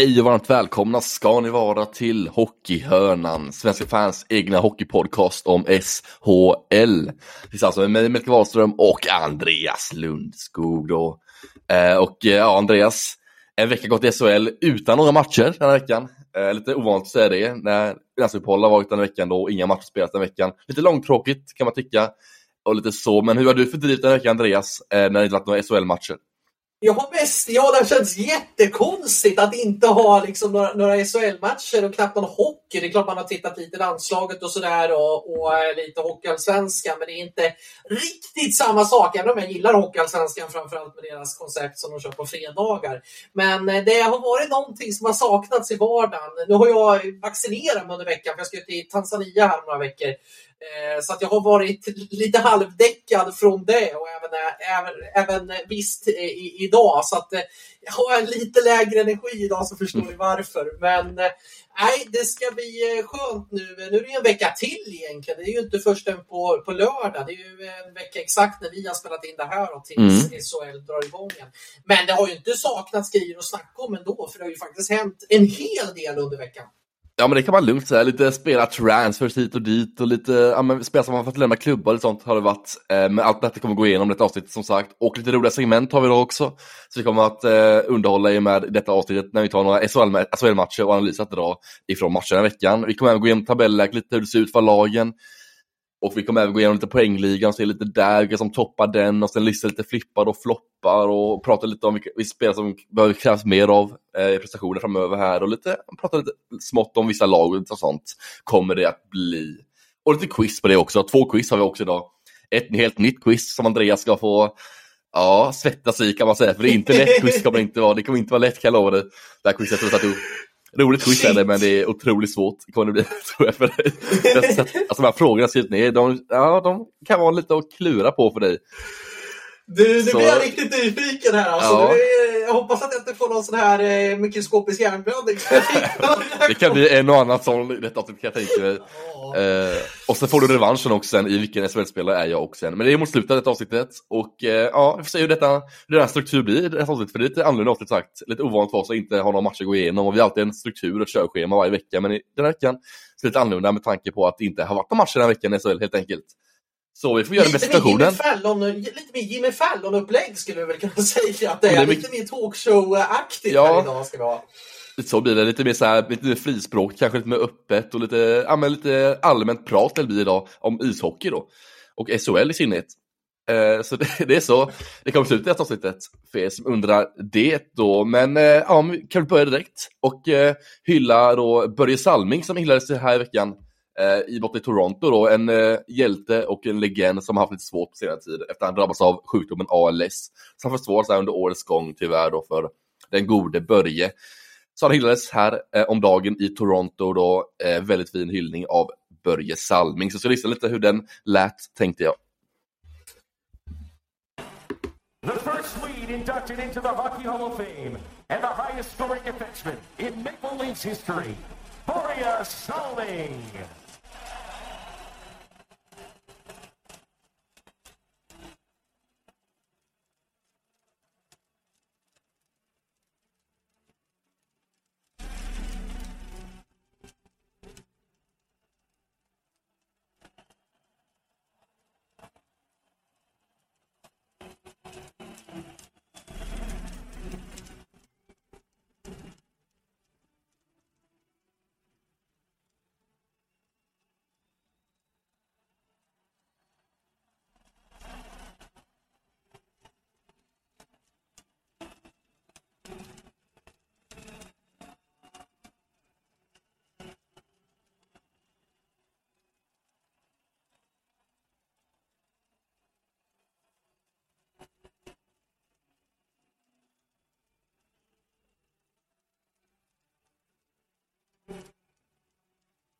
Hej och varmt välkomna ska ni vara till Hockeyhörnan, Svenska fans egna hockeypodcast om SHL. Tillsammans alltså med mig, Melker Wahlström och Andreas Lundskog då. Eh, och eh, ja, Andreas, en vecka gått i SHL utan några matcher den här veckan. Eh, lite ovanligt att säga det, när landslagsuppehåll har varit den här veckan då och inga matcher spelats den veckan. Lite långtråkigt kan man tycka, och lite så, men hur har du fördrivit den här veckan Andreas, eh, när det inte varit några SHL-matcher? Jag har mest, ja det känns jättekonstigt att inte ha liksom några, några SHL-matcher och knappt någon hockey. Det är klart man har tittat lite i landslaget och sådär och, och eh, lite hockeyallsvenskan men det är inte riktigt samma sak. Även om jag gillar hockeyallsvenskan framförallt med deras koncept som de kör på fredagar. Men eh, det har varit någonting som har saknats i vardagen. Nu har jag vaccinerat mig under veckan för jag ska ut i Tanzania här om några veckor. Eh, så att jag har varit lite halvdäckad från det och även, även, även visst i, idag. Så att eh, jag har lite lägre energi idag så förstår ni varför. Men eh, nej, det ska bli skönt nu. Nu är det en vecka till egentligen. Det är ju inte först på, på lördag. Det är ju en vecka exakt när vi har spelat in det här och tills mm. SHL drar igång igen. Men det har ju inte saknats grejer att snacka om ändå, för det har ju faktiskt hänt en hel del under veckan. Ja men det kan man lugnt säga, lite spela transfers hit och dit och lite ja, men spela som man fått lämna klubbar och sånt har det varit. Eh, men allt detta kommer gå igenom detta avsnittet som sagt. Och lite roliga segment har vi då också. Så vi kommer att eh, underhålla er med detta avsnittet när vi tar några SHL-matcher och analyser att dra ifrån matcherna i veckan. Vi kommer även gå igenom tabellläget, lite hur det ser ut för lagen. Och vi kommer även gå igenom lite poängligan, se lite där, vilka som toppar den och sen lista lite flippar och floppar och prata lite om vilka spelare som behöver krävas mer av eh, prestationer framöver här och lite, prata lite smått om vissa lag och sånt kommer det att bli. Och lite quiz på det också, två quiz har vi också idag. Ett helt nytt quiz som Andreas ska få Ja, svettas i kan man säga, för det är inte lätt quiz kommer det inte vara. Det kommer inte vara lätt kan jag lova dig. Det här quizet har vi Roligt quiz är det, men det är otroligt svårt. Kommer det bli, tror jag, för dig. Alltså de här frågorna skrivit ner, de, ja, de kan vara lite att klura på för dig. Du, nu blir jag riktigt nyfiken här. Alltså. Ja. Är, jag hoppas att jag inte får någon sån här eh, mikroskopisk hjärnblödning. det kan bli en och annan sån i detta avsnitt kan jag tänka mig. Ja. Eh, och sen får du revanschen också sen i vilken SHL-spelare är jag också. Men det är mot slutet av detta avsnittet. Och eh, ja, vi får se hur, detta, hur den här struktur blir i detta avsnitt. För det är lite annorlunda avsnitt sagt. Lite ovanligt för oss att inte ha några matcher att gå igenom. Och vi har alltid en struktur och ett körschema varje vecka. Men i den här veckan lite annorlunda med tanke på att det inte har varit några matcher den här veckan i SHL helt enkelt. Så vi får göra lite presentationen. Fallon, lite mer Jimmy Fallon-upplägg skulle vi väl kunna säga att det är. Det är lite mer talkshow-aktigt ja. här idag ska vi ha. Så blir det lite mer så här, lite mer frispråk, kanske lite mer öppet och lite, ja, men lite allmänt prat det blir idag om ishockey då. Och SHL i synnerhet. Eh, så det, det, är så det kommer slut i detta avsnittet för er som undrar det då. Men eh, ja, kan vi börja direkt och eh, hylla då Börje Salming som hyllades här i veckan Eh, i borta i Toronto då, en eh, hjälte och en legend som har haft lite svårt på senare tid efter att han drabbats av sjukdomen ALS. Som försvårats under årets gång tyvärr då för den gode Börje. Så han hyllades här eh, om dagen i Toronto då, eh, väldigt fin hyllning av Börje Salming. Så jag ska lyssna lite hur den lät tänkte jag. The first Swede inducted into the Hockey Hall of Fame and the highest scoring defenseman in Maple Leafs history, Börje Salming.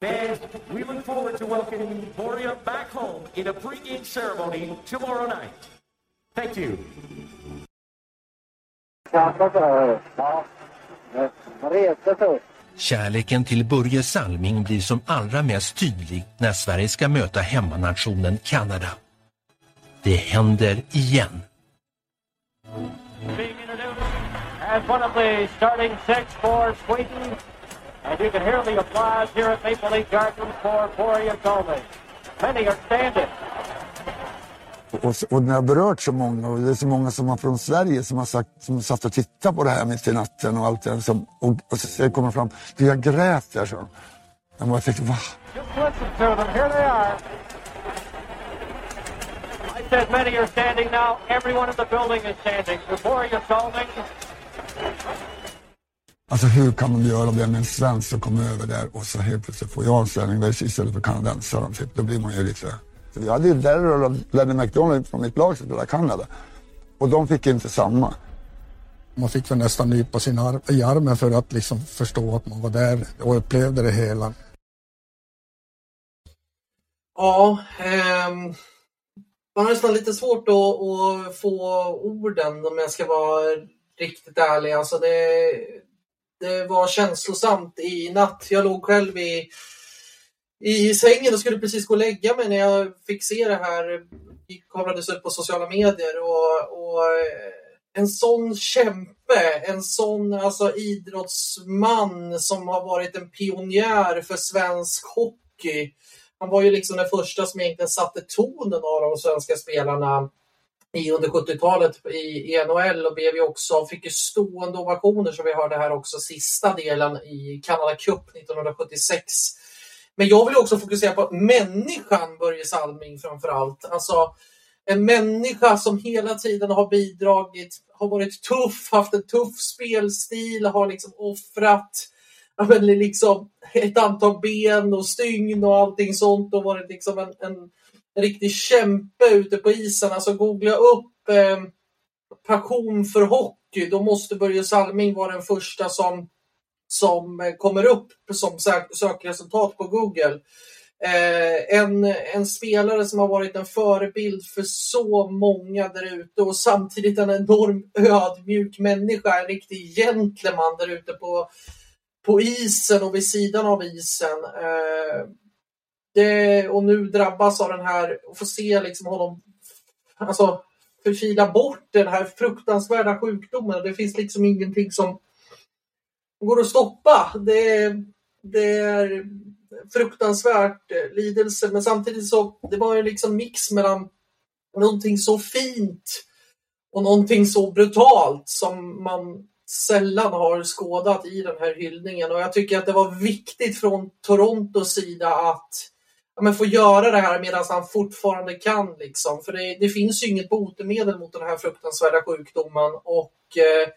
Fans, we look forward to welcoming Boria back home in a pregame ceremony tomorrow night. Thank you. Kärleken till Börje Salming blir som allra mest tydlig när Sverige ska möta hemmanationen Kanada. Det händer igen. as one of the starting six for Sweden. And you can hear the applause here at Maple Leaf Gardens for Boria Gomez. Many are standing. Och, och när jag berört så många, och det är så många som har från Sverige som har sagt, som satt och tittat på det här mitt i natten och allt det som, och, och så kommer fram, du jag grät där så. Jag bara tänkte, va? Just listen to them. Here they are. I said many are standing now. Everyone in the building is standing. Boria Gomez. Alltså hur kan de göra det med en svensk som kommer över där och så helt plötsligt får jag en ställning där istället för kanadensaren. Typ. Då blir man ju lite... Så jag hade ju Darryl och Lenny McDonald från mitt lag som spelade Kanada. Och de fick inte samma. Man fick väl nästan nypa sin arm, i armen för att liksom förstå att man var där och upplevde det hela. Ja, ehm, man har nästan lite svårt att, att, få orden om jag ska vara riktigt ärlig. Alltså det, det var känslosamt i natt. Jag låg själv i, i sängen och skulle precis gå och lägga mig när jag fick se det här. Det kamerades upp på sociala medier och, och eh, en sån kämpe, en sån alltså, idrottsman som har varit en pionjär för svensk hockey. Han var ju liksom den första som egentligen satte tonen av de svenska spelarna i under 70-talet i, i NHL och blev ju också, fick ju stående ovationer som vi hörde här också sista delen i Canada Cup 1976. Men jag vill också fokusera på människan Börje Salming framför allt. Alltså en människa som hela tiden har bidragit, har varit tuff, haft en tuff spelstil, har liksom offrat men liksom ett antal ben och stygn och allting sånt och varit liksom en, en en riktig kämpe ute på isen. Alltså googla upp eh, passion för hockey. Då måste Börje Salming vara den första som, som eh, kommer upp som sökresultat på Google. Eh, en, en spelare som har varit en förebild för så många där ute och samtidigt en enorm ödmjuk människa, en riktig gentleman där ute på, på isen och vid sidan av isen. Eh, det, och nu drabbas av den här och få se liksom honom alltså, förkila bort den här fruktansvärda sjukdomen. Det finns liksom ingenting som går att stoppa. Det, det är fruktansvärt eh, lidelse men samtidigt så det var ju liksom mix mellan någonting så fint och någonting så brutalt som man sällan har skådat i den här hyllningen och jag tycker att det var viktigt från Torontos sida att ja, men få göra det här medan han fortfarande kan. Liksom. För det, det, finns ju inget botemedel mot den här fruktansvärda sjukdomen. Och eh,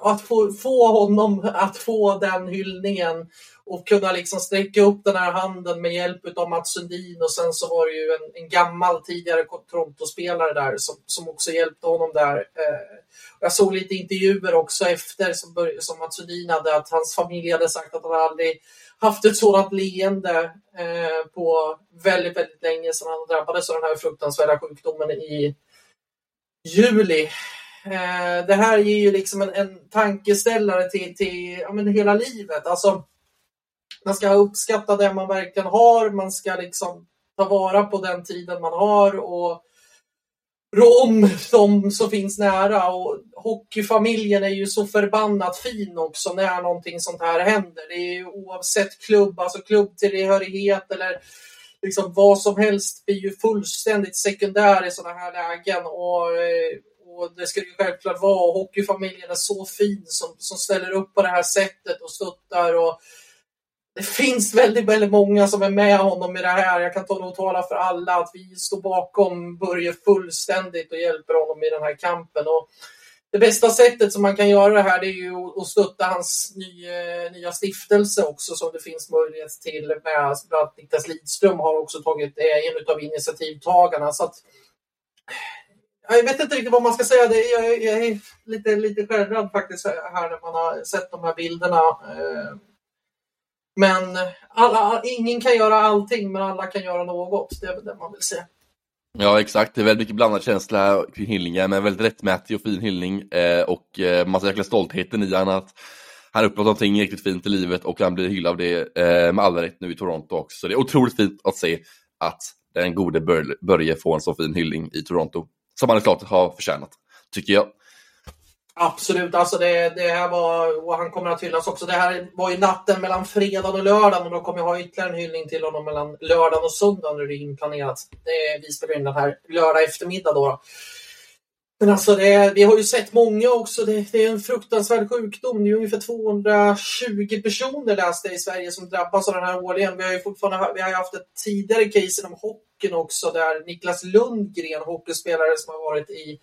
att få, få honom att få den hyllningen och kunna liksom sträcka upp den här handen med hjälp av Mats Sundin och sen så var det ju en, en gammal tidigare Toronto-spelare där som, som också hjälpte honom där. Eh, jag såg lite intervjuer också efter som, som Mats Sundin hade att hans familj hade sagt att han aldrig haft ett sådant leende eh, på väldigt, väldigt länge sedan han drabbades av den här fruktansvärda sjukdomen i juli. Eh, det här ger ju liksom en, en tankeställare till, till ja, men hela livet. Alltså, man ska uppskatta det man verkligen har, man ska liksom ta vara på den tiden man har och om de som finns nära. Och hockeyfamiljen är ju så förbannat fin också när någonting sånt här händer. Det är ju oavsett klubb, alltså klubbtillhörighet eller liksom vad som helst blir ju fullständigt sekundär i sådana här lägen. Och, eh, och det ska ju självklart vara. Hockeyfamiljen är så fin som, som ställer upp på det här sättet och stöttar. Och, det finns väldigt, väldigt många som är med honom i det här. Jag kan ta och tala för alla att vi står bakom Börje fullständigt och hjälper honom i den här kampen. Och det bästa sättet som man kan göra det här det är ju att stötta hans nya, nya stiftelse också som det finns möjlighet till. Med, bland annat Niklas Lidström har också tagit eh, en av initiativtagarna. Så att, jag vet inte riktigt vad man ska säga. Det är, jag, jag är lite, lite skärrad faktiskt här när man har sett de här bilderna. Eh, men alla, ingen kan göra allting, men alla kan göra något. Det är väl det man vill se. Ja, exakt. Det är väldigt mycket blandad känsla kring hyllningen, men väldigt rättmätig och fin hyllning. Eh, och eh, man ser stoltheten i honom att han uppnått någonting riktigt fint i livet och han blir hyllad av det eh, med all rätt nu i Toronto också. Så det är otroligt fint att se att den gode Börje får en så fin hyllning i Toronto. Som han klart har förtjänat, tycker jag. Absolut, alltså det, det här var, och han kommer att hyllas också. Det här var ju natten mellan fredag och lördag och då kommer jag ha ytterligare en hyllning till honom mellan lördag och söndag när det är inplanerat. Det, vi spelar in den här lördag eftermiddag då. Men alltså det, vi har ju sett många också. Det, det, är en fruktansvärd sjukdom. Det är ungefär 220 personer läste i Sverige som drabbas av den här årligen. Vi har ju fortfarande vi har haft ett tidigare case inom hockeyn också där Niklas Lundgren, hockeyspelare som har varit i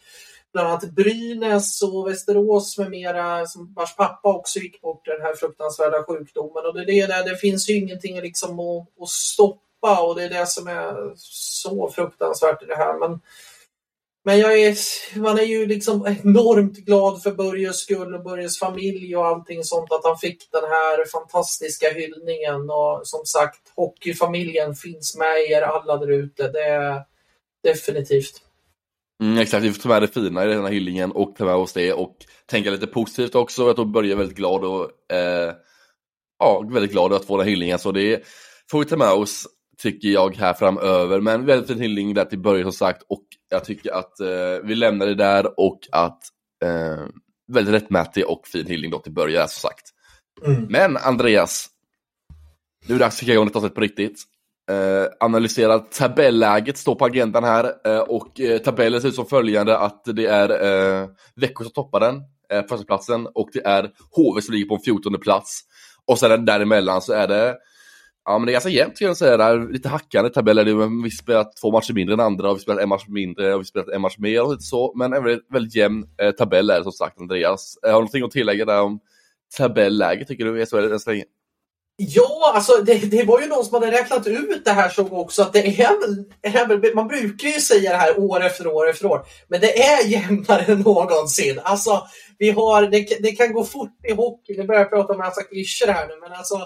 bland annat Brynäs och Västerås med mera, som vars pappa också gick bort i den här fruktansvärda sjukdomen. Och det, det, det, det finns ju ingenting liksom att, att stoppa och det är det som är så fruktansvärt i det här. Men men jag är, man är ju liksom enormt glad för Börjes skull och Börjes familj och allting sånt att han fick den här fantastiska hyllningen och som sagt hockeyfamiljen finns med er alla där ute. Det är definitivt. Mm, exakt, vi får ta med det fina i den här hyllningen och ta med oss det och tänka lite positivt också. Jag tror Börje är väldigt glad och eh, ja, väldigt glad att få den här hyllningen så det får vi ta med oss tycker jag här framöver. Men väldigt fin hyllning där till Börje som sagt och jag tycker att eh, vi lämnar det där och att eh, väldigt rättmätig och fin hyllning då till Börje som sagt. Mm. Men Andreas, nu är det dags att kicka igång detta avsnitt på riktigt. Eh, analysera tabelläget står på agendan här eh, och eh, tabellen ser ut som följande att det är eh, Växjö som toppar den, eh, förstaplatsen och det är HV som ligger på en 14 plats. Och sen däremellan så är det Ja men det är ganska jämnt kan jag säga, där. lite hackande tabeller. Vi spelat två matcher mindre än andra och vi spelat en match mindre och vi spelat en match mer och lite så. Men en väldigt, väldigt jämn eh, tabell är det som sagt Andreas. Eh, har du någonting att tillägga där om tabelläget tycker du i SHL än så länge? Ja, alltså det, det, var ju någon som hade räknat ut det här som också att det är man brukar ju säga det här år efter år efter år, men det är jämnare än någonsin. Alltså, vi har, det, det kan gå fort i hockey, nu börjar jag prata om massa klyschor här nu, men alltså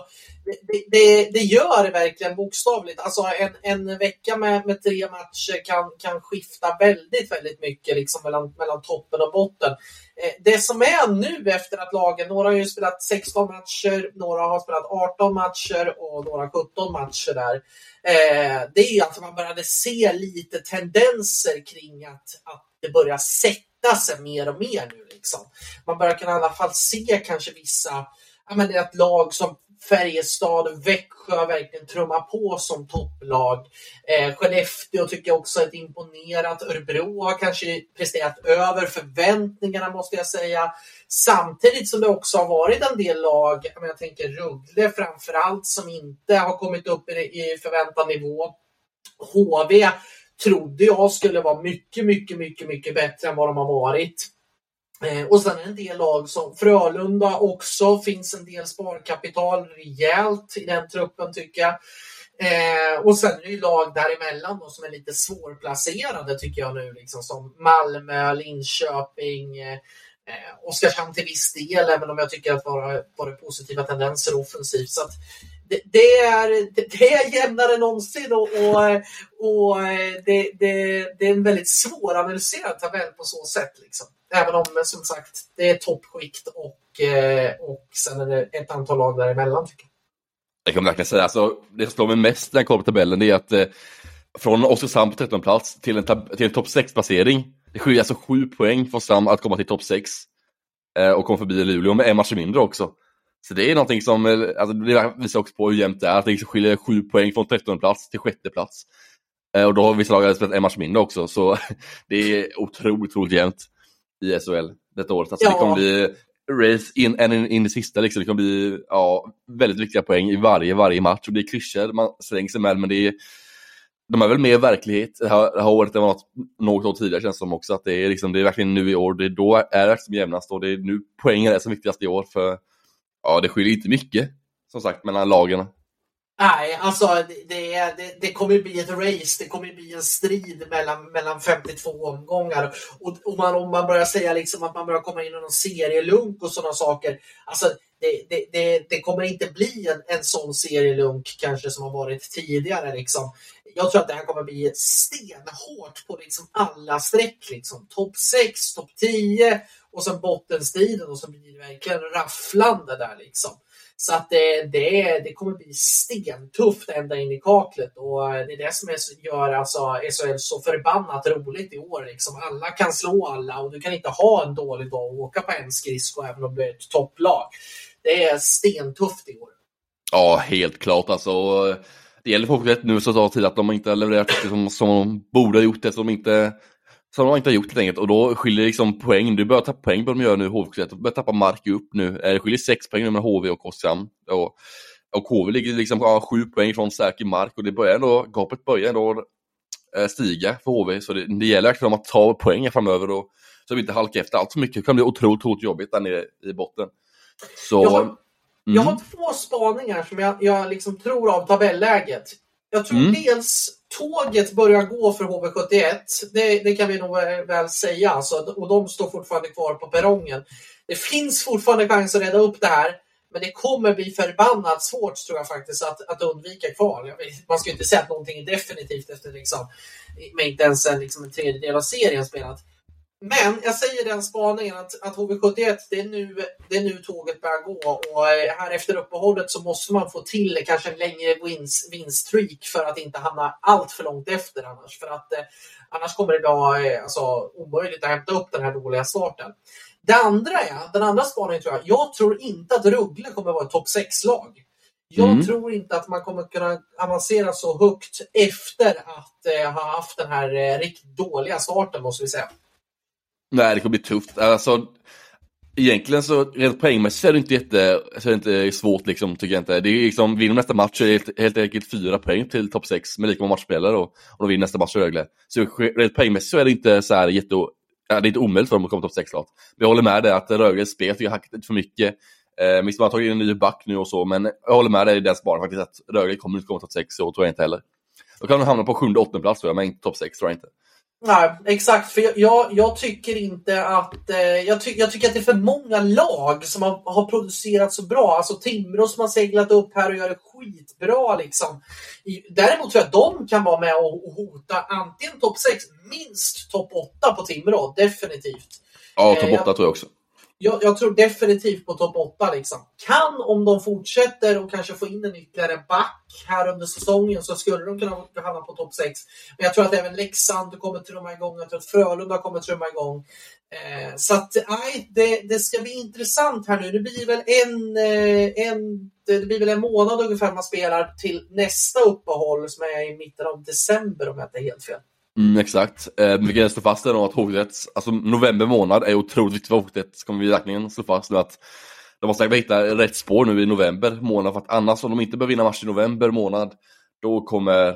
det, det, det, gör det verkligen bokstavligt. Alltså en, en vecka med, med tre matcher kan, kan skifta väldigt, väldigt mycket liksom mellan, mellan toppen och botten. Eh, det som är nu efter att lagen, några har ju spelat 16 matcher, några har spelat 18 matcher och några 17 matcher där. Eh, det är att man började se lite tendenser kring att, att det börjar sätta sig mer och mer nu. Liksom. Man börjar kunna i alla fall se kanske vissa, ja men det är ett lag som Färjestad, Växjö verkligen trumma på som topplag. Eh, Skellefteå tycker jag också är ett imponerat. Örebro har kanske presterat över förväntningarna måste jag säga. Samtidigt som det också har varit en del lag, jag tänker Rögle framförallt, som inte har kommit upp i förväntad nivå. HV trodde jag skulle vara mycket, mycket, mycket, mycket bättre än vad de har varit. Eh, och sen en del lag som Frölunda också, finns en del sparkapital rejält i den truppen tycker jag. Eh, och sen är det ju lag däremellan då, som är lite svårplacerade tycker jag nu, liksom som Malmö, Linköping, eh, eh Oskarshamn till viss del, även om jag tycker att det var, var positiva tendenser offensivt. Så det, det, är, det, är jämnare än någonsin och, och, och det, det, det, är en väldigt svåranalyserad tabell på så sätt. Liksom. Även om som sagt det är toppskikt och, eh, och sen är det ett antal lag däremellan. Tycker jag. jag kan verkligen säga, alltså, det som slår mig mest när jag kollar på tabellen är att eh, från Oskarshamn på 13 plats till en, till en topp 6-placering, det skiljer alltså sju poäng från Oskarshamn att komma till topp 6 eh, och komma förbi Luleå med en match mindre också. Så det är någonting som, eh, alltså, det visar också på hur jämnt det är, att det skiljer sju poäng från 13 plats till sjätte plats. Eh, och då har vissa lag spelat en match mindre också, så det är otroligt, otroligt jämnt i SHL detta året. Alltså, ja. Det kommer bli race in, in, in i sista, liksom. det kommer bli ja, väldigt viktiga poäng i varje, varje match. Och det är klyschor man slänger sig med, men det är, de är väl mer verklighet det här, det här året än något, något år tidigare känns det som också. Att det, är liksom, det är verkligen nu i år, det är då är det som jämnast och det är nu poängen är som viktigast i år. För ja, det skiljer inte mycket som sagt mellan lagen. Nej, alltså det, det, det kommer bli ett race, det kommer bli en strid mellan, mellan 52 omgångar. Och, och man, om man börjar säga liksom att man börjar komma in i någon serielunk och sådana saker. Alltså, det, det, det, det, kommer inte bli en, en sån serielunk kanske som har varit tidigare. Liksom. Jag tror att det här kommer bli stenhårt på liksom alla streck. Liksom. Topp 6, topp 10 och sen bottenstriden och så blir det verkligen rafflande där. Liksom. Så att det, det, det kommer bli stentufft ända in i kaklet och eh, det är det som är, gör alltså SHL så förbannat roligt i år. Liksom. Alla kan slå alla och du kan inte ha en dålig dag och åka på en skridsko även om du är ett topplag. Det är stentufft i år. Ja, helt klart alltså. Det gäller för HV71 nu så tar tid att de inte har levererat som, som de borde ha gjort eftersom de inte som de inte har gjort helt enkelt och då skiljer liksom poäng, du börjar tappa poäng på de gör nu HV71, de börjar tappa mark upp nu, det skiljer sex poäng med HV och Oskarshamn. Och, och HV ligger liksom ja, sju poäng från säker mark och det börjar ändå, gapet börjar ändå äh, stiga för HV, så det, det gäller verkligen att ta poäng framöver och så vi inte halkar efter allt för mycket, det kan bli otroligt, otroligt jobbigt där nere i botten. Så, jag, har, mm. jag har två spaningar som jag, jag liksom tror av tabelläget. Jag tror mm. dels tåget börjar gå för HV71. Det, det, kan vi nog väl säga. Alltså, och de står fortfarande kvar på perrongen. Det finns fortfarande chans att reda upp det här. Men det kommer bli förbannat svårt tror jag faktiskt att, att undvika kval. Man ska ju inte säga att någonting är definitivt efter liksom, med inte ens en, liksom, en tredjedel av serien spelat. Men jag säger den spaningen att, att HV71, det är, nu, det är nu tåget börjar gå och eh, här efter uppehållet så måste man få till kanske en längre vinst, vinststreak för att inte hamna allt för långt efter annars. För att eh, annars kommer det vara eh, alltså, omöjligt att hämta upp den här dåliga starten. Det andra är, den andra spaningen tror jag, jag tror inte att Ruggle kommer vara ett topp 6-lag. Jag mm. tror inte att man kommer kunna avancera så högt efter att eh, ha haft den här eh, riktigt dåliga starten måste vi säga. Nej, det kommer bli tufft. Alltså, egentligen så rent poängmässigt är det inte jätte, så är det inte svårt liksom, tycker jag inte. Det är liksom, vinner nästa match så är det helt, helt enkelt fyra poäng till topp sex med lika många matchspelare och, och de vinner nästa match i Rögle. Så rent poängmässigt så är det inte så här jätte, ja, det är inte omöjligt för dem att komma topp sex klart. Men jag håller med dig att Rögles spel tycker jag hackat lite för mycket. Eh, visst, man har tagit in en ny back nu och så, men jag håller med dig i den sparen faktiskt att Rögle kommer inte komma topp sex, så tror jag inte heller. Då kan de hamna på sjunde, åttonde plats tror jag, men inte topp sex tror jag inte. Nej, exakt. För jag, jag tycker inte att... Eh, jag, ty, jag, tycker att det är för många lag som har, har producerat så bra. Alltså Timrå som har seglat upp här och gör det skitbra. Liksom. I, däremot tror jag att de kan vara med och, och hota antingen topp 6, minst topp 8 på Timrå. Definitivt. Ja, topp 8 eh, tror jag också jag, jag, tror definitivt på topp 8. Liksom. Kan, om de fortsätter och kanske får in en ytterligare back här under säsongen så skulle de kunna hamna på topp 6. Men jag tror att även Leksand kommer trumma igång. Jag tror att Frölunda kommer trumma igång. Eh, så att nej, det, det, ska bli intressant här nu. Det blir väl en, eh, en, det blir väl en månad ungefär man spelar till nästa uppehåll som är i mitten av december om jag inte är helt fel. Mm, exakt. Eh, vi kan slå fast det då att HV71, alltså november månad är otroligt viktigt för HV71, kommer vi verkligen slå fast nu att de måste hitta rätt spår nu i november månad för att annars om de inte behöver vinna match i november månad då kommer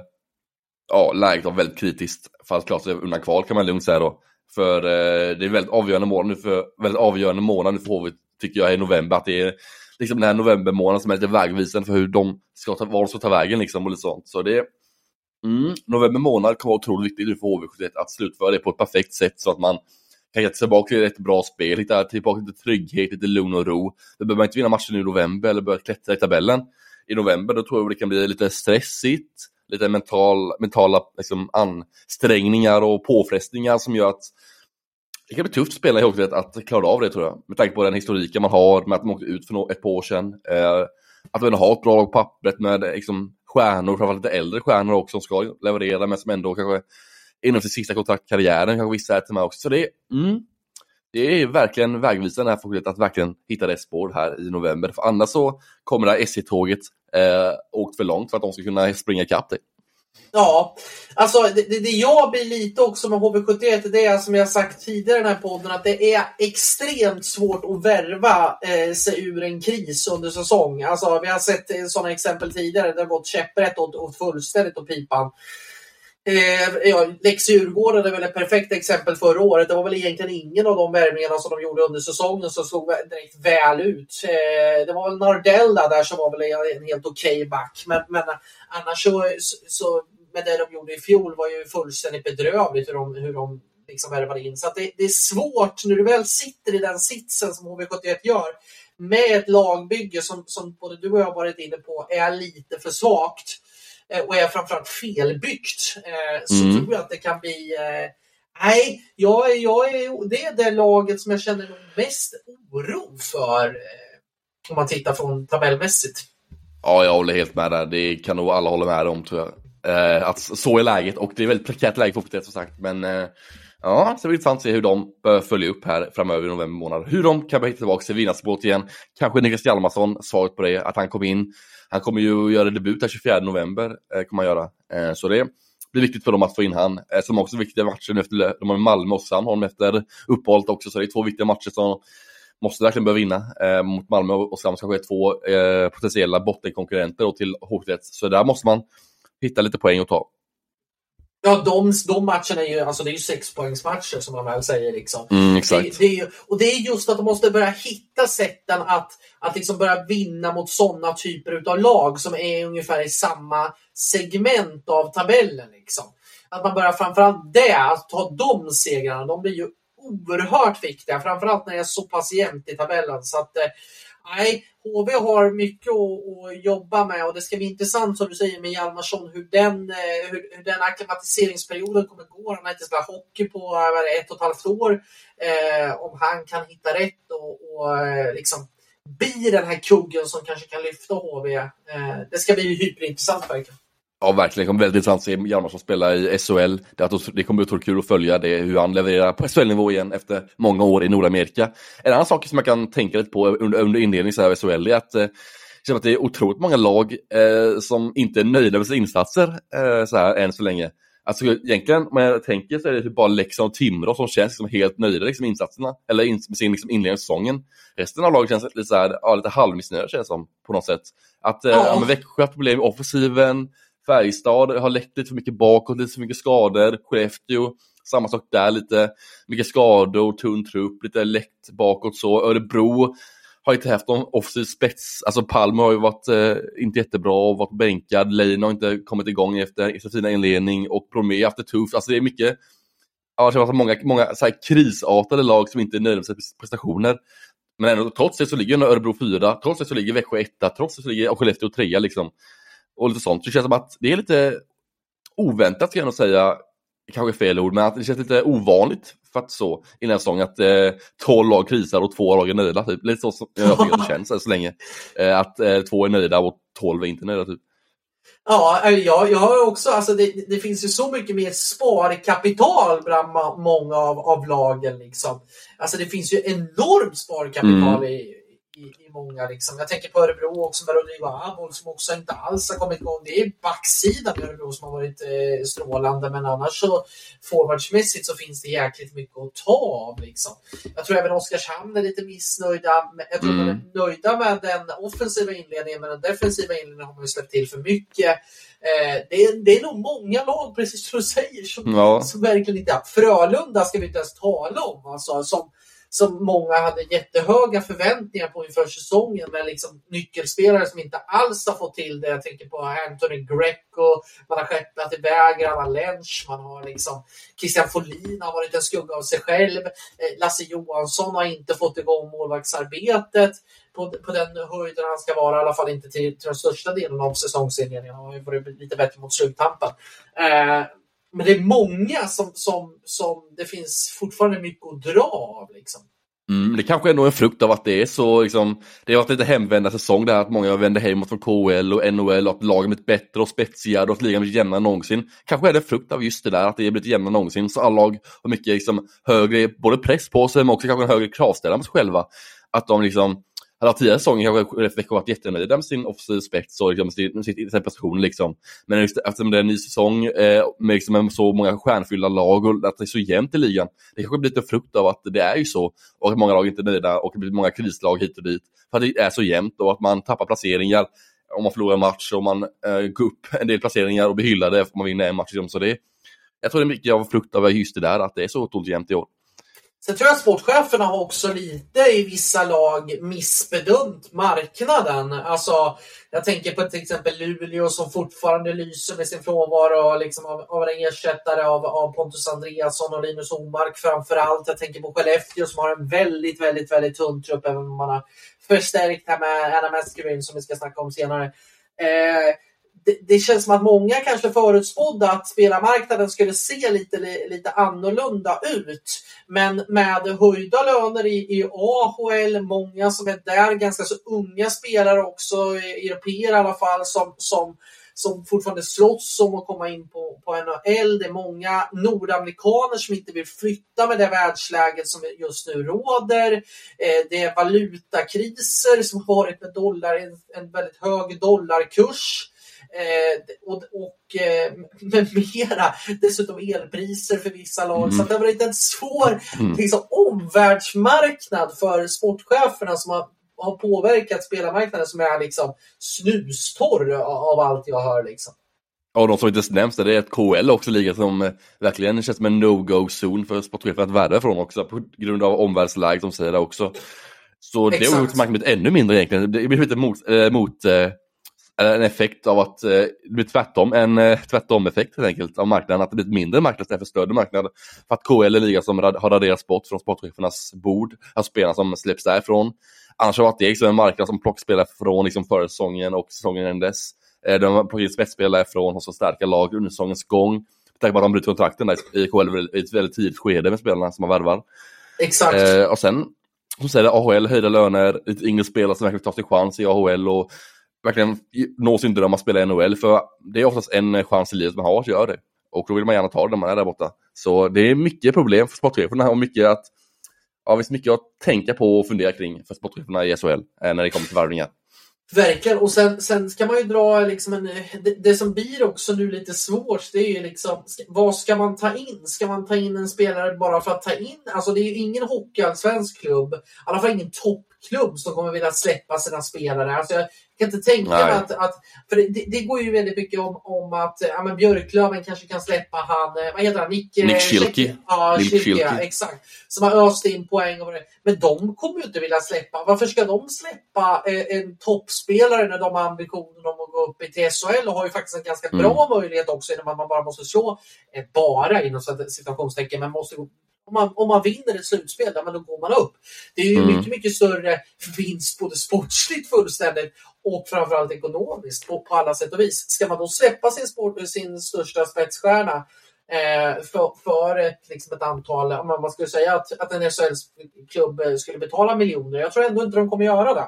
ja, läget vara väldigt kritiskt för att klara sig undan kval kan man lugnt säga då. För eh, det är väldigt avgörande månad nu för, väldigt avgörande månad nu för HV tycker jag i november att det är liksom den här novembermånaden som är lite vägvisande för hur de ska ta, var de ska ta vägen liksom och lite sånt. Så det Mm. November månad kommer vara otroligt viktigt för HV71 att slutföra det på ett perfekt sätt så att man kan hitta tillbaka till ett bra spel, hitta tillbaka lite trygghet, lite lugn och ro. Då behöver man inte vinna matchen i november eller börja klättra i tabellen. I november då tror jag det kan bli lite stressigt, lite mental, mentala liksom, ansträngningar och påfrestningar som gör att det kan bli tufft att spela i HV71 att klara av det tror jag. Med tanke på den historiken man har med att man åkte ut för ett par år sedan. Eh, att man har ett bra lag på pappret med liksom, stjärnor, framförallt lite äldre stjärnor också som ska leverera men som ändå kanske inom sin sista kontraktkarriären kanske vissa är till med också. Så det är, mm, det är verkligen vägvisande här för att verkligen hitta rätt spår här i november. För annars så kommer det här SJ-tåget eh, åkt för långt för att de ska kunna springa ikapp det. Ja, alltså det, det jag blir lite också med HV71 det är som jag sagt tidigare i den här podden att det är extremt svårt att värva eh, sig ur en kris under säsong. Alltså vi har sett eh, sådana exempel tidigare där det har gått käpprätt och, och fullständigt åt pipan. Eh, ja, Lex Djurgården är väl ett perfekt exempel förra året. Det var väl egentligen ingen av de värvningarna som de gjorde under säsongen som såg direkt väl ut. Eh, det var väl Nardella där som var väl en helt okej okay back. Men, men annars så, så, med det de gjorde i fjol var ju fullständigt bedrövligt hur de, hur de liksom värvade in. Så det, det, är svårt när du väl sitter i den sitsen som HV71 gör med ett lagbygge som, som både du och jag varit inne på är lite för svagt och är framförallt felbyggt eh, så mm. tror jag att det kan bli eh, Nej, jag, jag är, det är det laget som jag känner mest oro för Om man tittar från tabellmässigt. Ja, jag håller helt med där. Det kan nog alla hålla med om tror jag. Eh, att så är läget och det är väldigt prekärt läge Hockeyet som sagt. Men eh, ja, det blir intressant att se hur de följa upp här framöver i november månad. Hur de kan börja hitta tillbaka till vinnarspåret igen. Kanske Niklas Hjalmarsson, svaret på det, att han kom in. Han kommer ju göra debut den 24 november, eh, kommer han göra. Eh, så det blir viktigt för dem att få in han. Eh, som också viktiga matcher efter, de har Malmö och Sandholm efter uppehållet också, så det är två viktiga matcher som måste verkligen börja vinna eh, mot Malmö och Sandholm kanske är två eh, potentiella bottenkonkurrenter till H71. Så där måste man hitta lite poäng att ta. Ja, de, de matcherna är ju, alltså det är ju sexpoängsmatcher som man väl säger. Liksom. Mm. Det, det ju, och det är just att de måste börja hitta sätten att, att liksom börja vinna mot sådana typer av lag som är ungefär i samma segment av tabellen. Liksom. Att man börjar framförallt det, att ta de segrarna, de blir ju oerhört viktiga. Framförallt när det är så pass jämnt i tabellen. Så att, eh, nej, HV har mycket att, att, jobba med och det ska bli intressant som du säger med Hjalmarsson hur den, eh, hur, hur den akklimatiseringsperioden kommer gå. Han har inte spelat hockey på eh, över ett och ett halvt år. Eh, om han kan hitta rätt och, och eh, liksom bli den här kuggen som kanske kan lyfta HV. Eh, det ska bli hyperintressant verkligen. Ja, verkligen. Det kommer väldigt intressant att se Hjalmarsson spela i SHL. Det kommer bli kul att följa det, hur han levererar på SHL-nivå igen efter många år i Nordamerika. En annan sak som jag kan tänka lite på under, under inledningen av SHL är att, eh, att det är otroligt många lag eh, som inte är nöjda med sina insatser eh, så här, än så länge. Alltså egentligen, om jag tänker så är det typ bara Leksand och Timrå som känns liksom helt nöjda liksom, med insatserna, eller in, med sin liksom, inledning av säsongen. Resten av laget känns lite, så här, ja, lite halvmissnöjda känns som, på något sätt. Att eh, ja. ja Växjö har problem med offensiven, Färjestad har läckt lite för mycket bakåt, lite för mycket skador. Skellefteå, samma sak där, lite mycket skador, tunn trupp, lite läckt bakåt så. Örebro har inte haft någon offensiv spets. Alltså Palme har ju varit eh, inte jättebra och varit bänkad. Leino har inte kommit igång efter sin fina inledning och Bromé har haft det tufft. Alltså det är mycket, ja, det har många, många så här, krisartade lag som inte är nöjda med sina prestationer. Men ändå, trots det så ligger Örebro fyra, trots det så ligger Växjö etta, trots det så ligger Skellefteå trea liksom och lite sånt. Så det känns som att det är lite oväntat ska jag nog säga, kanske fel ord, men att det känns lite ovanligt för att så i den här säsongen att eh, 12 lag krisar och två lag är nöjda. Typ. Lite så som jag tycker det känns så länge. Eh, att eh, två är nöjda och 12 är inte nöjda. Typ. Ja, eh, jag, jag har också, alltså det, det, finns ju så mycket mer sparkapital bland många av, av lagen. Liksom. Alltså det finns ju enormt sparkapital mm. i, i, i många. Liksom. Jag tänker på Örebro också med Rodrigo Abol som också inte alls har kommit igång. Det är backsidan i Örebro som har varit eh, strålande men annars så forwardsmässigt så finns det jäkligt mycket att ta av. Liksom. Jag tror även Oskarshamn är lite missnöjda. Jag tror mm. de är nöjda med den offensiva inledningen men den defensiva inledningen har man ju släppt till för mycket. Eh, det, är, det är nog många lag, precis som du säger, som, ja. som verkligen inte... Frölunda ska vi inte ens tala om. Alltså, som, som många hade jättehöga förväntningar på inför säsongen med liksom nyckelspelare som inte alls har fått till det. Jag tänker på Anthony Greco, man har skeppat iväg Allan Lensch, man har liksom Christian Folin har varit en skugga av sig själv. Eh, Lasse Johansson har inte fått igång målvaktsarbetet på, på den höjden han ska vara, i alla fall inte till, till den största delen av säsongsinledningen. Han har ju varit lite bättre mot sluttampen. Eh, men det är många som, som, som det finns fortfarande mycket att dra av. Liksom. Mm, det kanske är nog en frukt av att det är så, liksom, det har varit lite hemvända säsong där, att många vänder hemåt från KL och NHL och att lagen blivit bättre och spetsigare och att ligan blivit jämnare än någonsin. Kanske är det en frukt av just det där, att det blivit jämnare än någonsin, så alla lag har mycket liksom, högre, både press på sig men också kanske en högre kravställning på sig själva. Att de liksom hade tidigare säsonger kanske Växjö varit jättenöjda med sin offensiv spets och liksom, sin, sin, sin prestation. Liksom. Men just, eftersom det är en ny säsong eh, med liksom, så många stjärnfyllda lag och att det är så jämnt i ligan. Det kanske blir lite frukt av att det är ju så och att många lag inte är nöjda och det blir många krislag hit och dit. För att det är så jämnt och att man tappar placeringar om man förlorar en match och man eh, går upp en del placeringar och blir hyllade om man vinner en match. Liksom. Så det, jag tror det är mycket av frukt av just det där, att det är så otroligt jämnt i år. Sen tror jag att sportcheferna har också lite i vissa lag missbedömt marknaden. Alltså, jag tänker på till exempel Luleå som fortfarande lyser med sin frånvaro liksom av, av en ersättare av, av Pontus Andreasson och Linus Omark framför allt. Jag tänker på Skellefteå som har en väldigt, väldigt, väldigt tunn trupp även om man har förstärkt här med Anna Meskerin som vi ska snacka om senare. Eh, det, det, känns som att många kanske förutspådde att spelarmarknaden skulle se lite, lite annorlunda ut. Men med höjda löner i, i AHL, många som är där, ganska så unga spelare också, europeer i alla fall, som, som som fortfarande slåss om att komma in på, på NHL. Det är många nordamerikaner som inte vill flytta med det världsläget som just nu råder. Eh, det är valutakriser som har varit med dollar, en, en väldigt hög dollarkurs. Eh, och, och eh, med mera. Dessutom elpriser för vissa lag. Mm. Så det har varit en svår mm. liksom, omvärldsmarknad för sportcheferna som har har påverkat spelarmarknaden som är liksom snustorr av allt jag hör. Liksom. Ja, de som inte nämns det är att KL också ligger som eh, verkligen känns som en no-go-zon för sportchefer att värda från också på grund av omvärldsläget de säger det också. Så Exakt. det har gjort marknaden ännu mindre egentligen. Det blir lite mot, äh, mot äh, en effekt av att äh, det blir tvärtom, en äh, tvärtom-effekt helt enkelt av marknaden, att det blir mindre marknad istället för större marknad. För att KL är liga som har raderats bort från sportchefernas bord, alltså spelarna som släpps därifrån. Annars har det varit en marknad som plockspelare från liksom förra säsongen och säsongen innan dess. Eh, de har plockat in spetsspelare från och så stärka lag under säsongens gång. Tanke på att de bryter kontrakten där i KHL i ett väldigt tidigt skede med spelarna som man värvar. Exakt. Eh, och sen, som säger AHL, höjda löner, lite yngre spelare som verkligen tar sin chans i AHL och verkligen nå sin dröm att spela i NHL. För det är oftast en chans i livet man har att göra det. Och då vill man gärna ta det när man är där borta. Så det är mycket problem för sportcheferna och mycket att ja, visst mycket att tänka på och fundera kring för sportcheferna i SHL eh, när det kommer till värvningar. Verkligen, och sen, sen ska man ju dra liksom en, det, det, som blir också nu lite svårt, det är ju liksom vad ska man ta in? Ska man ta in en spelare bara för att ta in? Alltså det är ju ingen hockeyallsvensk klubb, i alla fall ingen toppklubb som kommer vilja släppa sina spelare. Alltså jag, kan inte tänka mig att, att för det, det, går ju väldigt mycket om, om att ja, men Björklöven kanske kan släppa han, eh, vad heter han, Nick, Nick Schilke. Ja, Schilke, exakt. Som har öst in poäng och. Men de kommer ju inte vilja släppa. Varför ska de släppa eh, en toppspelare när de har ambitionen om att gå upp i TSHL och har ju faktiskt en ganska bra mm. möjlighet också innan man bara måste slå, eh, bara inom situationstecken, men måste om man, om man vinner ett slutspel, då går man upp. Det är ju mm. mycket, mycket större vinst både sportsligt fullständigt och framförallt ekonomiskt på, på alla sätt och vis. Ska man då släppa sin, sport, sin största spetsstjärna eh, för, för ett, liksom ett antal, om man skulle säga att, att en SHL-klubb skulle betala miljoner, jag tror ändå inte de kommer göra det.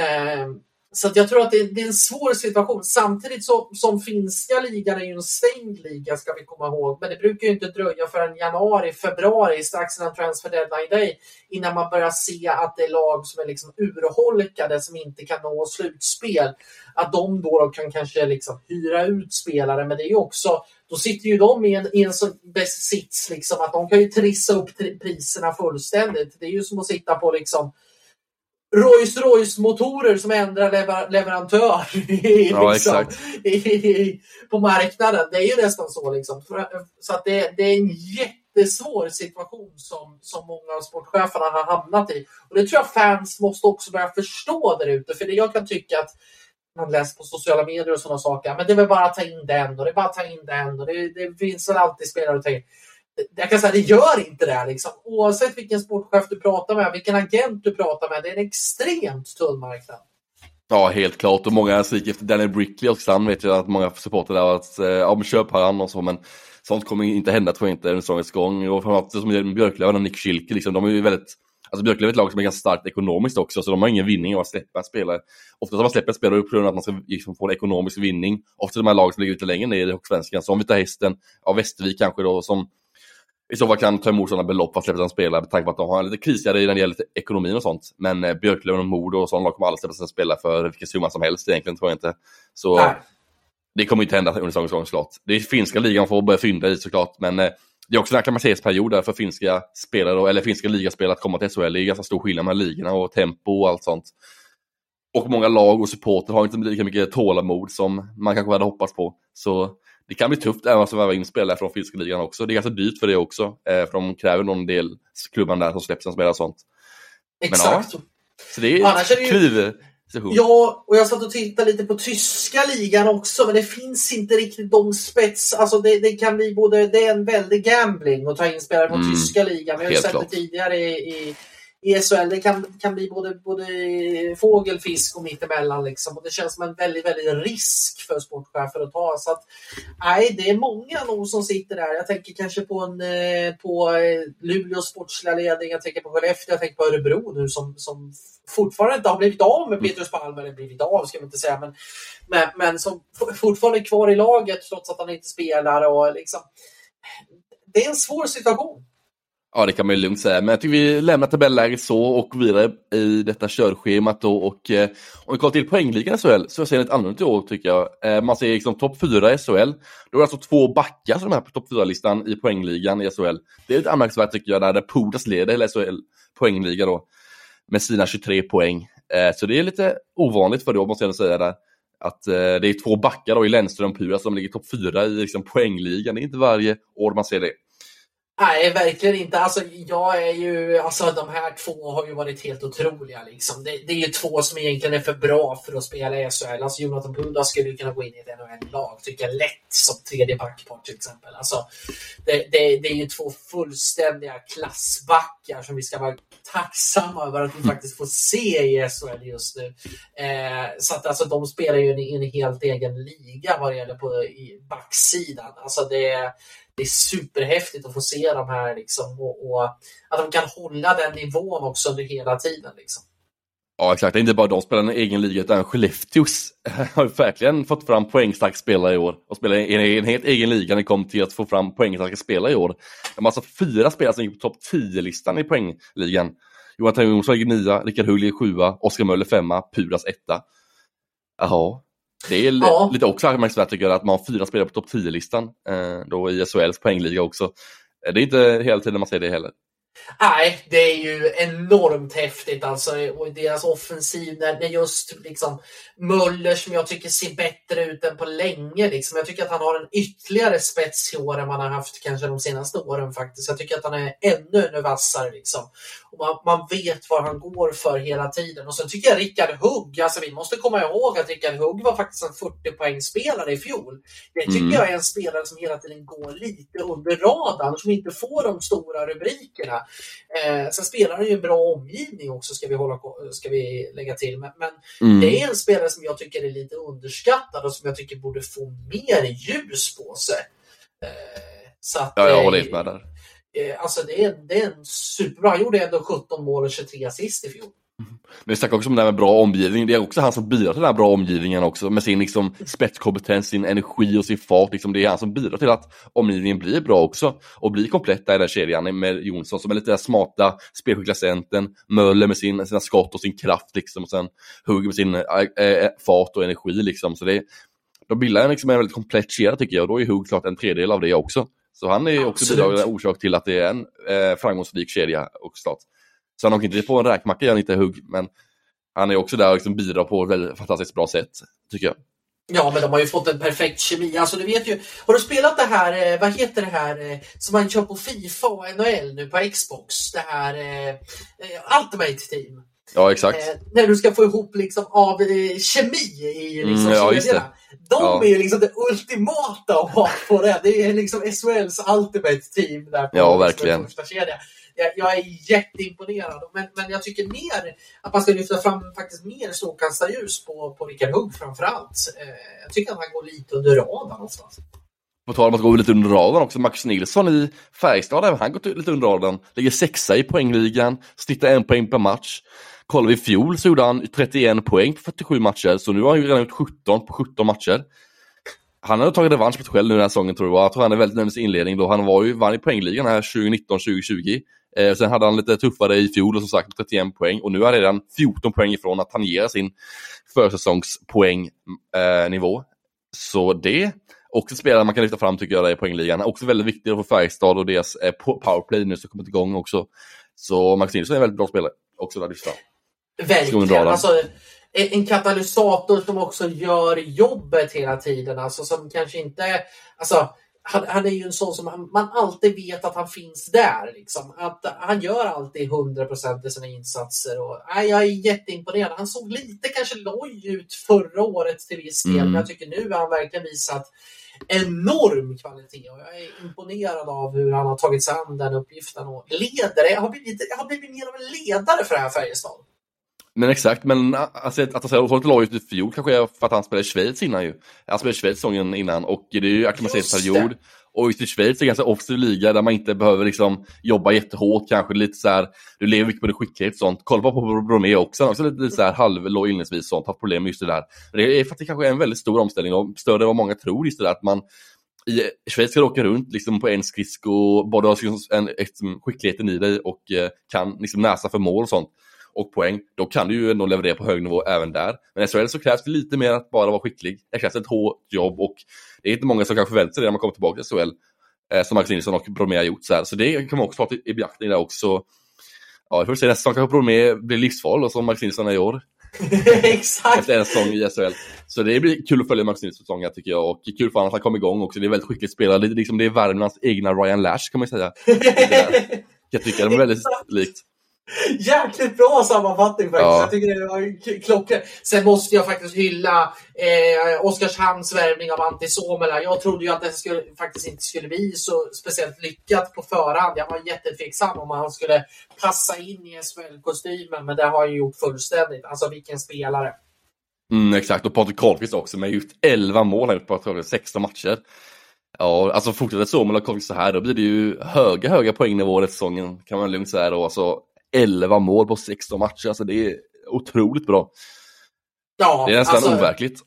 Eh, så jag tror att det, det, är en svår situation. Samtidigt så, som finska ligan är ju en stängd liga ska vi komma ihåg. Men det brukar ju inte dröja förrän januari, februari, strax innan transfer deadline day, innan man börjar se att det är lag som är liksom urholkade, som inte kan nå slutspel. Att de då kan kanske liksom hyra ut spelare, men det är ju också då sitter ju de i en, i en sån sits liksom att de kan ju trissa upp priserna fullständigt. Det är ju som att sitta på liksom Rolls Royce motorer som ändrar lever leverantör ja, liksom, i, på marknaden. Det är ju nästan så. Liksom. Så att det, det, är en jättesvår situation som, som många av sportcheferna har hamnat i. Och det tror jag fans måste också börja förstå där ute. För det jag kan tycka att man läser på sociala medier och sådana saker. Men det är väl bara att ta in den och det är bara att ta in den och det, det finns väl alltid spelare att ta in jag kan säga det gör inte det. Liksom. Oavsett vilken sportchef du pratar med, vilken agent du pratar med, det är en extremt tunn marknad. Ja, helt klart. Och många skriker efter Daniel Brickley också. Han vet jag, att många supportrar där att eh, ja, men köp han och så, men sånt kommer inte hända tror jag inte en säsongens gång. Och framförallt som Björklöven och Nick Schilke, liksom, de är ju väldigt Alltså Björklöven är ett lag som är ganska starkt ekonomiskt också, så de har ingen vinning av att släppa en spelare. Ofta har man släpper en spelare av att man ska liksom få en ekonomisk vinning. Ofta de här lagen som ligger lite längre ner i Hockeysvenskan, som vi tar hästen, av Västervik kanske då, som i så fall kan ta emot sådana belopp för att släppa en spelare med tanke på att de har lite krisigare när det gäller ekonomin och sånt. Men eh, Björklöven och Modo och sådana lag kommer aldrig släppa sina spelare för vilken summa som helst egentligen, tror jag inte. Så Nej. det kommer inte hända under säsongens gång såklart. Det är finska ligan får börja fynda i såklart, men eh, det är också en acklimatiseringsperiod för finska spelare, eller finska ligaspelare att komma till SHL. Det är ganska stor skillnad mellan ligorna och tempo och allt sånt. Och många lag och supporter har inte lika mycket tålamod som man kanske hade hoppats på. Så det kan bli tufft även att värva in spelare från finska ligan också. Det är ganska dyrt för det också, eh, för de kräver någon del klubban där som släpper sina spelare och sånt. Exakt. Men, ja, så det är ett kliv. Ja, och jag satt och tittade lite på tyska ligan också, men det finns inte riktigt de spets... Alltså det, det kan bli både... Det är en väldig gambling att ta in spelare från mm, tyska ligan. Vi har ju sett klart. det tidigare i, i i SHL. Det kan, kan bli både, både fågel, fisk och mittemellan. Liksom. Och det känns som en väldigt, väldigt risk för sportchefer att ta. Så att, nej, det är många nog som sitter där. Jag tänker kanske på, en, eh, på eh, Luleås sportsliga ledning, jag tänker på Skellefteå, jag tänker på Örebro nu som, som fortfarande inte har blivit av med mm. Petrus Palm, eller blivit av ska vi inte säga, men, men, men som fortfarande är kvar i laget trots att han inte spelar. Och liksom, det är en svår situation. Ja, det kan man ju lugnt säga. Men jag tycker vi lämnar tabelläget så och vidare i detta körschemat då. Och eh, om vi kollar till poängligan i SHL så ser det lite annorlunda i år tycker jag. Eh, man ser liksom topp fyra i SHL. Då är det alltså två backar som är på topp fyra listan i poängligan i SHL. Det är lite anmärkningsvärt tycker jag, där, Pudas leder hela SHL poängliga då. Med sina 23 poäng. Eh, så det är lite ovanligt för det måste jag säga där. Att eh, det är två backar då i Lennström och Pudas som ligger topp fyra i liksom, poängligan. Det är inte varje år man ser det. Nej, verkligen inte. Alltså, jag är ju, alltså, de här två har ju varit helt otroliga. Liksom. Det, det är ju två som egentligen är för bra för att spela i SHL. Alltså, Jonathan Punda skulle ju kunna gå in i ett NHL-lag, tycker jag lätt, som tredje backpar till exempel. Alltså, det, det, det, är ju två fullständiga klassbackar som vi ska vara tacksamma över att vi faktiskt får se i SHL just nu. Eh, så att alltså, de spelar ju i en, en helt egen liga vad det gäller på i backsidan. Alltså, det det är superhäftigt att få se de här liksom, och, och, att de kan hålla den nivån också under hela tiden. Liksom. Ja exakt, det är inte bara de spelar en egen liga utan Skellefteås eh, har verkligen fått fram poängstarka spelare i år och spelar i en helt egen liga när det kommer till att få fram poängstarka spelare i år. De har alltså fyra spelare som gick på topp 10-listan i poängligan. Johan Jonsson ligger nia, Rickard Hull ligger sjua, Oskar Möller femma, Pudas etta. Jaha, det är ja. lite också anmärkningsvärt tycker jag att man har fyra spelare på topp 10-listan eh, då i SHLs poängliga också. Eh, det är inte hela tiden man ser det heller. Nej, det är ju enormt häftigt alltså. Och deras offensiv när, när just liksom Möller som jag tycker ser bättre ut än på länge. Liksom. Jag tycker att han har en ytterligare spets i år än man har haft kanske de senaste åren faktiskt. Jag tycker att han är ännu, ännu vassare liksom. Och man, man vet vad han går för hela tiden. Och sen tycker jag Rickard Hugg, alltså vi måste komma ihåg att Rickard Hugg var faktiskt en 40 poängspelare i fjol. Det tycker mm. jag är en spelare som hela tiden går lite under radarn, som inte får de stora rubrikerna. Eh, sen spelar han ju en bra omgivning också, ska vi, hålla, ska vi lägga till. Men, men mm. det är en spelare som jag tycker är lite underskattad och som jag tycker borde få mer ljus på sig. Eh, så att, ja, jag håller helt med där. Eh, alltså det är, det är en superbra. Han gjorde ändå 17 mål och 23 assist i fjol. Men vi snackar också om det här med bra omgivning. Det är också han som bidrar till den här bra omgivningen också med sin liksom, spetskompetens, sin energi och sin fart. Liksom, det är han som bidrar till att omgivningen blir bra också och blir komplett där i den kedjan med Jonsson som är lite smarta, spelskickliga centern, Möller med sin, sina skott och sin kraft liksom och sen Hugg med sin äh, äh, fart och energi liksom. Så det, de bildar liksom en väldigt komplett kedja tycker jag och då är Hugg klart en tredjedel av det också. Så han är också bidragande orsak till att det är en eh, framgångsrik kedja och stat. Så han åker inte på en räkmacka, han inte hugg, men han är också där och liksom bidrar på ett väldigt fantastiskt bra sätt, tycker jag. Ja, men de har ju fått en perfekt kemi. Alltså, du vet ju, har du spelat det här, eh, vad heter det här, eh, som man kör på Fifa och NHL nu på Xbox? Det här eh, Ultimate Team. Ja, exakt. Eh, när du ska få ihop liksom av eh, kemi i liksom, mm, ja, kedjorna. De ja. är ju liksom det ultimata att ha på det. Det är liksom SHLs Ultimate Team där på ja, verkligen. första jag, jag är jätteimponerad. Men, men jag tycker mer att man ska lyfta fram faktiskt mer strålkastarljus på, på Rickard Hugg framför allt. Eh, jag tycker att han går lite under radarn oftast. På tal om att gå lite under radarn också, Max Nilsson i Färjestad, även han gått lite under radarn. Ligger sexa i poängligan, snittar en poäng per match. Kollar vi i fjol så gjorde han 31 poäng på 47 matcher, så nu har han ju redan gjort 17 på 17 matcher. Han har tagit revansch på sig själv nu den här säsongen tror jag. Jag tror han är väldigt nöjd med sin inledning då. Han var ju, vann i poängligan här 2019-2020. Eh, sen hade han lite tuffare i fjol och som sagt 31 poäng och nu är han redan 14 poäng ifrån att tangera sin försäsongspoängnivå. Eh, så det också spelare man kan lyfta fram tycker jag i poängligan. Också väldigt viktigt för Färjestad och deras eh, powerplay nu som kommit igång också. Så Max Nilsson är en väldigt bra spelare också där lyfta. Verkligen. Alltså, en katalysator som också gör jobbet hela tiden. Alltså som kanske inte... Alltså, han, han, är ju en sån som man, man, alltid vet att han finns där. Liksom. Att han gör alltid 100% i sina insatser. Och, nej, jag är jätteimponerad. Han såg lite kanske loj ut förra året till viss del, mm. men jag tycker nu har han verkligen visat enorm kvalitet. Och jag är imponerad av hur han har tagit sig an den uppgiften och ledare. Jag har blivit, jag har blivit mer av en ledare för det här Färjestad. Men exakt, men alltså, att han lite lojt ut i fjol kanske är för att han spelade i Schweiz innan ju. Han spelade i Schweiz säsongen innan och det är ju acklimatiseringsperiod. Och just i Schweiz är det ganska offensiv liga där man inte behöver liksom jobba jättehårt kanske. Lite så här, du lever mycket på din skicklighet och sånt. Kolla på Bromé också, också lite, lite så här halvloj inledningsvis sånt, haft problem med just det där. Det är för att det kanske är en väldigt stor omställning och större än vad många tror just det där att man i Schweiz ska du åka runt liksom på en skridsko, både har en, skickligheten i dig och eh, kan liksom näsa för mål och sånt och poäng, då kan du ju ändå leverera på hög nivå även där. Men i SHL så krävs det lite mer att bara vara skicklig. Det krävs ett hårt jobb och det är inte många som kanske förväntar sig det när man kommer tillbaka till SHL. Eh, som Max Nilsson och Bromé har gjort. Så, här. så det kan man också ta i beaktning där också. Ja, jag får se nästa säsong kanske Bromé blir livsfarlig och som Max Nilsson är i år. Exakt! Efter en säsong i SHL. Så det blir kul att följa Max Nilssons säsong tycker jag. Och kul för honom att han kom igång också. Det är väldigt skickligt spelare. Det liksom, det är Värmlands egna Ryan Lash kan man säga. jag tycker det är väldigt likt. Jäkligt bra sammanfattning faktiskt. Ja. Jag tycker det var klockrent. Sen måste jag faktiskt hylla eh, Oskarshamns värvning av Antti Suomela. Jag trodde ju att det skulle, faktiskt inte skulle bli så speciellt lyckat på förhand. Jag var jättetveksam om han skulle passa in i SHL-kostymen, men det har han gjort fullständigt. Alltså vilken spelare. Mm, exakt, och Patrik Karlqvist också med just 11 mål här på 16 matcher. Ja, alltså fortsätter Suomela och Karlqvist så här, då blir det ju höga, höga poängnivåer i säsongen kan man lugnt säga då. Alltså, 11 mål på 16 matcher. Alltså det är otroligt bra. Ja, det är nästan alltså, overkligt.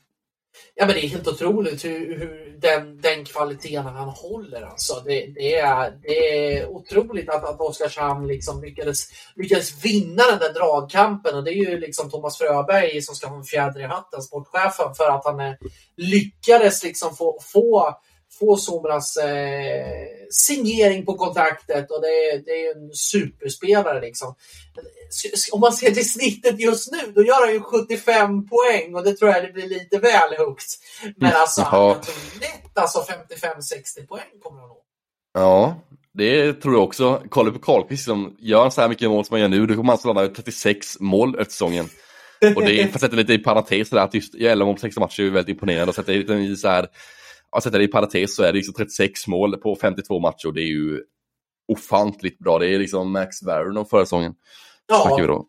Ja, men det är helt otroligt hur, hur den, den kvaliteten han håller. Alltså. Det, det, är, det är otroligt att, att Oskarshamn liksom lyckades, lyckades vinna den där dragkampen. Och det är ju liksom Thomas Fröberg som ska ha en fjäder i hatten, sportchefen, för att han lyckades liksom få, få få Somras eh, signering på kontraktet och det, det är en superspelare liksom. Om man ser till snittet just nu, då gör han ju 75 poäng och det tror jag det blir lite väl högt. Men mm. alltså, ja. han lätt alltså 55-60 poäng kommer han nå. Ja, det tror jag också. Kolla på Karlqvist som gör så här mycket mål som han gör nu, då kommer han slå 36 mål efter säsongen. Och det är, för att sätta lite i parentes, där, att just 11 mål på 16 matcher är väldigt imponerande. Och sätta lite i så här ja, sätta det i parentes så är det liksom 36 mål på 52 matcher och det är ju ofantligt bra. Det är liksom Max Vernon förra säsongen. Ja. Vi då.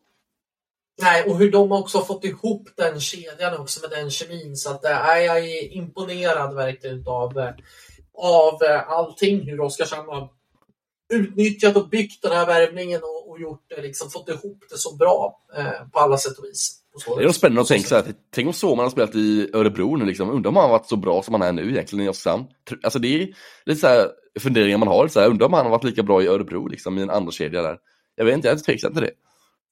Nej, och hur de också fått ihop den kedjan också med den kemin. Så att, äh, jag är imponerad verkligen av, eh, av eh, allting. Hur Oskarshamn har utnyttjat och byggt den här värvningen och, och gjort det, liksom, fått ihop det så bra eh, på alla sätt och vis. Det är spännande att tänka så här, tänk om Såman har spelat i Örebro nu liksom, undrar om han har varit så bra som han är nu egentligen i Oskarshamn. Alltså det är lite så här funderingar man har, så här, undrar om han har varit lika bra i Örebro liksom, i en andra kedja där. Jag vet inte, jag är tveksam till det.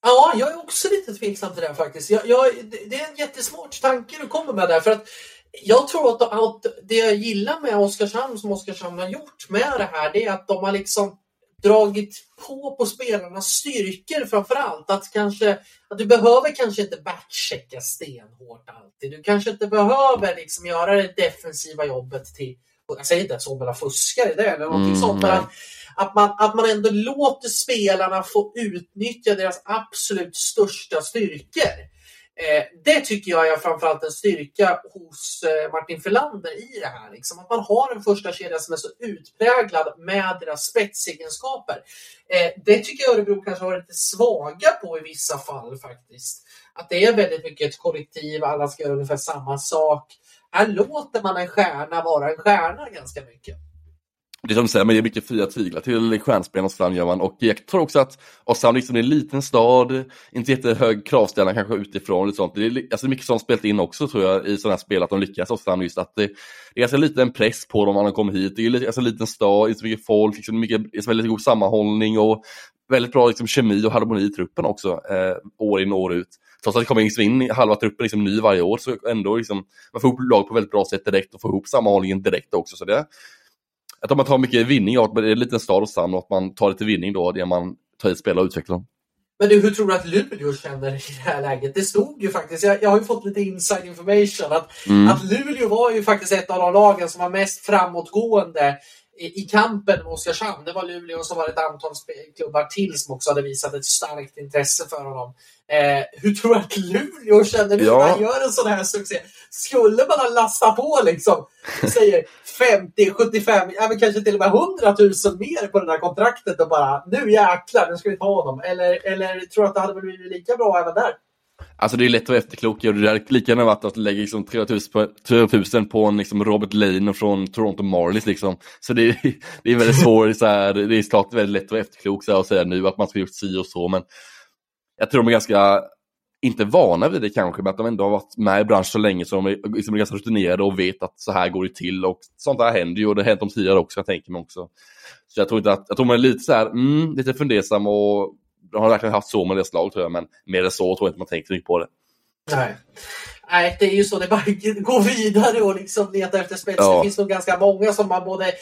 Ja, jag är också lite tveksam till det faktiskt. Jag, jag, det är en jättesmart tanke du kommer med där, för att jag tror att, att det jag gillar med Oskarshamn, som Oskarshamn har gjort med det här, det är att de har liksom dragit på på spelarnas styrkor framför allt. Att, kanske, att du behöver kanske inte backchecka stenhårt alltid. Du kanske inte behöver liksom göra det defensiva jobbet till... Jag säger inte att Sobela fuskar det eller någonting mm, sånt, men att, att, man, att man ändå låter spelarna få utnyttja deras absolut största styrkor. Eh, det tycker jag är framförallt en styrka hos eh, Martin Ferlander i det här. Liksom. Att man har en första kedja som är så utpräglad med deras spetsegenskaper. Eh, det tycker jag Örebro kanske har lite svaga på i vissa fall faktiskt. Att det är väldigt mycket ett kollektiv, alla ska göra ungefär samma sak. Här låter man en stjärna vara en stjärna ganska mycket det som du säger, man ger mycket fria tyglar till stjärnspelarna Oskarshamn gör man. Och jag tror också att Oskarshamn liksom är en liten stad, inte jättehög kravställning kanske utifrån. Och sånt. Det är alltså mycket som spelat in också tror jag i sådana här spel, att de lyckas Oskarshamn just att det, det är ganska liten press på dem när de kommer hit. Det är ganska alltså liten stad, inte så mycket folk, liksom mycket, väldigt god sammanhållning och väldigt bra liksom, kemi och harmoni i truppen också, eh, år in och år ut. Trots att det kommer in halva truppen liksom, ny varje år så ändå liksom, man får ihop lag på väldigt bra sätt direkt och får ihop sammanhållningen direkt också. Så det, att om man tar mycket vinning att det är en liten stad och stan och att man tar lite vinning då, det man tar hit spelare och utvecklar dem. Men du, hur tror du att Luleå känner i det här läget? Det stod ju faktiskt, jag, jag har ju fått lite inside information, att, mm. att Luleå var ju faktiskt ett av de lagen som var mest framåtgående i, i kampen med Oskarshamn. Det var Luleå och så var det ett antal klubbar till som också hade visat ett starkt intresse för honom. Eh, hur tror du att Luleå känner nu ja. när han gör en sån här succé? Skulle man ha lastat på liksom, säger 50, 75, ja, men kanske till och med 100 000 mer på det här kontraktet och bara nu jäklar, nu ska vi ta honom. Eller, eller tror du att det hade blivit lika bra även där? Alltså det är lätt att vara efterklok. Det hade lika gärna varit att lägga liksom 3000 på, en liksom Robert Lane från Toronto Marlies. Liksom. Så det är, det är väldigt svårt, så här, det är klart väldigt lätt att vara efterklok så här, och säga nu att man ska gjort si och så. Men jag tror de är ganska, inte vana vid det kanske, men att de ändå har varit med i branschen så länge så de är, liksom är ganska rutinerade och vet att så här går det till. Och sånt där händer ju och det har hänt dem tidigare också, jag tänker mig också. Så jag tror inte att, jag tror man är lite så här, mm, lite fundersam och de har verkligen haft så med deras lag tror jag, men mer än så tror jag inte man tänker mycket på det. Nej. Nej, det är ju så. Det är bara gå vidare och liksom leta efter spets. Ja. Det finns nog ganska många som man både,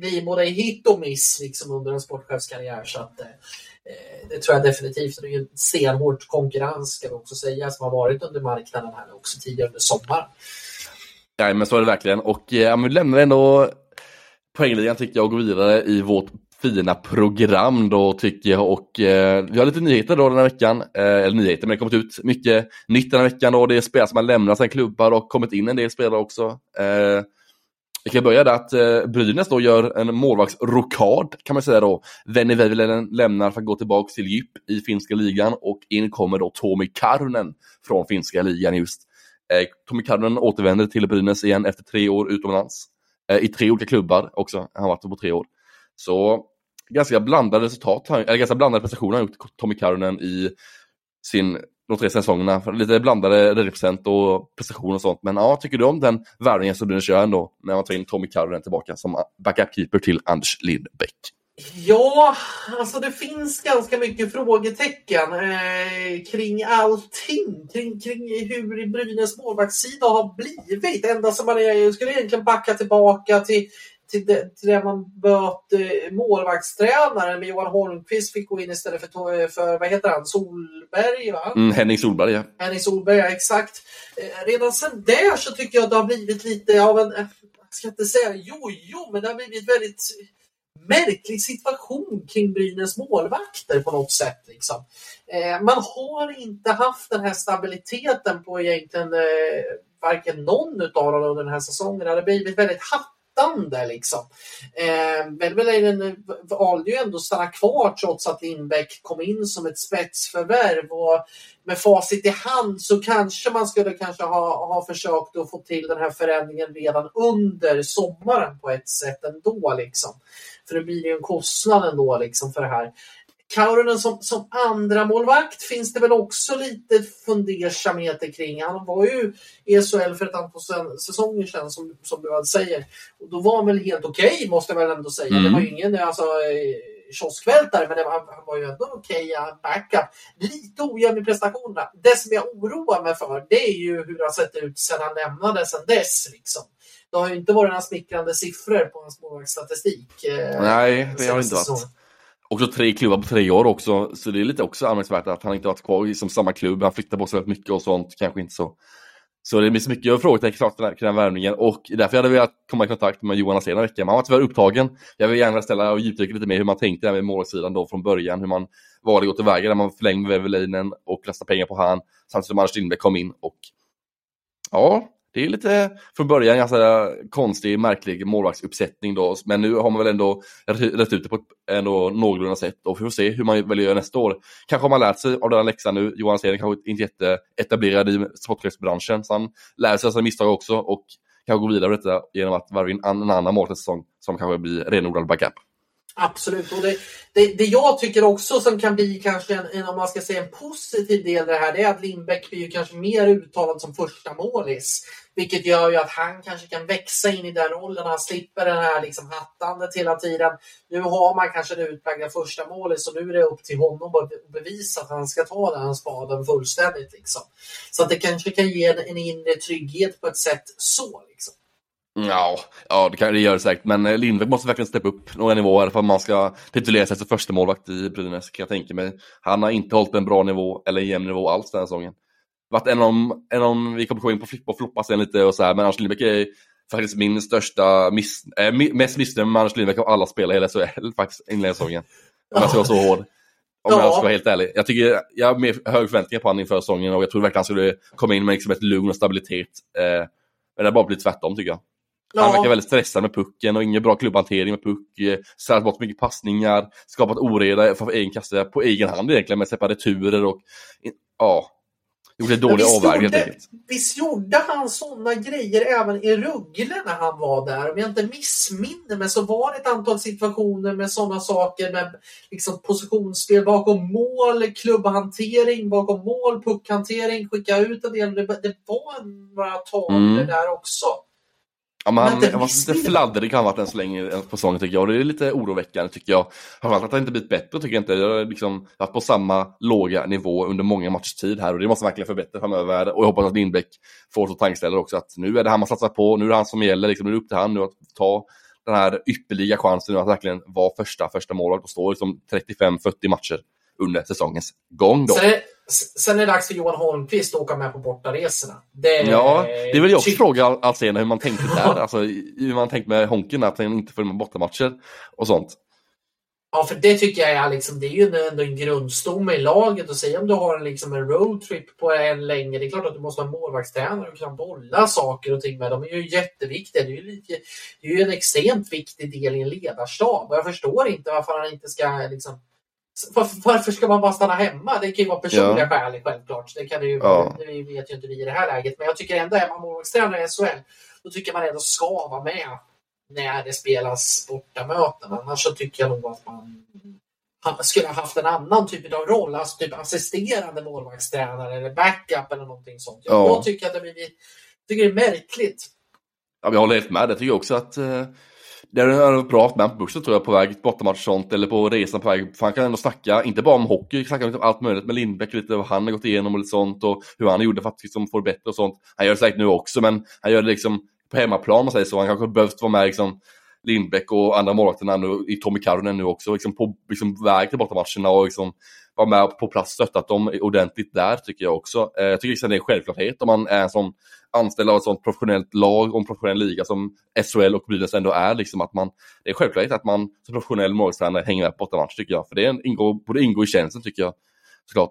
blir både hit och miss liksom under en sportchefskarriär. Så att, eh, Eh, det tror jag definitivt. Det är ju en stenhård konkurrens ska vi också säga som har varit under marknaden här också tidigare under sommaren. Ja, men så är det verkligen. Och eh, ja, vi lämnar ändå poängligan tycker jag och går vidare i vårt fina program då tycker jag och eh, vi har lite nyheter då den här veckan. Eh, eller nyheter, men det har kommit ut mycket nytt den här veckan då, det är spelare som har lämnat sina klubbar och kommit in en del spelare också. Eh, vi kan börja där att eh, Brynäs då gör en målvaktsrokad kan man säga då. Venni Väiväläinen lämnar för att gå tillbaka till djup i finska ligan och in kommer då Tomi Karunen från finska ligan just. Eh, Tomi Karunen återvänder till Brynäs igen efter tre år utomlands. Eh, I tre olika klubbar också, han har varit på tre år. Så ganska blandade resultat, eller ganska blandade prestationer har gjort Tommy Karunen i sin, de tre säsongerna. Lite blandade represent och prestationer och sånt. Men ja, tycker du om den värvningen som du kör ändå när man tar in Tommy Karunen tillbaka som backup-keeper till Anders Lindbäck? Ja, alltså det finns ganska mycket frågetecken eh, kring allting. Kring, kring hur Brynäs målvaktssida har blivit. Ända som man är, skulle egentligen backa tillbaka till till det, till det man böt eh, målvaktstränaren med Johan Holmqvist fick gå in istället för, för vad heter han, Solberg? Va? Mm, Henning Solberg, ja. Henning Solberg, ja, exakt. Eh, redan sedan där så tycker jag att det har blivit lite av en, eh, jag ska inte säga jojo, men det har blivit väldigt märklig situation kring Brynäs målvakter på något sätt. Liksom. Eh, man har inte haft den här stabiliteten på egentligen eh, varken någon av dem under den här säsongen. Det har blivit väldigt hatt sittande. Liksom. Eh, Belvelainen valde ju ändå att stanna kvar trots att Lindbäck kom in som ett spetsförvärv. Och med facit i hand så kanske man skulle kanske ha, ha försökt att få till den här förändringen redan under sommaren på ett sätt ändå. Liksom. För det blir ju en kostnad ändå liksom, för det här. Kauronen som, som andra målvakt finns det väl också lite fundersamheter kring. Han var ju i SHL för ett antal säsonger sedan som, som du säger. Och då var han väl helt okej okay, måste jag väl ändå säga. Mm. Det var ju ingen alltså, eh, kioskvältare men det var, han var ju ändå okej okay, backup. Lite ojämn i prestationerna. Det som jag oroar mig för det är ju hur det har sett ut sedan han lämnade sedan dess. Liksom. Det har ju inte varit några smickrande siffror på hans målvaktsstatistik. Eh, Nej, det har inte varit. Också tre klubbar på tre år också, så det är lite också anmärkningsvärt att han inte varit kvar i som samma klubb. Han flyttar på sig väldigt mycket och sånt, kanske inte så. Så det blir så mycket frågetecken kring den här värvningen och därför hade jag velat komma i kontakt med Johan Asén veckan. Men han var tyvärr upptagen. Jag vill gärna ställa och djupdyka lite mer hur man tänkte med målsidan då från början, hur man valde att gå tillväga när man förlängde Vävelinen och lastade pengar på han samtidigt som Anders Lindbäck kom in och ja, det är lite från början ganska konstig, märklig målvaktsuppsättning då. Men nu har man väl ändå rätt ut det på ett ändå någorlunda sätt och vi får se hur man väljer nästa år. Kanske har man lärt sig av den här läxan nu. Johan Seden kanske inte jätteetablerad i sportchefsbranschen så han lär sig av sina misstag också och kanske gå vidare med detta genom att värva in en annan målvaktssäsong som kanske blir renodlad backup. Absolut. Och det, det, det, jag tycker också som kan bli kanske en, en, om man ska säga en positiv del i det här, det är att Lindbäck blir ju kanske mer uttalad som första målis. Vilket gör ju att han kanske kan växa in i den rollen. Han slipper den här liksom hattandet hela tiden. Nu har man kanske en utpräglad första målis så nu är det upp till honom att bevisa att han ska ta den spaden fullständigt. Liksom. Så att det kanske kan ge en, en inre trygghet på ett sätt så. Liksom. Ja, ja det kan det göra säkert, men eh, Lindbäck måste verkligen steppa upp några nivåer för att man ska titulera sig som första målvakt i Brynäs kan jag tänka mig. Han har inte hållit en bra nivå eller en jämn nivå alls den här säsongen. Varit en av, en om vi kommer gå in på flippa och floppa sen lite och så här, men Anders Lindbäck är faktiskt min största, miss, äh, mest missnöjd med Anders Lindbäck av alla spelare i hela SHL faktiskt, inledningssäsongen. Om jag ska vara så hård. Om Ja. jag ska vara helt ärlig. Jag tycker, jag har mer hög förväntningar på honom inför säsongen och jag tror verkligen han skulle komma in med liksom ett lugn och stabilitet. Eh, men det har bara blivit tvärtom tycker jag. Han verkar väldigt stressad med pucken och ingen bra klubbhantering med puck. eh, Slarvat bort mycket passningar, skapat oreda för egen kasse på egen hand egentligen med släppa returer och ja, gjorde dåliga avvägningar helt enkelt. Visst gjorde han sådana grejer även i Rögle när han var där? Om jag inte missminner mig så var det ett antal situationer med sådana saker med liksom positionsspel bakom mål, klubbhantering bakom mål, puckhantering, skicka ut en del. Det, det var några tavlor Mm. där också. Ja, men han det har varit lite fladdrig han varit än så länge på säsongen tycker jag. Och det är lite oroväckande tycker jag. Framförallt att han inte blivit bättre tycker jag inte. Jag har liksom varit på samma låga nivå under många matchers tid här och det måste verkligen förbättra framöver. Och jag hoppas att Lindbäck får så tankställare också att nu är det han man satsar på, nu är det han som gäller, liksom, nu är det upp till han nu att ta den här ypperliga chansen nu att verkligen vara första, första målvakt och stå liksom 35-40 matcher under säsongens gång då. Är, sen är det dags för Johan Holmqvist att åka med på bortaresorna. Det, Ja, det vill jag också tyck- fråga Al- Alsén hur man tänkte där. Alltså hur man tänkt med Honken, att han inte följer med bortamatcher och sånt. Ja, för det tycker jag är, liksom, det är ju ändå en grundstomme i laget. Och säga om du har en, liksom, en roadtrip på en längre, det är klart att du måste ha en målvaktstränare och kan bolla saker och ting med. De är ju jätteviktiga. Det är ju, det är ju en extremt viktig del i en ledarstab. Och jag förstår inte varför han inte ska liksom, varför, varför ska man bara stanna hemma? Det kan ju vara personliga Ja. skäl självklart. Det kan det ju Ja. det vet ju inte vi i det här läget. Men jag tycker ändå, är man målvaktstränare i SHL, då tycker man ändå ska vara med när det spelas bortamöten. Annars så tycker jag nog att man skulle ha haft en annan typ av roll, alltså typ assisterande målvaktstränare eller backup eller någonting sånt. Jag, Ja. jag tycker att det, blir, tycker det är märkligt. Ja, jag håller helt med. Jag tycker också att eh, det är bra att med på bussen tror jag på väg bortamatch och sånt eller på resan på väg. För han kan ändå snacka, inte bara om hockey, snacka om liksom allt möjligt med Lindbäck lite vad han har gått igenom och lite sånt och hur han gjorde för att liksom få det bättre och sånt. Han gör det säkert nu också men han gör det liksom på hemmaplan om man säger så. Han kanske behövt vara med liksom Lindbäck och andra målvakterna nu, i Tommy Karonen nu också, liksom på liksom väg till bortamatcherna och liksom vara med på plats stöttat dem ordentligt där tycker jag också. Eh, jag tycker liksom det är en självklarhet om man är en sån anställd av ett sånt professionellt lag och en professionell liga som SHL och Brynäs ändå är. Liksom att man, det är självklart att man som professionell målvaktstränare hänger med på bortamatch tycker jag. För det är en, ingår, borde ingå i tjänsten tycker jag. Såklart.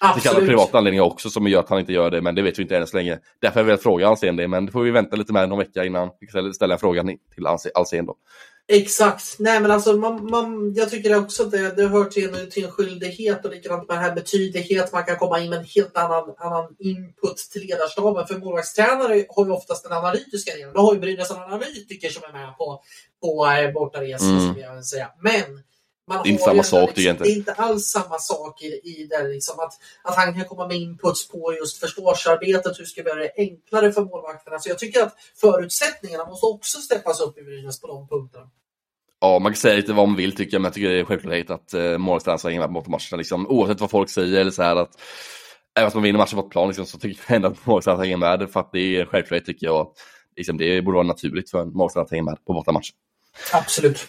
Det kan vara Absolut. privata anledningar också som gör att han inte gör det, men det vet vi inte än så länge. Därför har jag velat fråga Alsen det, men det får vi vänta lite med någon vecka innan vi ställer- ställer en fråga till Alse- Alsen då. Exakt. Nej, men alltså, man, man, jag tycker också att det, det hör till en, till en skyldighet och likadant med det här med tydlighet. Man kan komma in med en helt annan, annan input till ledarstaben. För målvaktstränare har ju oftast den analytiska delen. Då har ju Brynäs en analytiker som är med på, på eh, bortaresor, Mm. som jag vill säga. Men Det är inte samma sak, jag inte. Det är inte alls samma sak i, i det liksom att, att han kan komma med inputs på just försvarsarbetet. Hur ska vi göra det enklare för målvakterna? Så jag tycker att förutsättningarna måste också steppas upp i Brynäs på de punkterna. Ja, man kan säga lite vad man vill tycker jag, men jag tycker det är självklart att eh, hänga med på bortamatcherna. Liksom, oavsett vad folk säger eller så här att även om man vinner matchen på ett plan liksom, så tycker jag ändå att målvaktstränaren ska hänga med. För att det är en självklarhet tycker jag. Liksom, det borde vara naturligt för en målvaktstränare att hänga med på bortamatch. Absolut.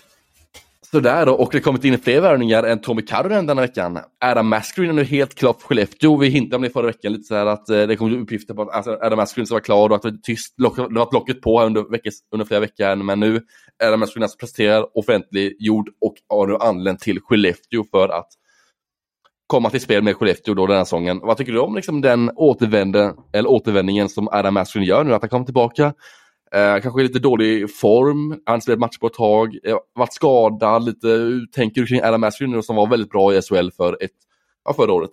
Sådär då, och det har kommit in fler värvningar än Tommy Karunen denna veckan. Adam Mascreen är nu helt klar för Skellefteå. Vi hintade om det förra veckan, lite så här att eh, det kom uppgifter på att alltså, Adam Mascreen ska vara klar och att det var tyst, lock, det var locket på här under, veckor, under flera veckor. Men nu är Adam Mascreen alltså presenterad, offentliggjord och har nu anlänt till Skellefteå för att komma till spel med Skellefteå då den här säsongen. Vad tycker du om liksom, den återvände, eller återvändningen som Adam Mascreen gör nu, att han kommer tillbaka? Eh, kanske lite dålig form, han spelat matcher på ett tag, eh, varit skadad lite. Hur tänker du kring Adam nu som var väldigt bra i SHL för ett, ja, förra året?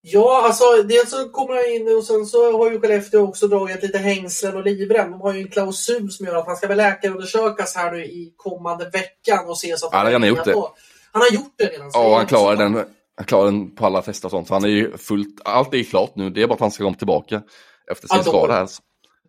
Ja, alltså dels så kommer han in och sen så har ju Skellefteå också dragit lite hängslen och livrem. De har ju en klausul som gör att han ska väl läkarundersökas här nu i kommande veckan och se så att Ja, han har gjort redo. Han har gjort det redan. det Ja, han klarar den, han klarar den på alla tester och sånt. Så han är ju fullt, allt är klart nu. Det är bara att han ska komma tillbaka efter sin Ja, skada här.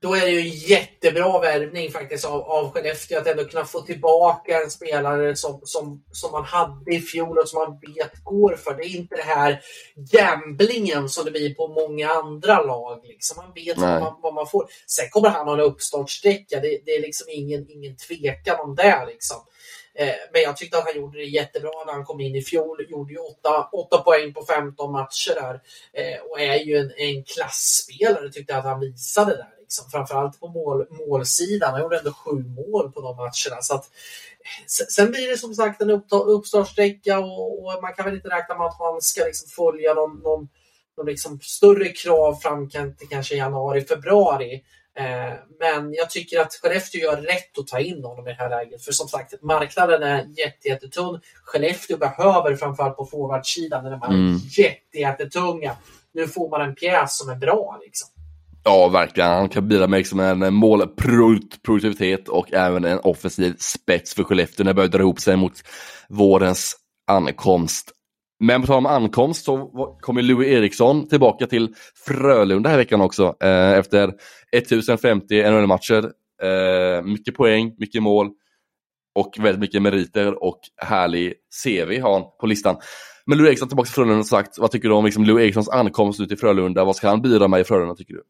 Då är det ju en jättebra värvning faktiskt av, av Skellefteå att ändå kunna få tillbaka en spelare som, som, som man hade i fjol och som man vet går för. Det är inte det här gamblingen som det blir på många andra lag. Liksom. Man vet vad man, vad man, får. Sen kommer han ha en uppstartsträcka. Det, det är liksom ingen, ingen tvekan om det. Liksom. Eh, men jag tyckte att han gjorde det jättebra när han kom in i fjol. Gjorde ju 8, poäng på 15 matcher där. Eh, och är ju en, en klassspelare tyckte jag att han visade där. Liksom. Framförallt på mål, målsidan. Han gjorde ändå sju mål på de matcherna. Så att, sen blir det som sagt en uppstartsträcka och, och, man kan väl inte räkna med att han ska liksom följa någon, någon, någon liksom större krav fram till kanske januari, februari. Eh, men jag tycker att Skellefteå gör rätt att ta in honom i det här läget. För som sagt, marknaden är jättetunn. Skellefteå behöver framförallt på forwardsidan, när de är mm. jättetunga. Nu får man en pjäs som är bra. Liksom. Ja, verkligen. Han kan bidra med liksom en målproduktivitet och även en offensiv spets för Skellefteå när det börjar dra ihop sig mot vårens ankomst. Men på tal om ankomst så kommer Louis Eriksson tillbaka till Frölunda här veckan också eh, efter 1050 NHL-matcher. Eh, mycket poäng, mycket mål och väldigt mycket meriter och härlig CV har han på listan. Men Louis Eriksson tillbaka till Frölunda sagt, vad tycker du om liksom Louis Erikssons ankomst ut till Frölunda? Vad ska han bidra med i Frölunda tycker du?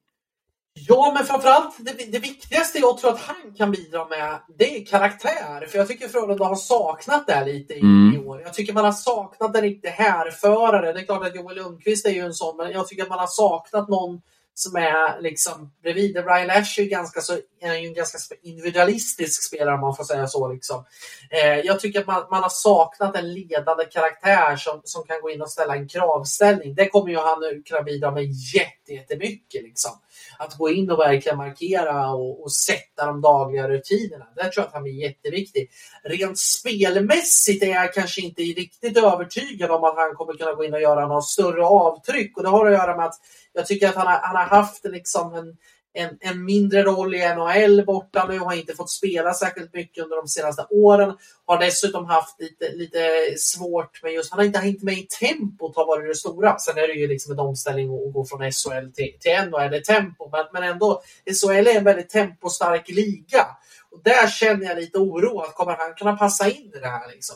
Ja, men framförallt det, det viktigaste jag tror att han kan bidra med, det är karaktär. För jag tycker Frölunda har saknat det lite i, mm. i, år. Jag tycker man har saknat en riktig härförare. Det är klart att Joel Lundqvist är ju en sån, men jag tycker att man har saknat någon som är liksom bredvid. Ryan Lash är ju ganska så, är ju en ganska individualistisk spelare om man får säga så. Liksom. Eh, jag tycker att man, man, har saknat en ledande karaktär som, som kan gå in och ställa en kravställning. Det kommer ju han nu kunna bidra med jättemycket. Liksom att gå in och verkligen markera och, och sätta de dagliga rutinerna. Där tror jag att han blir jätteviktig. Rent spelmässigt är jag kanske inte riktigt övertygad om att han kommer kunna gå in och göra något större avtryck och det har att göra med att jag tycker att han har, han har haft liksom en en, en mindre roll i NHL borta nu, har inte fått spela särskilt mycket under de senaste åren. Har dessutom haft lite, lite svårt med just, han har inte hängt med i tempot har varit det stora. Sen är det ju liksom en omställning att gå från SHL till, till NHL i tempo, men, men ändå, SHL är en väldigt tempostark liga. Och där känner jag lite oro, att kommer han kunna passa in i det här liksom?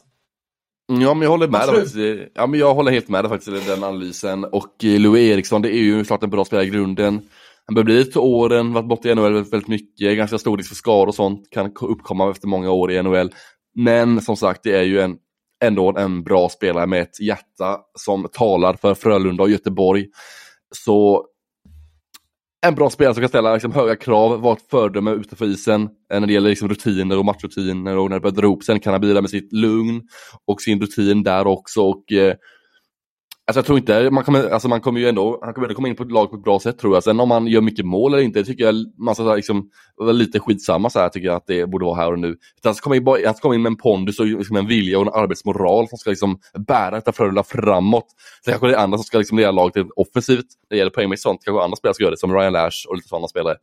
Ja, men jag håller med dig Ja, men jag håller helt med dig faktiskt i den analysen. Och eh, Louis Eriksson, det är ju klart en bra spelare i grunden. Han börjar bli lite åren, varit borta i NHL väldigt, mycket, ganska stor risk för skador och sånt kan uppkomma efter många år i NHL. Men som sagt, det är ju en, ändå en bra spelare med ett hjärta som talar för Frölunda och Göteborg. Så en bra spelare som kan ställa liksom, höga krav, vara ett föredöme utanför isen eh, när det gäller liksom, rutiner och matchrutiner och när det börjar dra ihop. Sen kan han bidra med sitt lugn och sin rutin där också. Och, eh, Alltså jag tror inte, man kommer, alltså man kommer ju ändå, han kommer ändå komma in på ett lag på ett bra sätt tror jag. Sen om han gör mycket mål eller inte, det tycker jag man ska liksom, lite skitsamma så här tycker jag att det borde vara här och nu. han ska komma in, han ska komma in med en pondus och liksom en vilja och en arbetsmoral som ska liksom bära detta Frölunda framåt. Sen kanske det är andra som ska liksom leda laget offensivt. Det gäller poängmässigt sånt, kanske andra spelare ska göra det, som Ryan Lash och lite sådana spelare.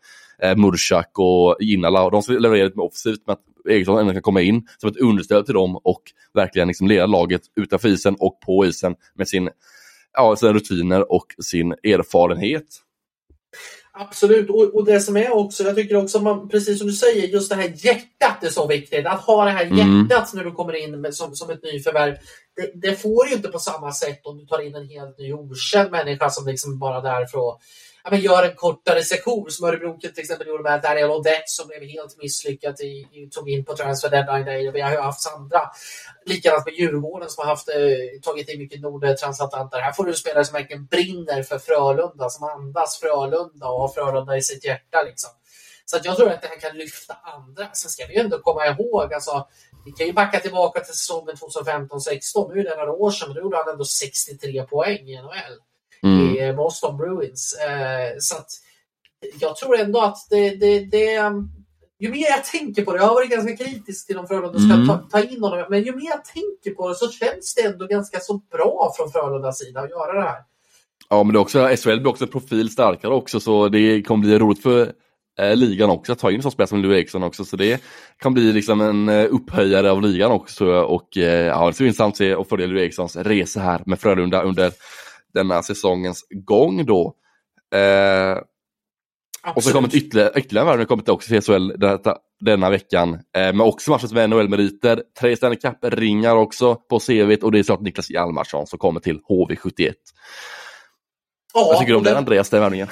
Eh, Murchak och Jinnala, de ska leverera lite mer offensivt men att Eriksson ändå kan komma in som ett understöd till dem och verkligen liksom leda laget utanför isen och på isen med sin ja, sina rutiner och sin erfarenhet. Absolut, och, och, det som är också, jag tycker också man, precis som du säger, just det här hjärtat är så viktigt. Att ha det här mm. hjärtat när du kommer in med, som, som ett nyförvärv. Det, det får du inte på samma sätt om du tar in en helt ny okänd människa som liksom bara är där för att men gör en kortare session som Örebro till exempel gjorde med Daniel Odette som blev helt misslyckat i, i, tog in på transfer deadline day. Vi har ju haft andra. Likadant med Djurgården som har haft, eh, tagit in mycket nordtransatlanter. Här får du spelare som verkligen brinner för Frölunda, som andas Frölunda och har Frölunda i sitt hjärta. Liksom. Så att jag tror att det här kan lyfta andra. Sen ska vi ju ändå komma ihåg, alltså, vi kan ju backa tillbaka till säsongen 2015-16. Nu är det några år sedan, men då gjorde han ändå 63 poäng i NHL mm. i Boston Bruins. Eh, så att jag tror ändå att det, det, det um, ju mer jag tänker på det, jag har varit ganska kritisk till om Frölunda ska mm. ta, ta, in honom, men ju mer jag tänker på det så känns det ändå ganska så bra från Frölundas sida att göra det här. Ja, men det är också, SHL blir också profil starkare också, så det kommer bli roligt för eh, ligan också att ta in en sån spelare som Louis Eriksson också, så det kan bli liksom en eh, upphöjare av ligan också och eh, ja, det ska bli intressant att se och följa Louis Erikssons resa här med Frölunda under denna säsongens gång då. Eh, Och så kommer ytterligare, ytterligare värvning kommit också till SHL detta, denna veckan. Eh, men också matchas med NHL-meriter. Tre Stanley Cup-ringar också på CVt och det är såklart Niklas Hjalmarsson som kommer till HV71. Ja, Vad tycker du om den Andreas, den värvningen?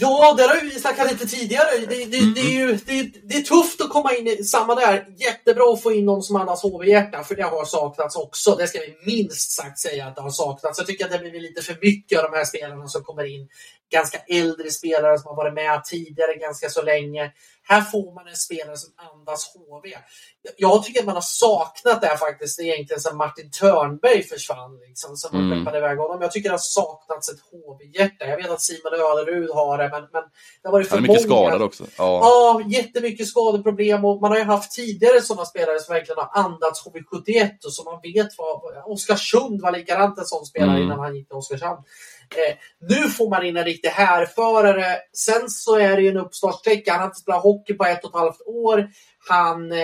Ja, det har vi snackat lite tidigare. Det, det, mm. det, är ju, det, det, är tufft att komma in i samma där. Jättebra att få in någon som annars HV-hjärta, för det har saknats också. Det ska vi minst sagt säga att det har saknats. Jag tycker att det blir lite för mycket av de här spelarna som kommer in. Ganska äldre spelare som har varit med tidigare ganska så länge. Här får man en spelare som andas HV. Jag tycker att man har saknat det här faktiskt egentligen sedan Martin Törnberg försvann. Liksom, sen man mm. iväg honom. Jag tycker det har saknats ett HV-hjärta. Jag vet att Simon Ölerud har det, men, men det har varit för Han är mycket många. skadad också. Ja. ja, jättemycket skadeproblem och man har ju haft tidigare sådana spelare som verkligen har andats HV71 och som man vet vad... Oskarsund var likadant en sån spelare mm. innan han gick till Oskarshamn. Eh, nu får man in en riktig härförare. Sen så är det ju en uppstartsträcka. Han har inte spelat hockey på ett och ett halvt år. Han eh,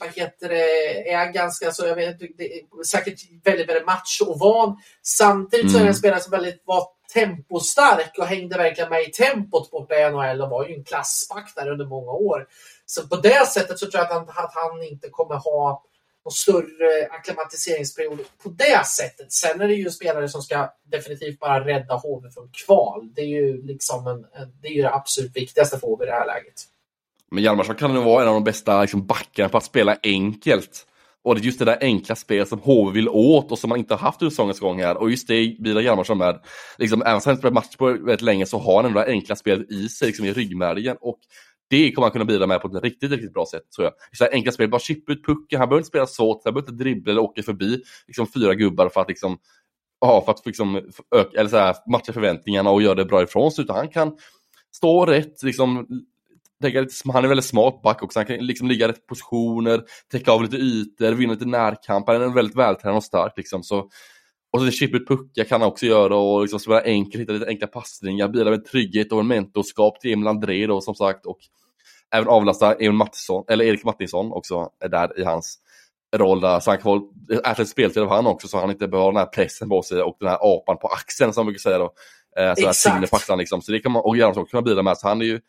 vad heter det, är ganska så, jag vet det, säkert väldigt, väldigt macho-van. Samtidigt mm. så är det en mm. spelare som väldigt var tempostark och hängde verkligen med i tempot borta i NHL och var ju en klassback där under många år. Så på det sättet så tror jag att han, att han inte kommer ha någon större akklimatiseringsperiod på det sättet. Sen är det ju spelare som ska definitivt bara rädda HV från kval. Det är ju liksom en, det, är ju det absolut viktigaste för HV i det här läget. Men Hjalmarsson kan nog vara en av de bästa liksom, backarna på att spela enkelt. Och det är just det där enkla spelet som HV vill åt och som man inte har haft under säsongens gång här. Och just det bidrar Hjalmarsson med. Liksom, även om han inte spelat match på väldigt länge så har han ändå det enkla spelet i sig, liksom i ryggmärgen. Och det kommer han kunna bidra med på ett riktigt, riktigt bra sätt tror jag. Så här enkla spel, bara chippa ut pucken, han behöver inte spela svårt, han behöver inte dribbla eller åka förbi liksom, fyra gubbar för att liksom Ja, för att liksom öka, eller så här, matcha förväntningarna och göra det bra ifrån sig, utan han kan stå rätt, liksom, lägga lite, han är väldigt smart back också, han kan liksom ligga i rätt positioner, täcka av lite ytor, vinna lite närkamp, han är väldigt vältränad och stark liksom. Så, och så chippa ut puckar kan han också göra och liksom spela enkelt, hitta lite enkla passningar, bidra med trygghet och en mentorskap till Emil André då som sagt. Och även avlasta Emil Mattisson, eller Erik Mattisson också är där i hans roll där. Så han kan få ärligt speltid av han också så han inte behöver den här pressen på sig och den här apan på axeln som man brukar säga då. Eh, så Exakt. på axlarna liksom. Så det kan man, och Göransson kunna bidra med. Så han är ju,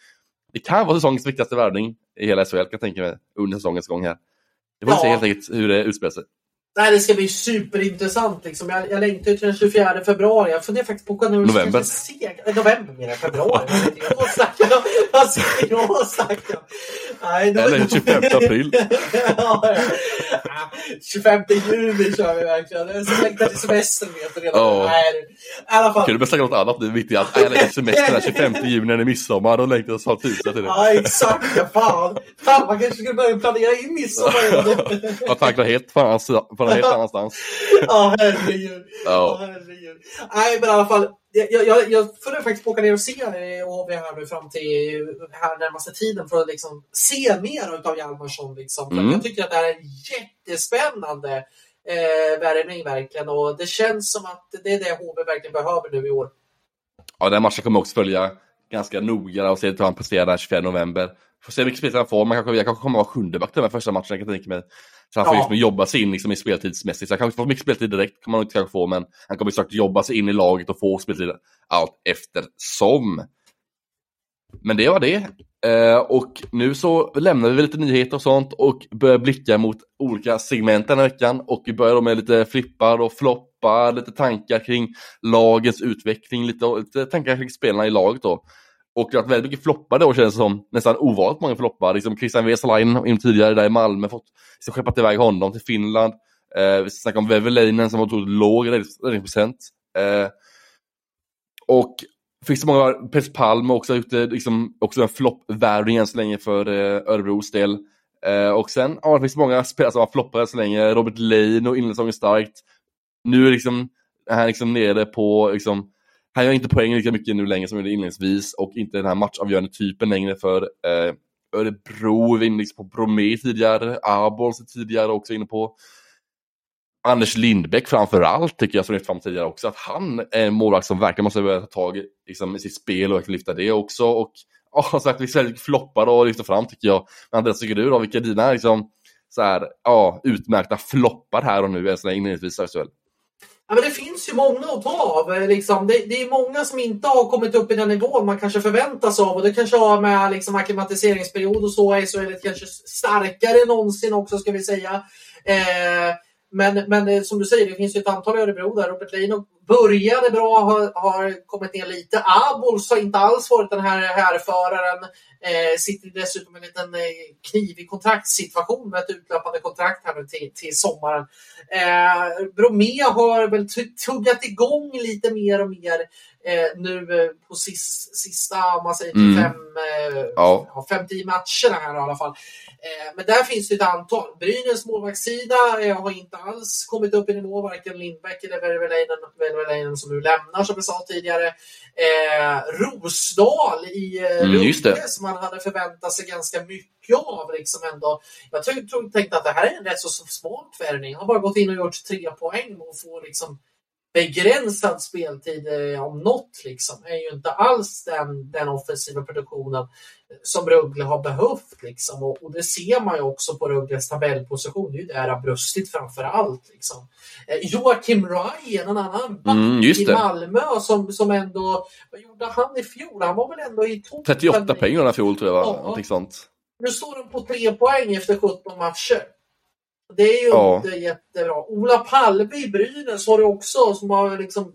det kan vara säsongens viktigaste värvning i hela SHL kan jag tänka mig under säsongens gång här. Det får ja. se helt enkelt hur det utspelar sig. Nej, det ska bli superintressant. Liksom. Jag, jag längtar till den 24 februari. Jag funderar faktiskt på att nu November. Se, november menar jag, februari. Vad snackar jag? Alltså, jag snackar Nej, då, Eller 25 april. ja, ja. 25 juni kör vi verkligen. Jag längtar till semestern vet du redan. Oh. Nej, alla fall. Du bäst snacka något annat nu mitt i allt? Jag längtar till semestern den 25 juni när det är midsommar. Då längtar jag snart det. Ja, exakt. Ja, fan. fan. Man kanske skulle börja planera in midsommar. Man tankar helt fan en helt annanstans. Ja, herregud. Ja. herregud. Nej, men i alla fall. Jag, jag, jag funderar faktiskt på att åka ner och se HV här nu fram till här närmaste tiden för att liksom se mer av Hjalmarsson. Liksom. Mm. Jag tycker att det här är en jättespännande eh, värvning verkligen och det känns som att det är det HV verkligen behöver nu i år. Ja, den matchen kommer också följa ganska noga och se hur han presterar den 24 november. Får se vilken spelare han får. Man kanske, jag kanske kommer vara sjunde back den första matchen, jag kan tänka mig. Så han får ja. liksom jobba sig in liksom i speltidsmässigt. Så han kanske får mycket speltid direkt, kan man inte kanske få, men han kommer säkert jobba sig in i laget och få speltid allt eftersom. Men det var det. Eh, och nu så lämnar vi lite nyheter och sånt och börjar blicka mot olika segment den här veckan. Och vi börjar då med lite flippar och floppar, lite tankar kring lagets utveckling, lite, lite tankar kring spelarna i laget då. Och det har varit väldigt mycket floppar då känns det som. Nästan ovanligt många floppar. Liksom Christian Vesalainen tidigare där i Malmö, fått liksom, skeppat iväg honom till Finland. Eh, vi snackar om Veveleinen som har otroligt låg räddningsprocent. Eh, och Fick så många, Pes Palm också gjort liksom, också en floppvärvning än så länge för eh, Örebros del. Eh, och sen ja, det finns många spelare som har floppat än så länge. Robert Lane och inledningssäsongen starkt. Nu är liksom, är han liksom nere på liksom, han gör inte poäng lika mycket nu längre som inledningsvis och inte den här matchavgörande typen längre för eh, Örebro, vi var inne liksom på Bromé tidigare, Arbols tidigare också inne på. Anders Lindbäck framför allt tycker jag som lyft fram tidigare också, att han är en målvakt som verkligen måste börja ta tag liksom, i sitt spel och lyfta det också. Och ja, som sagt, vi väldigt floppar och lyfta fram tycker jag. Men Andreas, tycker du då? Vilka är dina liksom, så här, ja, utmärkta floppar här och nu, än så länge inledningsvis i SHL? Ja, men det finns ju många att ta av. Eh, liksom. Det, det är många som inte har kommit upp i den nivån man kanske förväntas av. Och det kanske har med liksom, acklimatiseringsperiod och så. SHL är kanske starkare än någonsin också ska vi säga. Eh, men, men eh, som du säger, det finns ju ett antal i Örebro där. Robert Leino började bra, har, har kommit ner lite. Abols har inte alls varit den här härföraren. Eh, sitter dessutom i en liten eh, knivig kontraktssituation med ett utlöpande kontrakt här nu till, till sommaren. Eh, Bromé har väl tu- tuggat igång lite mer och mer eh, nu eh, på sis, sista, om man säger Mm. fem, eh, Ja. fem, tio matcherna här i alla fall. Eh, men där finns det ett antal. Brynäs målvaktssida har inte alls kommit upp i nivå, varken Lindbäck eller Velveleinen som nu lämnar som vi sa tidigare. Eh, Rosdal i eh, Mm. Rögle som man hade förväntat sig ganska mycket av. Liksom ändå. Jag tänkte att det här är en rätt så smart värvning. Har bara gått in och gjort tre poäng och får liksom begränsad speltid eh, om något. Liksom. är ju inte alls den, den offensiva produktionen som Rögle har behövt. Liksom. Och, och det ser man ju också på Rögles tabellposition. Det är ju där det har brustit framför allt. Liksom. Eh, Joakim Ryan, en annan back Mm, i. Malmö som, som ändå... Vad gjorde han i fjol? Han var väl ändå i toppen. 38 poäng här fjol tror jag, va? Ja. Sånt. Nu står de på tre poäng efter 17 matcher. Det är ju Ja. inte jättebra. Ola Palve i Brynäs har du också som har liksom...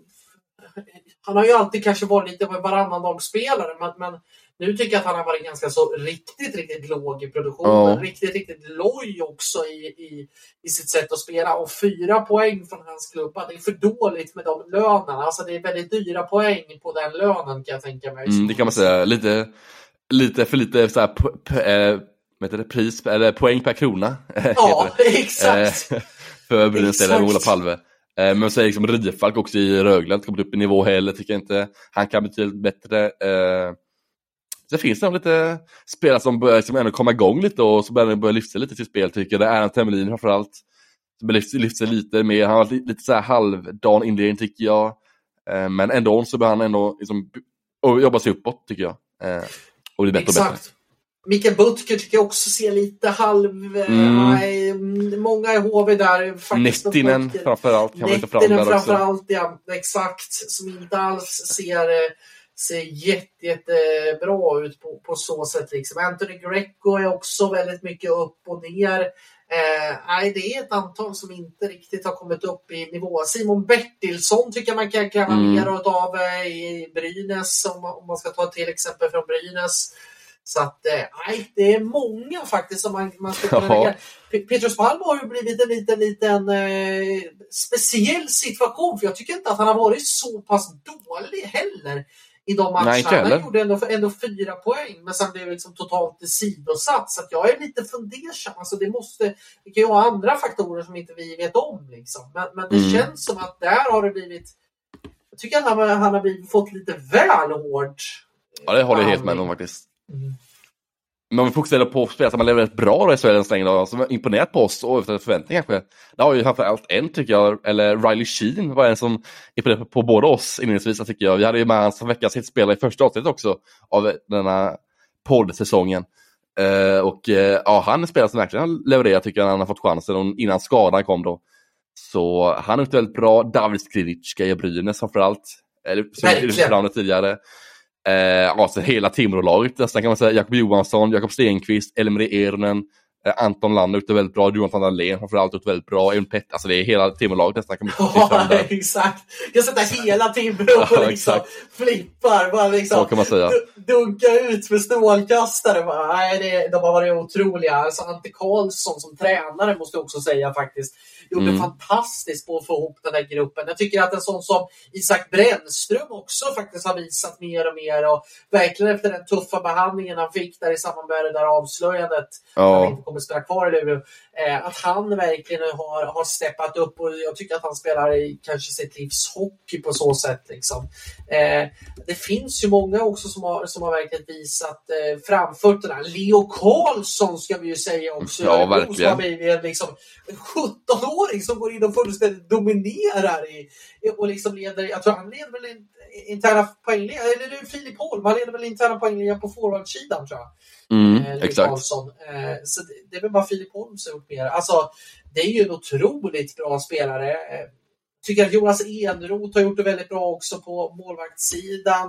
Han har ju alltid kanske varit lite varannandagsspelare men, men nu tycker jag att han har varit ganska så riktigt, riktigt låg i produktionen. Ja. Riktigt, riktigt loj också i, i, i sitt sätt att spela. Och fyra poäng från hans klubba, det är för dåligt med de lönerna. Alltså det är väldigt dyra poäng på den lönen kan jag tänka mig. Mm, det kan man säga. Lite, lite för lite så här, eh, vad heter det, pris, eller poäng per krona. Ja, heter det. exakt. Eh, för Brynäs del, Exakt. Ola Palve. Eh, Men säger liksom Rifalk också i Rögle, inte kommit upp i nivå heller, tycker jag inte. Han kan betydligt bättre. Eh, Sen finns det nog lite spelare som börjar liksom ändå komma igång lite och så börjar det börja lyfta sig lite till spel tycker jag. Det är Erland Temmelin framförallt. Som lyft, lyft sig lite mer. Han har varit lite, så här halvdan inledning tycker jag. Eh, Men ändå så börjar han ändå liksom, jobba sig uppåt tycker jag. Eh, Och bli bättre och bättre. Mikael Butker tycker jag också ser lite halv... eh, Mm. Nej, mm, många i HV där. faktiskt, Nettinen framförallt Nettinen framförallt, ja. Exakt. Som inte alls ser, eh, ser jätte, jättebra ut på, på så sätt. Liksom. Anthony Greco är också väldigt mycket upp och ner. Eh, nej, det är ett antal som inte riktigt har kommit upp i nivå. Simon Bertilsson tycker jag man kan kräva Mm. mer av eh, i Brynäs, om, om man ska ta till exempel från Brynäs. Så att, eh, nej, det är många faktiskt som man, man ska kunna lägga. Pe- Petrus Palm har ju blivit en liten, liten eh, speciell situation, för jag tycker inte att han har varit så pass dålig heller i de matcherna. Nej, han gjorde ändå, ändå fyra poäng, men sen blev det liksom totalt sidosatt. Så att jag är lite fundersam. Alltså det, måste, det kan ju vara andra faktorer som inte vi vet om. Liksom. Men, men det Mm. känns som att där har det blivit... Jag tycker att han, har- han har blivit, fått lite väl hårt. Ja, det håller jag helt med om faktiskt. Men om vi fokuserar på spelare som har levererat bra i SHL än så länge som har imponerat på oss och efter förväntningar kanske. Det har ju framförallt en tycker jag, eller Riley Sheen var en som imponerade på båda oss inledningsvis tycker jag. Vi hade ju med hans veckans hitspelare i första avsnittet också av denna poddsäsongen. Eh, och eh, ja, han är en spelare som verkligen har levererat tycker jag när han har fått chansen innan skadan kom då. Så han är väldigt bra. David Skrivicka i Brynäs framförallt. Eller som det tidigare. Eh, alltså hela Timrå-laget nästan kan man säga. Jakob Johansson, Jakob Stenqvist, Elmeri Ernen, eh, Anton Lander ute väldigt bra, Jonathan Dahlén framförallt ute väldigt bra, Emil Pett, alltså det är hela Timrå-laget nästan kan man Ja, exakt. Jag sätter hela Timrå och Ja, liksom flippar. Bara liksom Så kan man säga. du- dunka ut med strålkastare. Bara, nej, det, de har varit otroliga. Alltså, Ante Karlsson som tränare måste jag också säga faktiskt. Gjorde Mm. fantastiskt på att få ihop den där gruppen. Jag tycker att en sån som Isak Brännström också faktiskt har visat mer och mer. Och verkligen efter den tuffa behandlingen han fick där i samband med det där avslöjandet. Han Ja, inte kommer spela kvar i Luleå. Eh, att han verkligen har, har steppat upp och jag tycker att han spelar i kanske sitt livs hockey på så sätt. Liksom. Eh, det finns ju många också som har, som har verkligen visat eh, framfötterna. Leo Karlsson ska vi ju säga också. Ja, verkligen. Som har blivit liksom, en 17-åring som går in och fullständigt dominerar i, och liksom leder, jag tror han leder väl in, interna poängligan, eller det är Filip Holm, han leder väl interna poängligan på forwardsidan tror jag. mm, Eh, exakt. Karlsson. Eh, så det, det är väl bara Filip Holm som gjort mer. Alltså, det är ju en otroligt bra spelare. Eh, tycker att Jonas Enroth har gjort det väldigt bra också på målvaktssidan.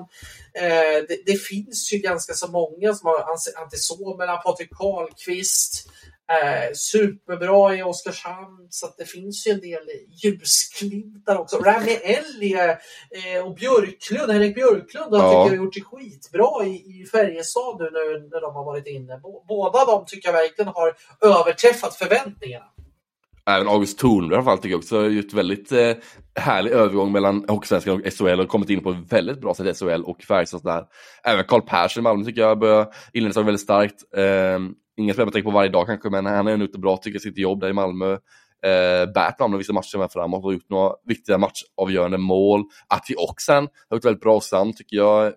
Eh, det, det, finns ju ganska så många som har Ante Somela, Patrik Karlqvist. Eh, superbra i Oskarshamn, så det finns ju en del ljusglimtar också. Rami Ellie eh, och Björklund, Henrik Björklund har ja. tycker jag gjort det skitbra i, i Färjestad nu när, när de har varit inne. Båda de tycker jag verkligen har överträffat förväntningarna. Även August Thornberg har tycker jag också har gjort väldigt eh, härlig övergång mellan Hockeysvenskan och SHL och kommit in på ett väldigt bra sätt i SHL och Färjestad där. Även Karl Persson i Malmö tycker jag börjar inleda väldigt starkt. Eh, ingen spelare man tänker på varje dag kanske, men han är nog inte bra, tycker sitt jobb där i Malmö. Eh, Bert namnar vissa matcher med framåt och gjort några viktiga matchavgörande mål. Ati Oxen har gjort väldigt bra sam tycker jag.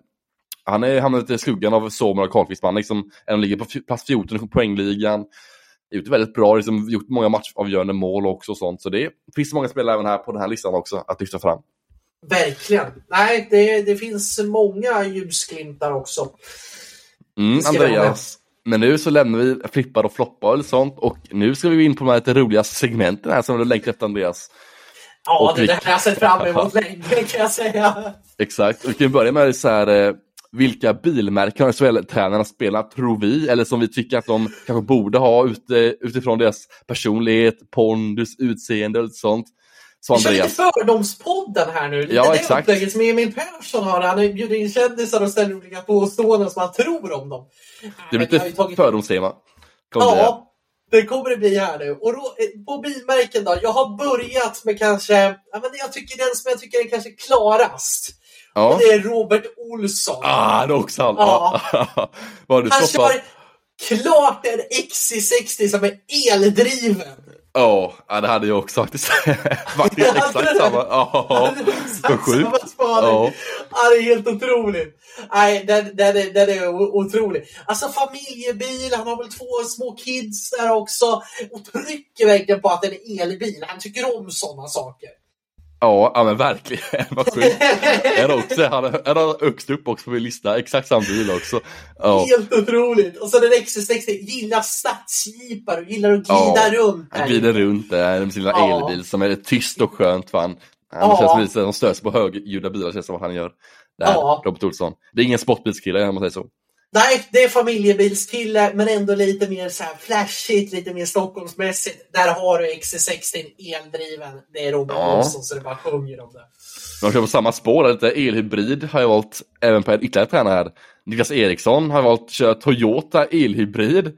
Han är hamnat i skuggan av Sommer och Karlqvist, man liksom, ligger på plats 14 i poängligan gjort väldigt bra, liksom, gjort många matchavgörande mål också och sånt. Så det finns många spelare även här på den här listan också att lyfta fram. Verkligen. Nej, det, det finns många ljusglimtar också. Mm, Andreas, men nu så lämnar vi flippar och floppar och sånt och nu ska vi in på de här lite roliga segmenten här som du längtar efter Andreas. Ja, och det, vi... här har jag sett fram emot länge kan jag säga. Exakt, och vi kan börja med så här eh, vilka bilmärken har SHL-tränarna spelat, tror vi, eller som vi tycker att de kanske borde ha utifrån deras personlighet, pondus, utseende och sånt. Vi kör lite Fördomspodden här nu. Lite ja, exakt. upplägget som Emil Persson har. Han bjuder in kändisar och ställer olika påståenden som han tror om dem. Det blir lite tagit... fördomstema. Ja, det kommer det bli här nu. Och då, eh, på bilmärken då. Jag har börjat med kanske, ja, men jag tycker den som jag tycker är kanske klarast. Ja. Och det är Robert Olsson. Ah, det är också han. Ja. Vad han kör klart en XC60 som är eldriven. Ja, det hade jag också faktiskt. faktiskt exakt samma. Ja, för sjukt. Ja. ja, det är helt otroligt. Nej, den, den, är, den är otrolig. Alltså familjebil, han har väl två små kids där också. Och trycker verkligen på att det är en elbil. Han tycker om sådana saker. Ja, ja men verkligen. Vad sjukt. Också, han är högst upp också på min lista. Exakt samma bil också. Ja. Helt otroligt. Och så den XC60, gillar stadsjeepar och gillar att glida ja, runt. Han glider runt där med sin lilla ja. elbil som är tyst och skönt för han. Ja. känns som att han störs på högljudda bilar, känns som vad han gör. Det här, ja. Robert Olsson. Det är ingen sportbilskille om man säger så. Nej, det är familjebilskille men ändå lite mer så här flashigt, lite mer Stockholmsmässigt. Där har du XC60 eldriven. Det är Robert ja. Olsson så det bara sjunger om det. De kör på samma spår, lite elhybrid har jag valt även på ytterligare tränare här. Niklas Eriksson har valt att köra Toyota elhybrid.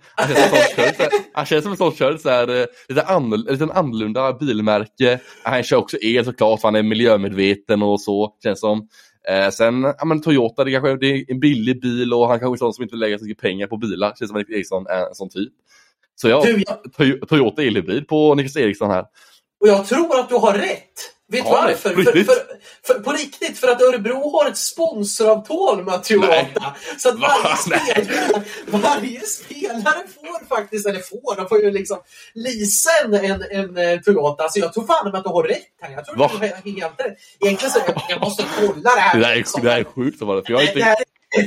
Han känns som en sån kör så här, eh, lite, annorlunda, lite annorlunda bilmärke. Han kör också el såklart, för han är miljömedveten och så, känns som. Eh, sen, ja men Toyota, det kanske det är en billig bil och han kanske är sån som inte lägger så mycket pengar på bilar. Känns som att Eriksson är en sån typ. Så ja. Toyota elhybrid på Niklas Eriksson här. Och jag tror att du har rätt. Vet du ja, varför? För, för, för, på riktigt, för att Örebro har ett sponsoravtal med Toyota. Så att varje spelare, varje spelare får faktiskt, eller får, de får ju liksom leasa en, en, en eh, Toyota. Så jag tror fan att du har rätt här. Jag tror Va? du har helt rätt. Egentligen så jag, jag måste kolla det här. Det här är, liksom. det här är sjukt. För jag inte... det, här,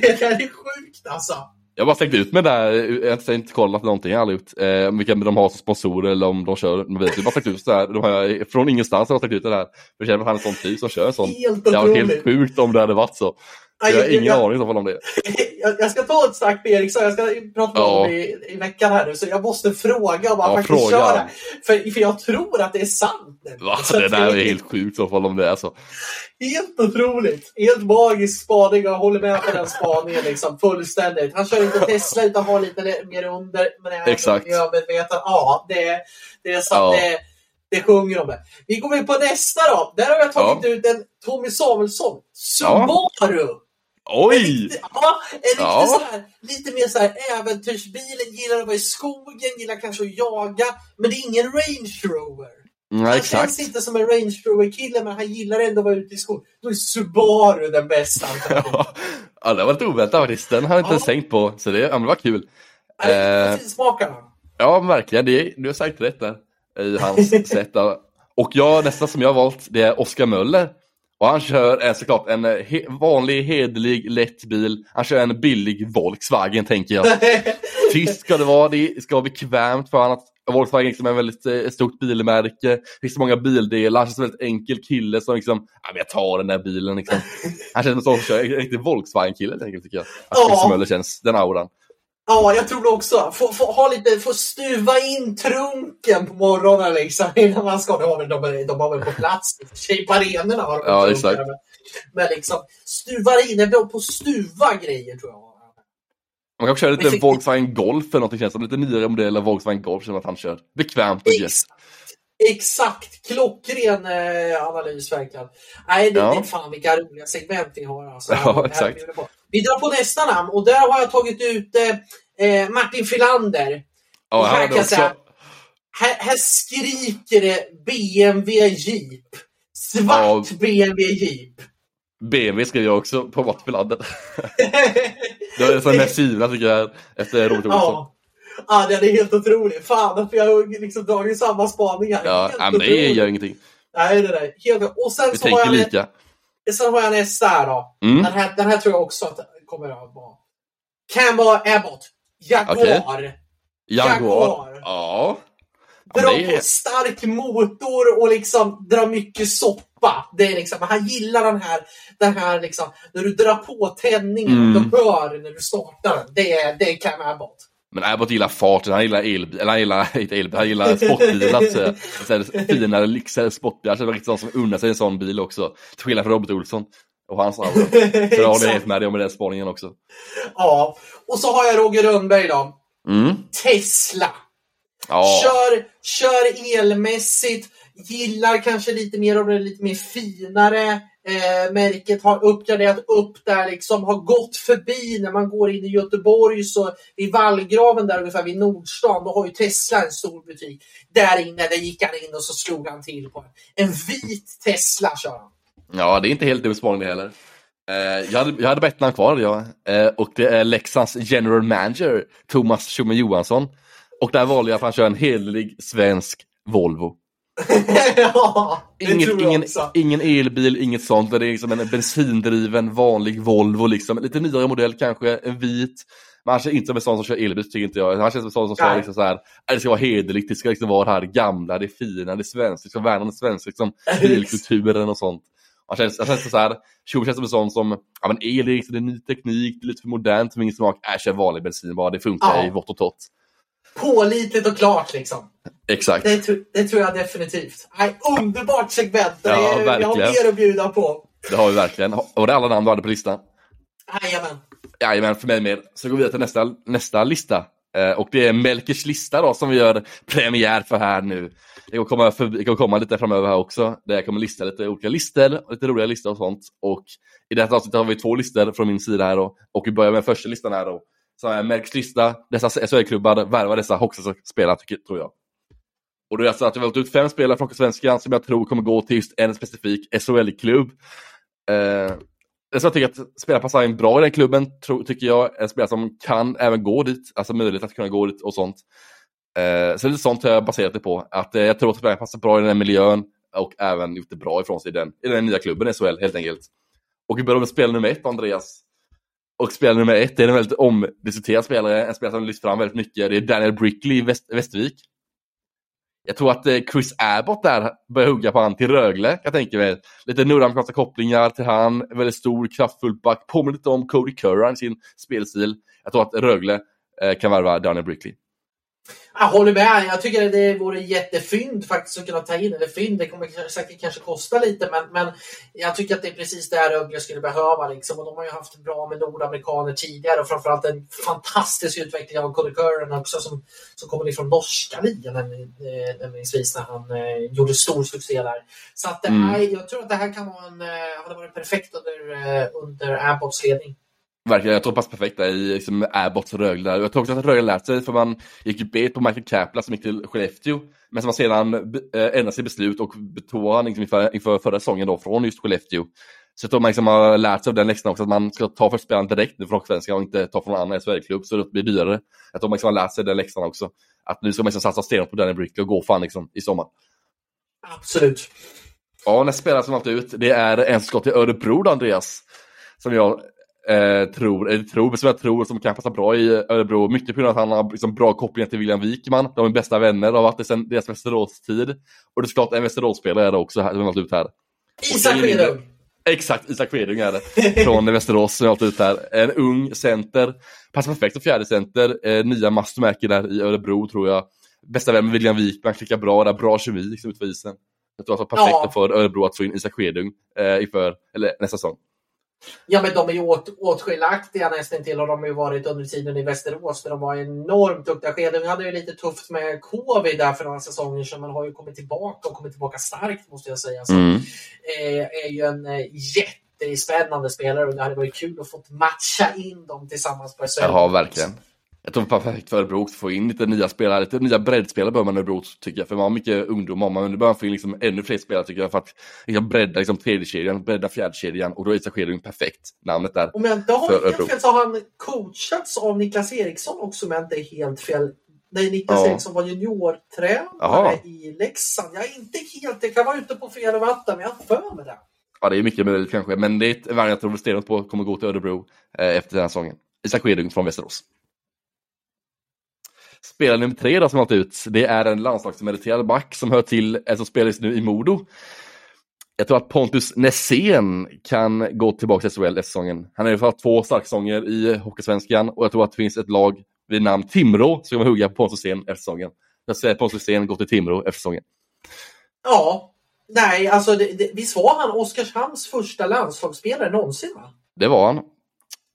det här är sjukt alltså. Jag bara stängt ut mig där, jag har inte, kollat någonting, jag har aldrig gjort. Eh, vilka de har som sponsorer eller om de kör med Jag bara stängt ut där, de från ingenstans har jag stängt ut det där. Jag känner att han är en sån typ som kör en sån. Helt det var helt sjukt om det hade varit så. Jag har ingen jag, aning om det. Jag, jag ska ta ett snack med Eriksson, jag ska prata med honom i, i veckan här nu, så jag måste fråga om han ja, faktiskt fråga. kör för, för jag tror att det är sant. Va? Det där är helt sjukt i så fall om det är så. Helt otroligt! Helt magisk spaning jag håller med på den spaningen liksom, fullständigt. Han kör inte Tesla utan har lite mer under, men är Exakt. miljömedveten. Ja, det, det är sant. Ja. Det, det sjunger om det. Vi går in på nästa då. Där har jag tagit ja. ut en Tommy Samuelsson. Subaru! Ja. Oj! En riktig, ja, en riktig ja. så här, lite mer så här äventyrsbilen, gillar att vara i skogen, gillar kanske att jaga, men det är ingen Range Rover. Mm, han exakt. känns inte som en Range Rover-kille, men han gillar ändå att vara ute i skogen. Då är Subaru den bästa ja, det var lite oväntat faktiskt. Den har jag inte ja. tänkt på, så det, ja, det var kul. Ja, eh, finsmakarna. Ja, verkligen. Det, du har sagt rätt där i hans sätt. Och jag, nästa som jag har valt, det är Oskar Möller. Och han kör en, såklart en eh, he vanlig, hederlig, lätt bil. Han kör en billig Volkswagen tänker jag. Tyst ska det vara, det ska vara bekvämt för honom Volkswagen liksom är ett väldigt eh, stort bilmärke. Det finns så många bildelar. Han känns som en väldigt enkel kille som liksom, ja men jag tar den där bilen liksom. Han känns som en sån en riktig Volkswagen-kille helt enkelt tycker jag. Att Ja. Christer Möller känns, den auran. Ja, jag tror det också. Få, få, ha lite, få stuva in trunken på morgonen liksom innan man ska. Nu har väl de, de har väl på plats i på arenorna. Har de Ja, exakt. Men, men liksom stuvar in, det bra på stuva grejer tror jag. Man kanske kör lite Volkswagen Golf eller någonting känns som. Lite nyare modell av Volkswagen Golf känner att han kör. Bekvämt och gött. Ex exakt, klockren eh, analys verkligen. Nej, det, Ja. det fan vilka roliga segment vi har. Alltså. Ja, exakt. Vi drar på nästa namn och där har jag tagit ut eh, eh, Martin Filander. Ja, Och här kan säga- också. Här, här skriker det BMW Jeep. Svart BMW Jeep. BMW skrev jag också på Wattfilander. Det var det som är mest tycker jag efter Robert Olsson. ja. Ja, det är helt otroligt. Fan, för jag har liksom dragit samma spaningar. Ja, Helt ja men det gör ingenting. Nej, det där. Helt... Och sen Vi så, har tänker jag, lika. sen har jag nästa här då. Mm. Den, här, den här tror jag också att kommer att vara. Camber Abbott. Jaguar. Okej. Jaguar. Jaguar. Ja. Ja, men det är- på stark motor och liksom drar mycket soppa. Det är liksom, han gillar den här, den här liksom, när du drar på tändningen Mm. du hör när du startar den. Det är, det är Cam Abbott. Men Abbott gillar farten, han gillar elbil, eller han gillar, inte elbil, han gillar sportbilar. Så, så här, finare, lyxigare sportbilar. Så det var riktigt sån som unnar sig en sån bil också. Till skillnad från Robert Olsson och hans aura. Så jag håller helt med dig om den spaningen också. Ja, och så har jag Roger Rönnberg då. Mm. Tesla. Ja. Kör, kör elmässigt, gillar kanske lite mer av det lite mer finare eh, märket, har uppgraderat upp där, liksom, har gått förbi när man går in i Göteborg, så i vallgraven där ungefär vid Nordstan, då har ju Tesla en stor butik. Där inne, där gick han in och så slog han till på en. En vit Tesla kör han. Ja, det är inte helt dum spaning heller. Eh, jag, hade, jag hade bara namn kvar, ja. Eh, och det är Leksands general manager, Thomas Schumann Johansson. Och där valde jag att han kör en hederlig svensk Volvo ja, Inget, ingen, ingen elbil, inget sånt. Det är liksom en bensindriven vanlig Volvo. Liksom. Lite nyare modell kanske, en vit. Men han känns inte som en sån som kör elbil tycker inte jag. Han känns som en sån som kör liksom så här, "Nej, det ska vara hederligt, det ska liksom vara det här gamla, det fina, det svenska, det ska värna den svenska liksom, bilkulturen och sånt. Han känns, han känns så här, känns som en sån som, ja men el är liksom, det är ny teknik, det är lite för modernt för min smak. Äh, kör vanlig bensin bara, det funkar Ja. i vått och torrt. Pålitligt och klart liksom. Exakt. Det, det tror jag definitivt. Nej, underbart segment! Ja, är- vi har mer att bjuda på. Det har vi verkligen. Var det alla namn du hade på listan? Jajamän. Jajamän, för mig med. Så går vi vidare till nästa, nästa lista. Eh, och det är Melkers lista då som vi gör premiär för här nu. Det kommer komma, förbi, det kommer komma lite framöver här också. Där jag kommer lista lite olika listor, och lite roliga listor och sånt. Och i det här avsnittet har vi två listor från min sida här då. Och vi börjar med första listan här då. Så är Melkers lista, dessa SHL-klubbar värvar dessa hockeyspelare, tror jag. Och då är det alltså att jag har valt ut fem spelare från Svenskan som jag tror kommer gå till just en specifik SHL-klubb. Eh, det som jag tycker att spelare passar in bra i den klubben, tro, tycker jag. En spelare som kan även gå dit, alltså möjlighet att kunna gå dit och sånt. Eh, så det är sånt har jag baserat det på. Att eh, jag tror att spelaren passar bra i den här miljön och även gjort det bra ifrån sig i den, i den nya klubben SHL helt enkelt. Och vi börjar med spel nummer ett, Andreas. Och spelare nummer ett det är en väldigt omdiskuterad spelare, en spelare som lyfts fram väldigt mycket. Det är Daniel Brickley i Väst, Västervik. Jag tror att eh, Chris Abbott där börjar hugga på han till Rögle, kan jag tänka mig. Lite nordamerikanska kopplingar till han, väldigt stor, kraftfull back. Påminner lite om Cody Curran i sin spelstil. Jag tror att Rögle eh, kan värva Daniel Brickley. Jag håller med. Jag tycker det vore jättefynd faktiskt att kunna ta in. Eller fynd, det kommer säkert kanske kosta lite. Men, men jag tycker att det är precis det här Rögle skulle behöva. Liksom. Och de har ju haft bra med nordamerikaner tidigare. Och framförallt en fantastisk utveckling av Cody Curran också. Som, som kommer ifrån norska ligan nämligenvis när han eh, gjorde stor succé där. Så att, Mm. jag tror att det här kan vara en, eh, hade varit perfekt under, eh, under Abbotts ledning. Verkligen, jag tror det passar perfekt där i liksom, Abbotts Rögle. Jag tror också att Rögle lärt sig, för man gick ju bet på Michael Kapla som gick till Skellefteå. Men som sedan äh, ändrade sig beslut och tog han liksom, inför, inför förra säsongen då från just Skellefteå. Så jag tror man liksom har lärt sig av den läxan också, att man ska ta först spelaren direkt nu från Hockeyallsvenskan och inte ta från någon annan SHL-klubb, så det blir dyrare. Jag tror man liksom har lärt sig den läxan också. Att nu ska man liksom satsa stenhårt på Daniel Brickley och gå fan liksom i sommar. Absolut. Ja, nästa spelare som valt ut, det är en som ska till Örebro då, Andreas. Som jag Eh, tror, eller tror, som jag tror som kan passa bra i Örebro. Mycket på grund av att han har liksom bra kopplingar till William Wikman. De är bästa vänner, har varit det sedan deras Västerås-tid. Och det är såklart en Västerås-spelare är det också, som har varit ut här. Isak Skedung! Exakt, Isak Skedung är det. Från Västerås som jag har ut här. En ung center, passar perfekt som fjärde center. Eh, nya Mastomäki där i Örebro tror jag. Bästa vän med William Wikman, klickar bra där, bra kemi liksom ut på isen. Jag tror att det var perfekt ja. för Örebro att få in Isak Skedung eh, inför, eller nästa säsong. Ja, men de är ju åt, åtskiljaktiga nästan till och de har ju varit under tiden i Västerås där de var enormt duktiga. Skedung hade ju lite tufft med covid där för några säsonger sedan, men har ju kommit tillbaka och kommit tillbaka starkt måste jag säga. Så, mm. eh, är ju en eh, jättespännande spelare och det hade varit kul att få matcha in dem tillsammans på SHL. Ja, verkligen. Jag tror perfekt för Örebro att få in lite nya spelare, lite nya breddspelare bör man Örebro tycker jag, för man har mycket ungdomar, men nu börjar man få in liksom ännu fler spelare tycker jag för att liksom bredda liksom tredjekedjan, bredda fjärdekedjan och då är Isak Skedung perfekt namnet där. Om jag inte har helt fel så har han coachats av Niklas Eriksson också jag inte är helt fel. Nej, Niklas ja. Eriksson var juniortränare i Leksand. Jag är inte helt, det kan vara ute på fel vatten, men jag har för mig det. Ja, det är mycket möjligt kanske, men det är ett värn jag tror på kommer gå till Örebro eh, efter den här säsongen. Isak Skedung från Västerås. Spelare nummer tre då som har ut, det är en landslagsmeriterad back som hör till, alltså spelar just nu i Modo. Jag tror att Pontus Nässén kan gå tillbaka till SHL efter säsongen. Han har ju fått två starksäsonger i Hockeysvenskan och jag tror att det finns ett lag vid namn Timrå som kommer hugga på Pontus Nässén efter säsongen. Jag säger att Pontus Nässén går till Timrå efter säsongen. Ja, nej, alltså det, det, visst var han Oskarshamns första landslagsspelare någonsin? Va? Det var han.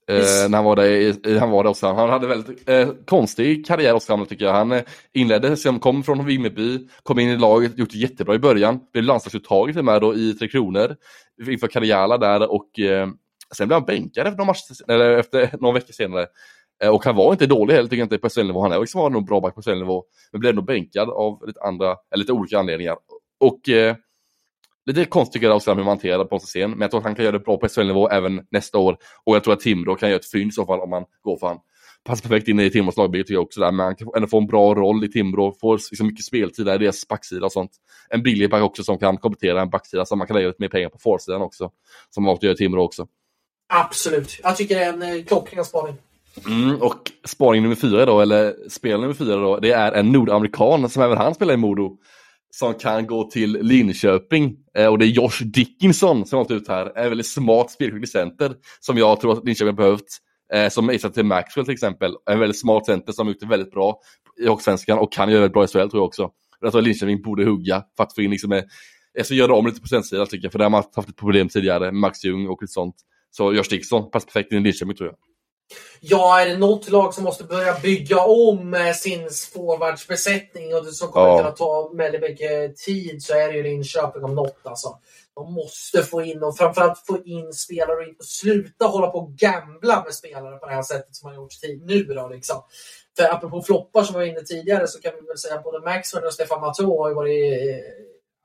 Eh, när han var där, han var där också. Han hade väldigt eh, konstig karriär Oskarshamn tycker jag. Han eh, inledde, som kom från Vimmerby, kom in i laget, gjort det jättebra i början. Blev landslagsuttaget till med då i Tre Kronor inför Karjala där och eh, sen blev han bänkad efter någon, match, eller efter någon vecka senare. Eh, och han var inte dålig heller, tycker jag inte, på SHL-nivå. Han är liksom var nog bra back på SHL-nivå, men blev nog bänkad av lite andra, eller lite olika anledningar. Och eh, lite konstigt tycker jag också hur man hanterar på scen, men jag tror att han kan göra det bra på SHL-nivå även nästa år. Och jag tror att Timrå kan göra ett fynd i så fall om man går för honom. Passar perfekt in i Timrås lagbygge tycker jag också där, men han kan ändå få en bra roll i Timrå, får liksom mycket speltid där i deras backsida och sånt. En billig back också som kan komplettera en backsida så man kan lägga lite mer pengar på forsidan också. Som man måste göra i Timrå också. Absolut, jag tycker det är en eh, klockren spaning. Mm, och spaning nummer fyra då, eller spel nummer fyra då, det är en nordamerikan som även han spelar i Modo som kan gå till Linköping. Eh, och det är Josh Dickinson som har gått ut här. En väldigt smart spelskicklig center som jag tror att Linköping har behövt. Eh, som ersätter till Maxwell till exempel. En väldigt smart center som har gjort det väldigt bra i Hockeysvenskan och kan göra det bra i SHL tror jag också. Jag tror att Linköping borde hugga för att få in liksom, eh, så göra om lite på procentsidan tycker jag. För där har man haft lite problem tidigare med Max Ljung och lite sånt. Så Josh Dickinson passar perfekt in i Linköping tror jag. Ja, är det något lag som måste börja bygga om sin forwardsbesättning och det som kommer ja. att ta väldigt mycket tid så är det ju Linköping om något. Alltså. De måste få in och framförallt få in spelare och, sluta hålla på och gambla med spelare på det här sättet som man gjort tid nu. Då, liksom. För apropå floppar som var inne tidigare så kan vi väl säga att både Maxwell och Stefan Matå har ju varit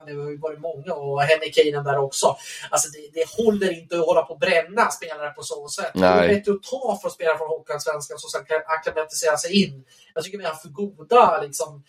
det har ju varit många och Henrik Keinen där också. Alltså det, det håller inte att hålla på och bränna spelare på så sätt. Nej. Det är bättre att ta från spelare från Hockeyallsvenskan som kan acklimatisera sig in. Jag tycker vi har för goda liksom,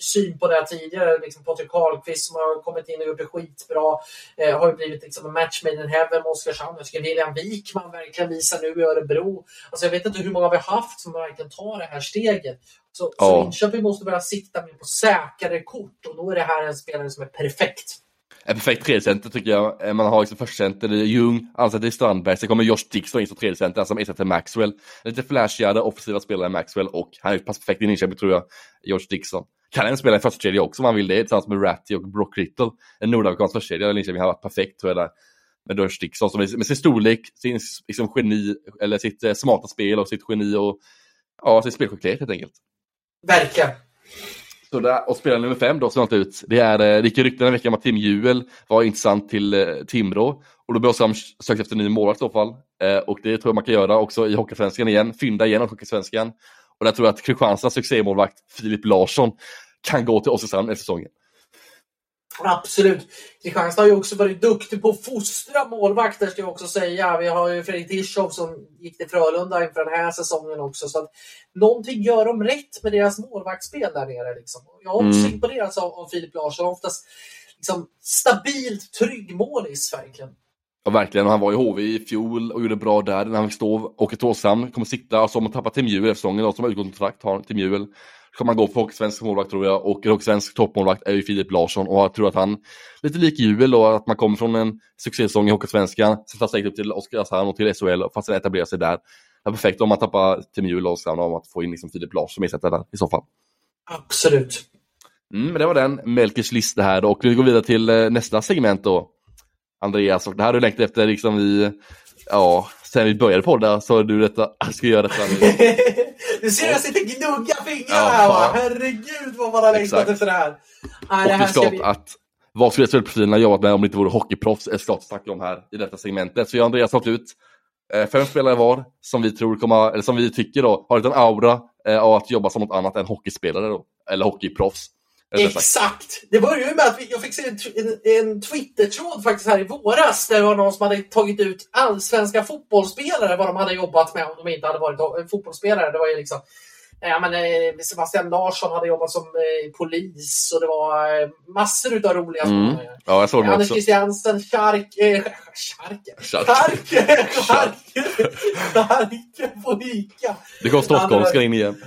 syn på det här tidigare. Liksom Patrik Karlqvist som har kommit in och gjort det skitbra. Eh, har ju blivit liksom en match made in heaven med Oskarshamn. Jag tycker William Wikman verkligen visar nu i Örebro. Alltså jag vet inte hur många vi har haft som verkligen tar det här steget. Så, ja. så Linköping måste börja sikta mer på säkrare kort och då är det här en spelare som är perfekt. En perfekt tredjecenter tycker jag. Eh, man har liksom första center, det är Ljung, alltså i Strandberg, sen kommer Josh Dixon in som tredjecenter som ersätter Maxwell. Lite flashigare, offensiva spelare än Maxwell och han är pass perfekt i Linköping tror jag, Josh Dixon. Kan även spela i första kedja också om han vill det, tillsammans med Ratty och Brock Rittle, En nordamerikansk förstakedja i Linköping har varit perfekt tror jag där. Med Josh Dixon som med sin storlek, sin liksom, geni, eller sitt eh, smarta spel och sitt geni och ja, sin spelskicklighet helt enkelt. Verkligen. Så där, och spelare nummer fem då som inte ut, det är, eh, det gick rykten en vecka om att Tim Juel var intressant till eh, Timrå. Och då blir han sökt efter en ny målvakt i så fall. Eh, och det tror jag man kan göra också i Hockeysvenskan igen, fynda igen Hockeysvenskan. Och där tror jag att Kristianstads succémålvakt Filip Larsson kan gå till Oskarshamn efter säsongen. Absolut. Kristianstad har ju också varit duktig på att fostra målvakter ska jag också säga. Vi har ju Fredrik Tischoff som gick till Frölunda inför den här säsongen också. Så att någonting gör de rätt med deras målvaktsspel där nere. Liksom. Jag har också mm. imponerats av, av Filip Larsson. Oftast liksom, stabilt trygg målis verkligen. Ja verkligen, han var i HV i fjol och gjorde bra där när han fick stå. Åker till Oskarshamn, kommer sikta, alltså om man tappar Tim Juel efter säsongen som har utgått kontrakt, har Tim Juel. Kommer han gå på hockeysvensk målvakt tror jag och hockeysvensk toppmålvakt är ju Filip Larsson och jag tror att han, lite lik Juel då, att man kommer från en succésäsong i Hockeysvenskan, sen tar steget upp till Oskarshamn och till SHL för att sen etablera sig där. Det är perfekt om man tappar Tim Juel och Oskarshamn om att få in liksom Filip Larsson som ersättare där i så fall. Absolut. Mm, men det var den Melkers lista här och vi går vidare till eh, nästa segment då. Andreas, och det här har du längtat efter liksom vi, ja, sen vi började podda så har du detta, jag ska göra detta nu. du ser jag sitter och gnuggar fingrarna här va? Herregud vad man har längtat efter det här. Nej, Och det här är ska vi... att vad skulle SHL-profilen ha jobbat med om det inte vore hockeyproffs är klart att snacka om här i detta segmentet. Så jag och Andreas har fått ut eh, fem spelare var som vi tror kommer, eller som vi tycker då, har en aura eh, av att jobba som något annat än hockeyspelare då. Eller hockeyproffs. Exakt! Det började ju med att jag fick se en, en, en Twitter-tråd faktiskt här i våras där det var någon som hade tagit ut allsvenska fotbollsspelare, vad de hade jobbat med om de inte hade varit fotbollsspelare. Det var ju liksom Ja, men, eh, Sebastian Larsson hade jobbat som eh, polis och det var eh, massor utav roliga Mm. Ja, jag såg Anders. Christiansen, Chark... Eh, Charke? Chark. Charke! Charke! Charke på Ica! Det kom stockholmska in igen.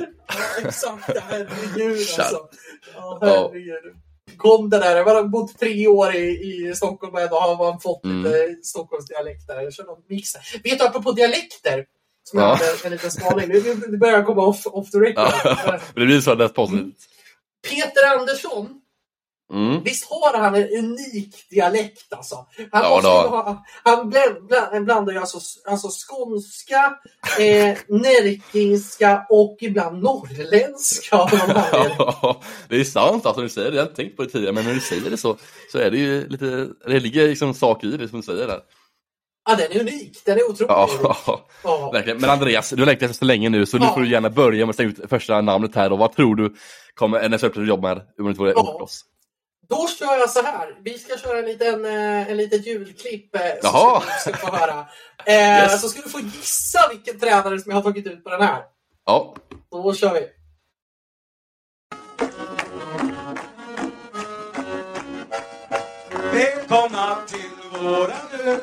Exakt, herregud Chark. alltså. Ja, herregud. Kom det där, jag har bott tre år i, i Stockholm och ändå har man fått Mm. lite Stockholmsdialekt där. Jag kör någon mix. Vet du, apropå dialekter, som Ja. en liten spaning. Nu börjar jag komma off, off the record. Ja, det blir så där positivt. Peter Andersson, Mm. Visst har han en unik dialekt alltså? Han, Ja, ha, han bland, bland, blandar ju alltså, alltså skånska, eh, närkingska och ibland norrländska. Ja, det är sant alltså, du säger det. Jag har inte tänkt på det tidigare, men när du säger det så, så är det ju lite, det ligger liksom sak i det som du säger där. Ja, den är unik. Den är otroligt Ja, unik. Ja. verkligen. Men Andreas, du har längtat så länge nu, så nu får du gärna börja med att slänga ut första namnet här. Och vad tror du kommer NSL jobba med om det inte vore Ja. hockeyproffs? Då kör jag så här. Vi ska köra en liten, eh, en liten julklipp eh, så Jaha. ska, du- ska få höra. Eh, Yes. Så ska du få gissa vilken tränare som jag har tagit ut på den här. Ja, Då kör vi. Välkomna till våran ö.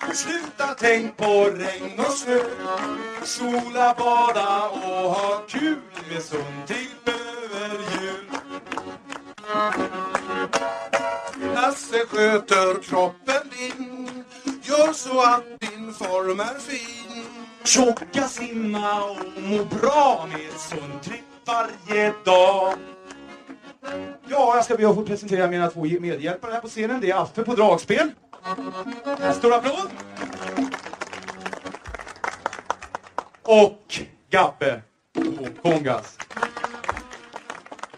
Sluta tänk på regn och snö. Sola, bada och ha kul med Sund till över jul. Lasse sköter kroppen din. Gör så att din form är fin. Tjocka, simma och må bra med Sund tripp varje dag. Ja, jag ska be att få presentera mina två medhjälpare här på scenen. Det är Affe på dragspel. En stor applåd. Och Gabbe på kongas.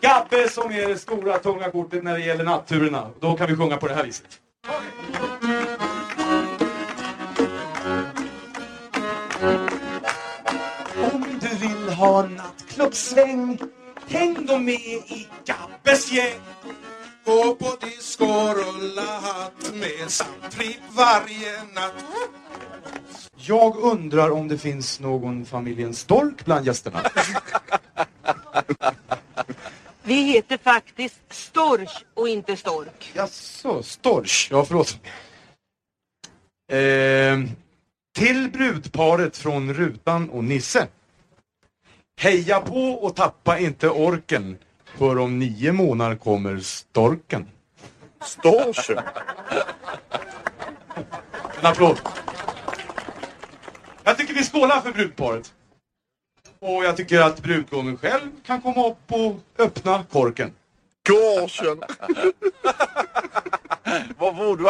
Gabbe som är det stora tunga kortet när det gäller natturerna. Då kan vi sjunga på det här viset. Om du vill ha nattklubbsväng Häng då med i Gabbes gäng Gå på disco och rulla hatt med samtripp varje natt Jag undrar om det finns någon familjen Stork bland gästerna? Vi heter faktiskt Storch och inte Stork. Jaså, Storch? Ja, förlåt. Eh, till brudparet från Rutan och Nisse. Heja på och tappa inte orken. För om nio månader kommer storken. Storchen? En applåd. Jag tycker vi skålar för brudparet. Och jag tycker att brudgummen själv kan komma upp och öppna korken. Gorsen! Vad var du?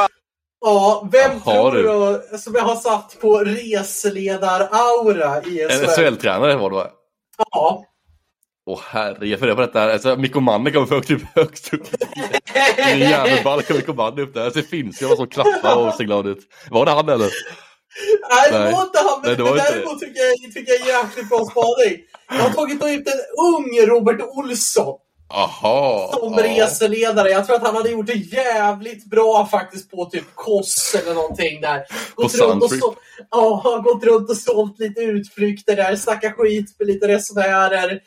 Ja, vem Jaha, tror du. som jag har satt på reseledar-aura i en SHL? SHL-tränare var det va? Ja. Åh herre, jag funderar på detta. Alltså, Mikko Manne kommer för högt upp. Högst upp. Det är järnball kommer Mikko Manne upp där. Så finns jag var så klappar och ser glad ut. Var det han eller? Nej, det var inte han, men, Nej, det var men däremot tycker jag, tycker jag är jäkligt bra spaning. Jag har tagit ut en ung Robert Olsson Aha. som ja. reseledare. Jag tror att han hade gjort det jävligt bra faktiskt på typ Koss eller någonting där. Gått runt, och så, ja, gått runt och sålt lite utflykter där, snackat skit med lite resenärer.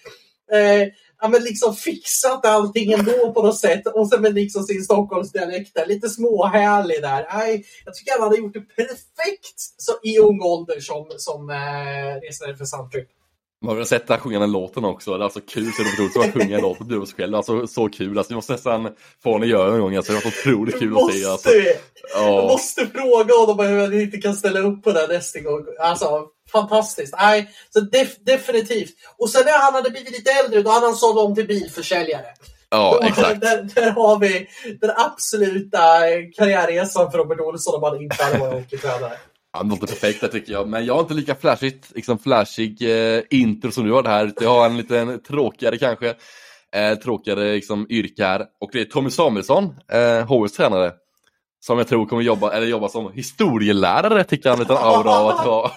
Eh, ja, men liksom fixat allting ändå på något sätt. Och sen med liksom sin Stockholmsdialekt där, lite småhärlig där. Nej, jag tycker han hade gjort det perfekt så, i ung ålder som, som eh, resenär för Soundtrip. Man har sett han sjunga den låten också, det är alltså kul så det roligt att sjunga en låt och bjuda sig själv, alltså så kul, alltså vi måste nästan få honom att göra en gång, alltså det har varit otroligt kul att se alltså. Måste, Ja. Jag måste fråga honom hur han inte kan ställa upp på det nästa gång. Alltså, fantastiskt. Nej, så def definitivt. Och sen när han hade blivit lite äldre, då hade han sålt om till bilförsäljare. Ja, Då- exakt. Där, där har vi den absoluta karriärresan för Robert Olsson om han inte hade varit hockeytränare. Det låter perfekt där tycker jag, men jag har inte lika flashigt, liksom flashig eh, intro som du har det här, utan jag har en liten tråkigare kanske, eh, tråkigare liksom yrke här. Och det är Tommy Samuelsson, eh, HVs tränare, som jag tror kommer jobba, eller jobba som historielärare, tycker jag, en liten aura av att vara. Vad tycker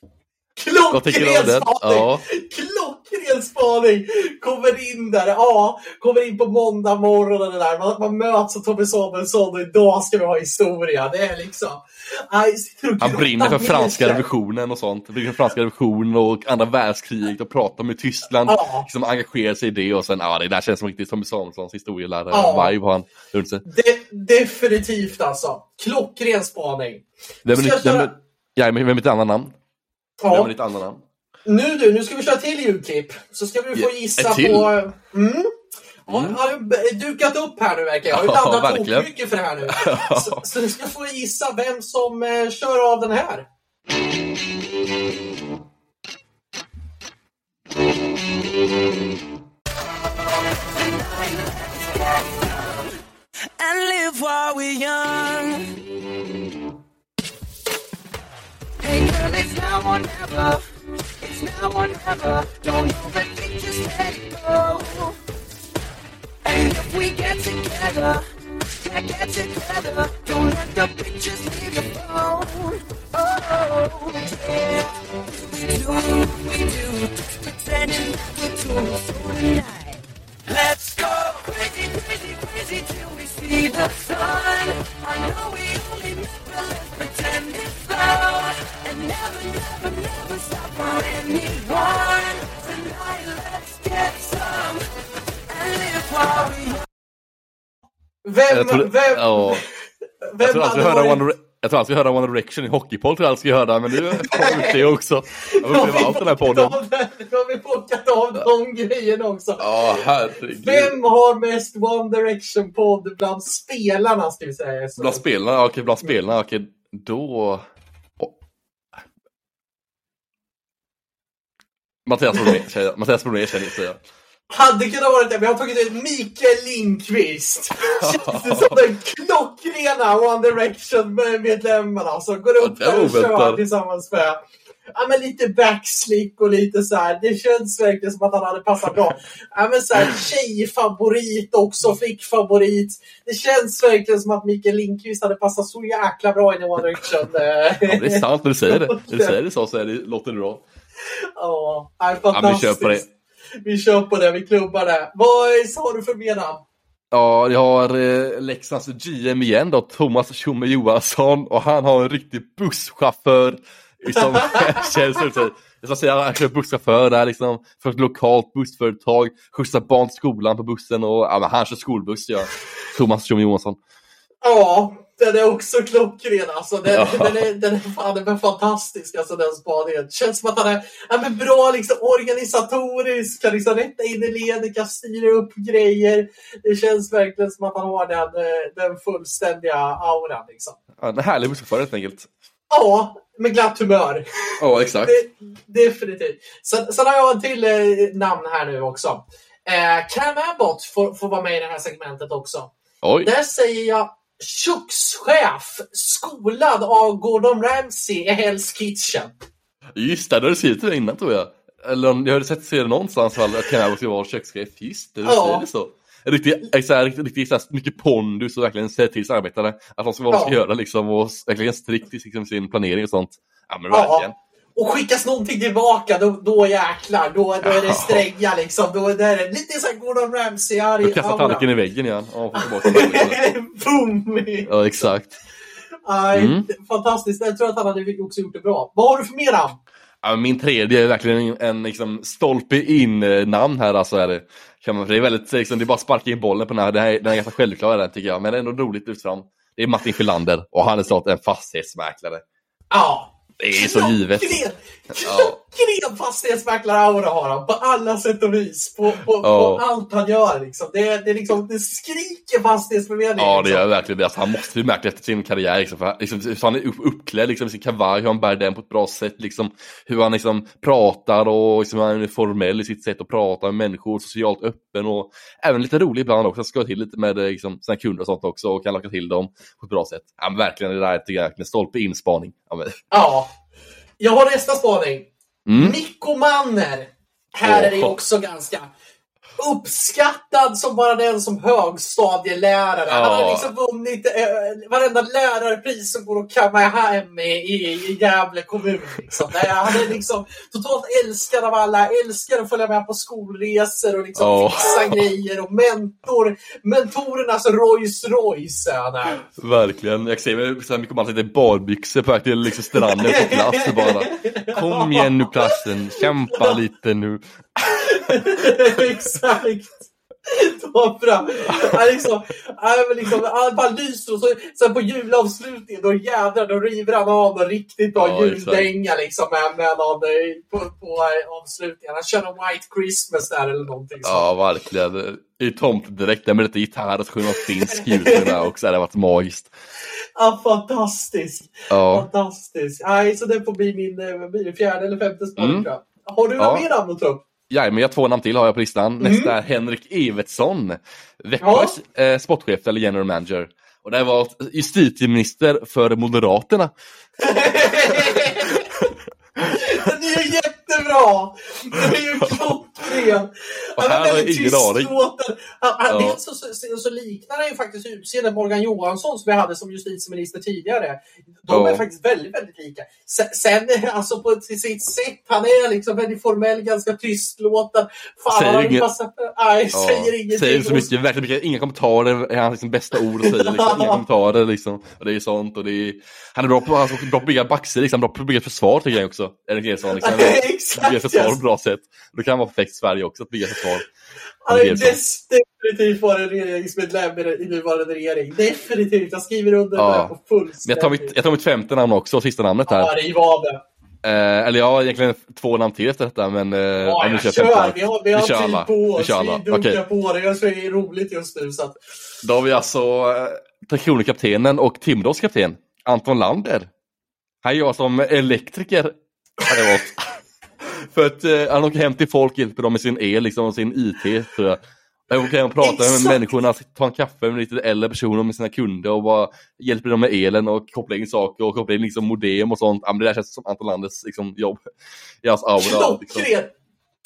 du om Klockren spaning! Ja. Klockren spaning! Kommer in där, ja, kommer in på måndag morgon och det där. Man, man möts av Tommy Samuelsson och idag ska vi ha historia. Det är liksom... Aj, Han brinner för franska revolutionen och sånt. Brinner för franska revolutionen och andra världskriget och pratar med Tyskland. Ja. Liksom engagerar sig i det och sen, ja det där känns som riktigt Tommy Samuelssons historielärare. Ja. Har han runt sig. De, definitivt alltså. Klockren spaning. Vem är vem ja, vem är ditt andra namn? Ja. ditt andra namn? Nu du, nu ska vi köra till ljudklipp. Så ska vi få Ja, gissa ett till? på... Mm. Har, har du dukat upp här nu verkar jag. Har ju Ja, laddat verkligen. tokmycket för det här nu. Så, så du ska få gissa vem som eh, kör av den här. and live while we're young. Girl, it's now or never. It's now or never. Don't overthink, just let it go. And if we get together, yeah, get together. Don't let the pictures leave your phone. Oh, yeah. We do we do, pretending that we're doing so tonight. Let's go crazy, crazy, crazy till we see the sun. I know we only met, but let's pretend it's love. And never, never, never stop for anyone. Tonight, let's get some and live while we Vem, Jag tror, vem, ja, vem jag tror alltid hade höra varit- One, jag tror alltid höra One Direction i Hockeypodd, tror jag alltid ska höra, men nu har gjort det också. Jag vill uppleva allt den här podden. Nu har vi plockat av de grejerna också. Ja, herregud. Vem har mest One Direction-podd bland spelarna, ska vi säga. Så- Bland spelarna, okej, bland spelarna, okej, då... Åh. Mattias jag. Mattias Brodé känner jag. Hade kunnat vara det. Vi har tagit ut Mikael Lindqvist. Känns som den klockrena One Direction-medlemmarna som går upp Ja, där och kör tillsammans med ja, men lite backslick och lite så här. Det känns verkligen som att han hade passat bra. Ja, men så här, tjejfavorit också, flickfavorit. Det känns verkligen som att Mikael Lindqvist hade passat så jäkla bra in i One Direction. Ja, det är sant, när du säger det. När du säger det så, så är det, låter det bra. Ja, är Ja, men vi fantastiskt. på det. Vi kör på det, vi klubbar det. Vad har du för mer namn? Ja, jag har eh, Leksands GM igen då, Thomas Tjomme Johansson och han har en riktig busschaufför som känns ut sig. Jag ska säga, han kör busschaufför där liksom för ett lokalt bussföretag, skjutsar barn till skolan på bussen och ja, men han kör skolbuss ja. Thomas Tjomme Johansson. Ja, den är också klockren alltså. Den, Ja. den, är, den, är, fan, den är fantastisk alltså den spaningen. Känns som att han är ja, men bra liksom, organisatorisk, kan liksom rätta in i ledet, kan styra upp grejer. Det känns verkligen som att han har den, eh, den fullständiga auran liksom. Ja, en härlig busschaufför helt enkelt. Ja, med glatt humör. Ja, exakt. Det, definitivt. Sen, sen har jag en till eh, namn här nu också. Eh, Cam Abbott får, får vara med i det här segmentet också. Oj. Där säger jag kökschef, skolad av Gordon Ramsay i Hell's Kitchen. Just det, du skrivit det innan tror jag. Eller jag har sett se det någonstans fall, att Ken ska vara kökschef. Just det, du Ja. säger det så. Riktigt, så här, riktigt, riktigt så här, mycket pondus och verkligen säga till sina arbetare att de ska vara vad de ska göra liksom och verkligen strikt i liksom, sin planering och sånt. Ja men Ja. Och skickas någonting tillbaka, då, då jäklar. Då, då är det stränga liksom. Då är det lite så här Gordon Ramsay-arg Då kastar tallriken i väggen igen. Ja. Boom! Ja, exakt. Mm. Fantastiskt. Jag tror att han hade också gjort det bra. Vad har du för mer min tredje är verkligen en, liksom, stolpe in-namn här alltså. Är det. Kan man, det är väldigt, liksom, det är bara att sparka in bollen på den här, den, här, den är ganska självklar den tycker jag, men det är ändå roligt ut fram. Det är Martin Filander och han är snart en fastighetsmäklare. Ja. Det är så givet. Ja. Klockren fastighetsmäklare-aura har han på alla sätt och vis. På, på, Ja. på allt han gör. Liksom. Det, det, liksom, det skriker fastighetsförmedling. Ja, det liksom. gör verkligen det. Alltså, han måste bli märkt efter sin karriär. Liksom, för, han- liksom, han är upp, uppklädd liksom, i sin kavaj, hur han bär den på ett bra sätt. Liksom, hur han liksom, pratar och liksom, han är formell i sitt sätt att prata med människor, socialt öppen och även lite rolig ibland också. Han ska till lite med eh, liksom, sina kunder och sånt också och kan locka till dem på ett bra sätt. Ja, verkligen, det där tycker jag är verkligen stolpe in spaning. Ja, men, Ja. Jag har nästa spaning. Mm. Mikko Manner. Här är det också ganska uppskattad som bara den som högstadielärare. Han har Ja. liksom vunnit eh, varenda lärarpris som går att kamma hem i, i, i Gävle kommun. Liksom. Han är liksom totalt älskad av alla, älskar att följa med på skolresor och liksom Ja. fixa grejer och mentor, mentorernas Rolls Royce han verkligen. Jag ser så här mycket man sitter i badbyxor på väg till liksom, stranden på och bara Kom igen nu klassen, kämpa lite nu. Exakt. Han liksom, han liksom, han lyser och så, sen på julavslutningen då jädrar då river han av en riktigt bra Ja, juldänga liksom med, med någon eh, på, på eh, avslutningen. Han kör en White Christmas där eller någonting sånt. Ja, verkligen. I tomtedräkt med lite gitarr och så sjunger man finsk där också. Det har varit magiskt. Ja, fantastisk. Ja. Fantastisk. Nej, så det får bli min eh, det fjärde eller femte spaning Mm. tror jag. Har du Ja. några mer namn att ta upp? Ja, men jag har två namn till har jag på listan. Nästa är Henrik Evertsson. Växjös eh, sportchef eller general manager. Och det var justitieminister för Moderaterna. Den är ju jättebra! Den är ju Och Han här är jag väldigt ingen aning. tystlåten. Han- han- Ja. Dels så, så, så liknar han ju faktiskt utseendet Morgan Johansson som vi hade som justitieminister tidigare. De är Ja. faktiskt väldigt, väldigt lika. Sen, sen alltså på sitt sätt, han är liksom väldigt formell, ganska tystlåten. Fan, Säger han inget. massa... Nej, Ja, säger ingenting. säger så mycket, verkligen mycket, inga kommentarer är hans liksom bästa ord att säga. Liksom. Inga kommentarer liksom. Och det är sånt och det är, han är bra på, alltså, bra på att bygga baxer, liksom. bra på att bygga försvar tycker jag också. Henrik Evertsson liksom. Exakt, Bygga försvar på ett bra sätt. Det kan vara perfekt Sverige också att bygga försvar. Han är definitivt varit regeringsmedlem i nuvarande regering. Definitivt. Jag skriver under Ja. det här på fullständigt. Jag tar mitt, jag tar mitt femte namn också, sista namnet här. Ja, riv av det. Eh, eller jag har egentligen två namn till efter detta, men... Eh, Ja, jag kör jag. Vi har, vi har kör tid på oss. Vi kör. Vi dunkar Okej. på det. Jag tror det är roligt just nu. Så att... Då har vi alltså eh, Tre Kronor-kaptenen och Timrås kapten, Anton Lander. Han gör som elektriker. För att eh, han åker hem till folk, hjälper dem med sin el liksom, och sin IT. Tror jag. Han åker hem och pratar med Exakt. människorna, tar en kaffe med lite äldre personer med sina kunder och bara hjälper dem med elen och kopplar in saker och kopplar in liksom modem och sånt. Ja, men det där känns som Anton Landers liksom, jobb. I hans aura. Liksom.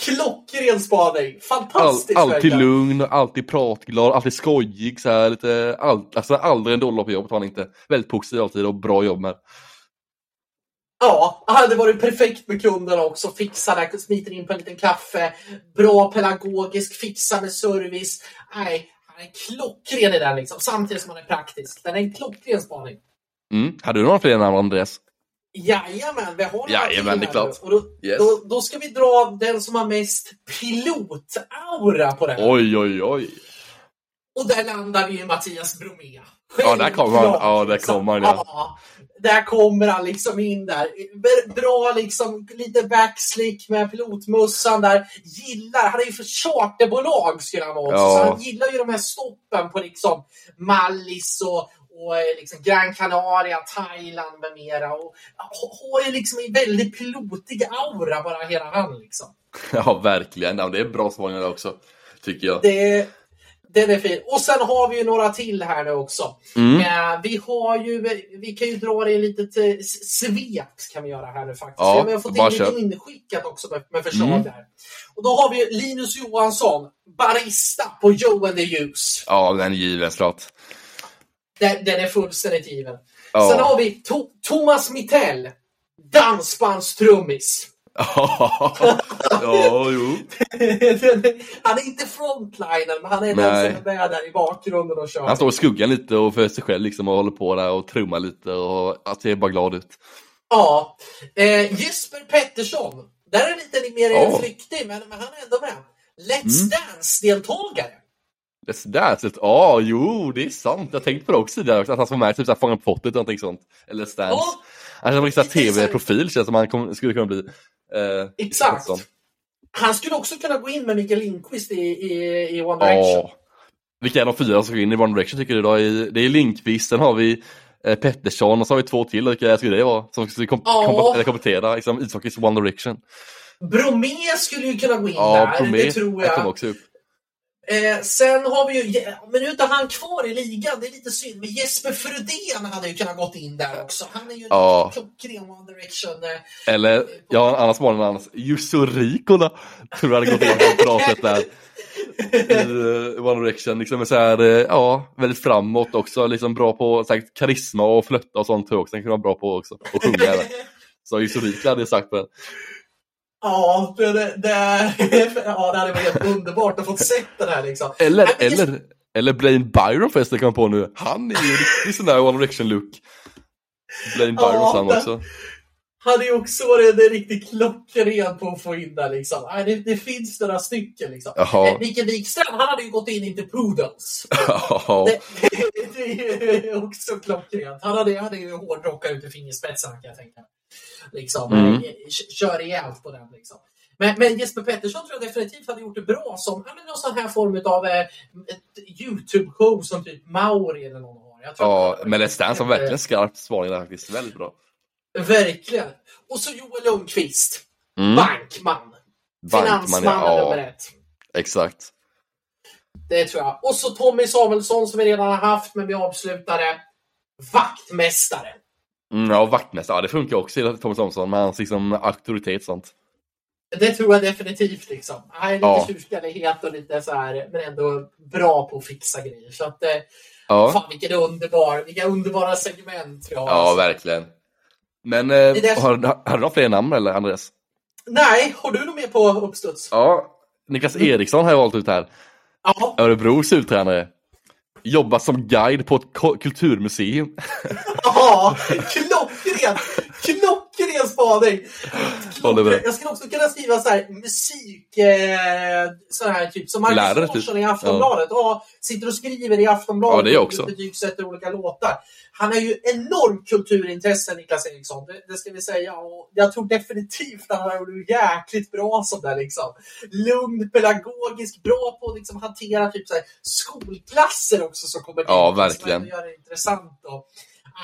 Klockren! Spaning! All, Fantastiskt alltid verkligen. lugn, alltid pratglad, alltid skojig. Så här, lite, all, alltså, aldrig en dålig dag på jobbet har han inte. Väldigt positiv alltid och bra jobb med. Ja, hade varit perfekt med kunderna också. Fixa där, smiter in på en liten kaffe. Bra pedagogisk, fixa med service. Nej, han är klockren i den liksom. Samtidigt som han är praktisk. Den är en klockren spaning. Mm. Hade du några fler namn Andreas? Jajamän, vi har några Jajamän, det är klart. Och då, Yes. då, då ska vi dra den som har mest pilotaura på här. Oj, oj, oj. Och där landar vi i Mattias Bromé. Ja, där kommer han. Ja, där kommer han, ja. ja. Där kommer han liksom in där. Bra liksom, lite backslick med pilotmössan där. Gillar, han är ju för charterbolag skulle han vara också. Ja. Så han gillar ju de här stoppen på liksom Mallis och, och eh, liksom Gran Canaria, Thailand med mera. Och ha- har ju liksom en väldigt pilotig aura bara hela han liksom. Ja, verkligen. Ja, det är bra spaningar också. Tycker jag. Det, den är fin. Och sen har vi ju några till här nu också. Mm. Eh, vi har ju, vi kan ju dra det i lite till svep kan vi göra här nu faktiskt. Ja, vi har fått in lite inskickat också med, med förslag Mm. där. Och då har vi ju Linus Johansson, barista på Joe and the Juice. Ja, den är given såklart. Den, den är fullständigt given. Ja. Sen har vi to- Thomas Mittell, dansbandstrummis. Ja, jo. han är inte frontliner, men han är den som är med där i bakgrunden och kör. Han står i skuggan lite och för sig själv liksom och håller på där och trummar lite och att ser bara glad ut. Ja. Eh, Jesper Pettersson. Där är lite mer Ja. flyktig, men, men han är ändå med. Let's Mm. Dance-deltagare. Let's Dance, ett- ja jo det är sant. Jag tänkte på det också också, att han ska vara med i typ såhär Fången på fortet eller någonting sånt. Eller Dance. Ja, Han en Lite så här- tv-profil känns som han kom, skulle kunna bli. Eh, Exakt. han skulle också kunna gå in med Mikael Lindqvist i, i, i One Direction. Ja. Vilka är de fyra som ska in i One Direction tycker du då? Det är Lindqvist, sen har vi eh, Pettersson och så har vi två till. Vilka skulle det vara? Som skulle kom, Ja. kom, komplettera liksom, ishockeys One Direction. Bromé skulle ju kunna gå in Ja, där, Bromé det tror kom jag. också upp. Eh, sen har vi ju, men nu är inte han kvar i ligan, det är lite synd. Men Jesper Frodén hade ju kunnat gått in där också. Han är ju Ja. klockren One Direction. Eh, Eller, ja, en annan smålänning än annars. Jussi Riikola tror jag hade gått in på ett bra sätt där. I eh, One Direction, liksom så här, eh, ja, väldigt framåt också, liksom bra på säkert karisma och flötta och sånt tror jag också. Den kan vara bra på också, och sjunga även. Så Jussi Riikola hade jag sagt på den. Ja, det, det, det, ja, det hade varit helt underbart att få sett den här liksom. Eller, Nej, men Jesper- eller, eller Blaine Byron förresten kom på nu. Han är ju en riktig sån där One Direction-look. Blaine Byron Ja, han det- också. Han är ju också varit en riktigt klockren på att få in där liksom. Det, det finns några stycken liksom. Jaha. Eh, Mikael Wikström, han hade ju gått in i The Poodles. Det, det är också klockrent. Han hade, hade ju hårdrockat ut i fingerspetsarna kan jag tänka. Liksom, Mm. eh, Kör rejält på den. Liksom. Men, men Jesper Pettersson tror jag definitivt hade gjort det bra som ja, någon sån här form av eh, Youtube-show som typ Mauri eller någon har. Ja men Let's Dance var verkligen skarpt där faktiskt. Väldigt bra. Verkligen. Och så Joel Lundqvist. Mm. Bankman. Bankman, Finansmannen ja. nummer ett. Exakt. Det tror jag. Och så Tommy Samuelsson som vi redan har haft, men vi avslutade. Vaktmästare. Mm, ja, vaktmästare, ja, det funkar också Thomas Thomsson med hans liksom, auktoritet sånt. Det tror jag definitivt. Liksom. Han är lite Ja. tjurskallighet och lite så här, men ändå bra på att fixa grejer. Så att, eh, Ja, fan vilken underbar, vilka underbara segment vi har. ja alltså. verkligen. Men eh, det- har, har du fler namn eller Andreas? Nej, har du något mer på uppstuds? Ja, Niklas Eriksson har jag valt ut här. Ja. Örebros uttränare. Jobbat som guide på ett kulturmuseum. Ja, klockren! Klockren spaning! Med. Jag skulle också kunna skriva så här musik, eh, så här typ som Marcus Lärare, Larsson typ. i Aftonbladet. Ja. sitter och skriver i Aftonbladet Ja, det är jag och också. betygsätter olika låtar. Han har ju enormt kulturintresse, Niklas Eriksson. Det, det ska vi säga. Och jag tror definitivt att han har gjort det jäkligt bra som där liksom. Lugn, pedagogisk, bra på att liksom hantera typ så här skolklasser också som kommer. Ja, verkligen. ändå gör det intressant. Och,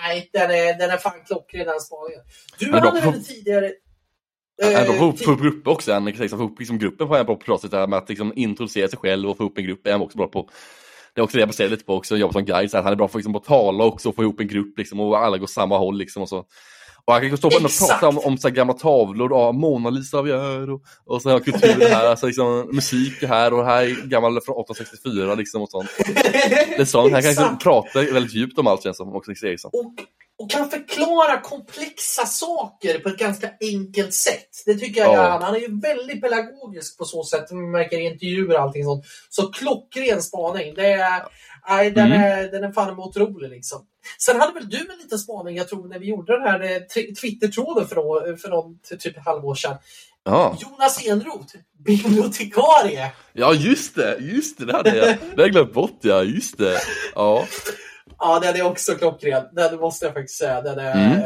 nej, den är, den är fan klockren den spaningen. Du Men hade väl tidigare... Han är bra på att få upp grupper också. Han, liksom, få upp liksom, gruppen på på pratet där med att liksom, introducera sig själv och få upp en grupp är han också bra på. Det är också det jag baserar lite på också, jobba som guide. Så han är bra på liksom, att tala också och få ihop en grupp liksom, och alla går samma håll. Liksom, och så. Och han kan stå och prata om, om så här, gamla tavlor, ja, Mona Lisa av gör och, och så har kultur här, alltså, liksom, musik här och här är gammal från 1864 liksom, och sånt. Det är sånt. Han kan liksom, prata väldigt djupt om allt känns som, också Eriksson. och, och kan förklara komplexa saker på ett ganska enkelt sätt. Det tycker jag Ja. är han. Han är ju väldigt pedagogisk på så sätt. Man märker i intervjuer och allting sånt. Så klockren spaning. Det är, nej, den, Mm. är, den är fan otrolig liksom. Sen hade väl du en liten spaning, jag tror, när vi gjorde den här eh, tw- Twitter-tråden för, för någon, typ halvår sedan. Ja. Jonas Enroth, bibliotekarie. ja, just det, just det, det hade jag, det hade jag glömt bort, ja, just det. Ja. Ja, den är också klockren. Den måste jag faktiskt säga. Den är, Mm.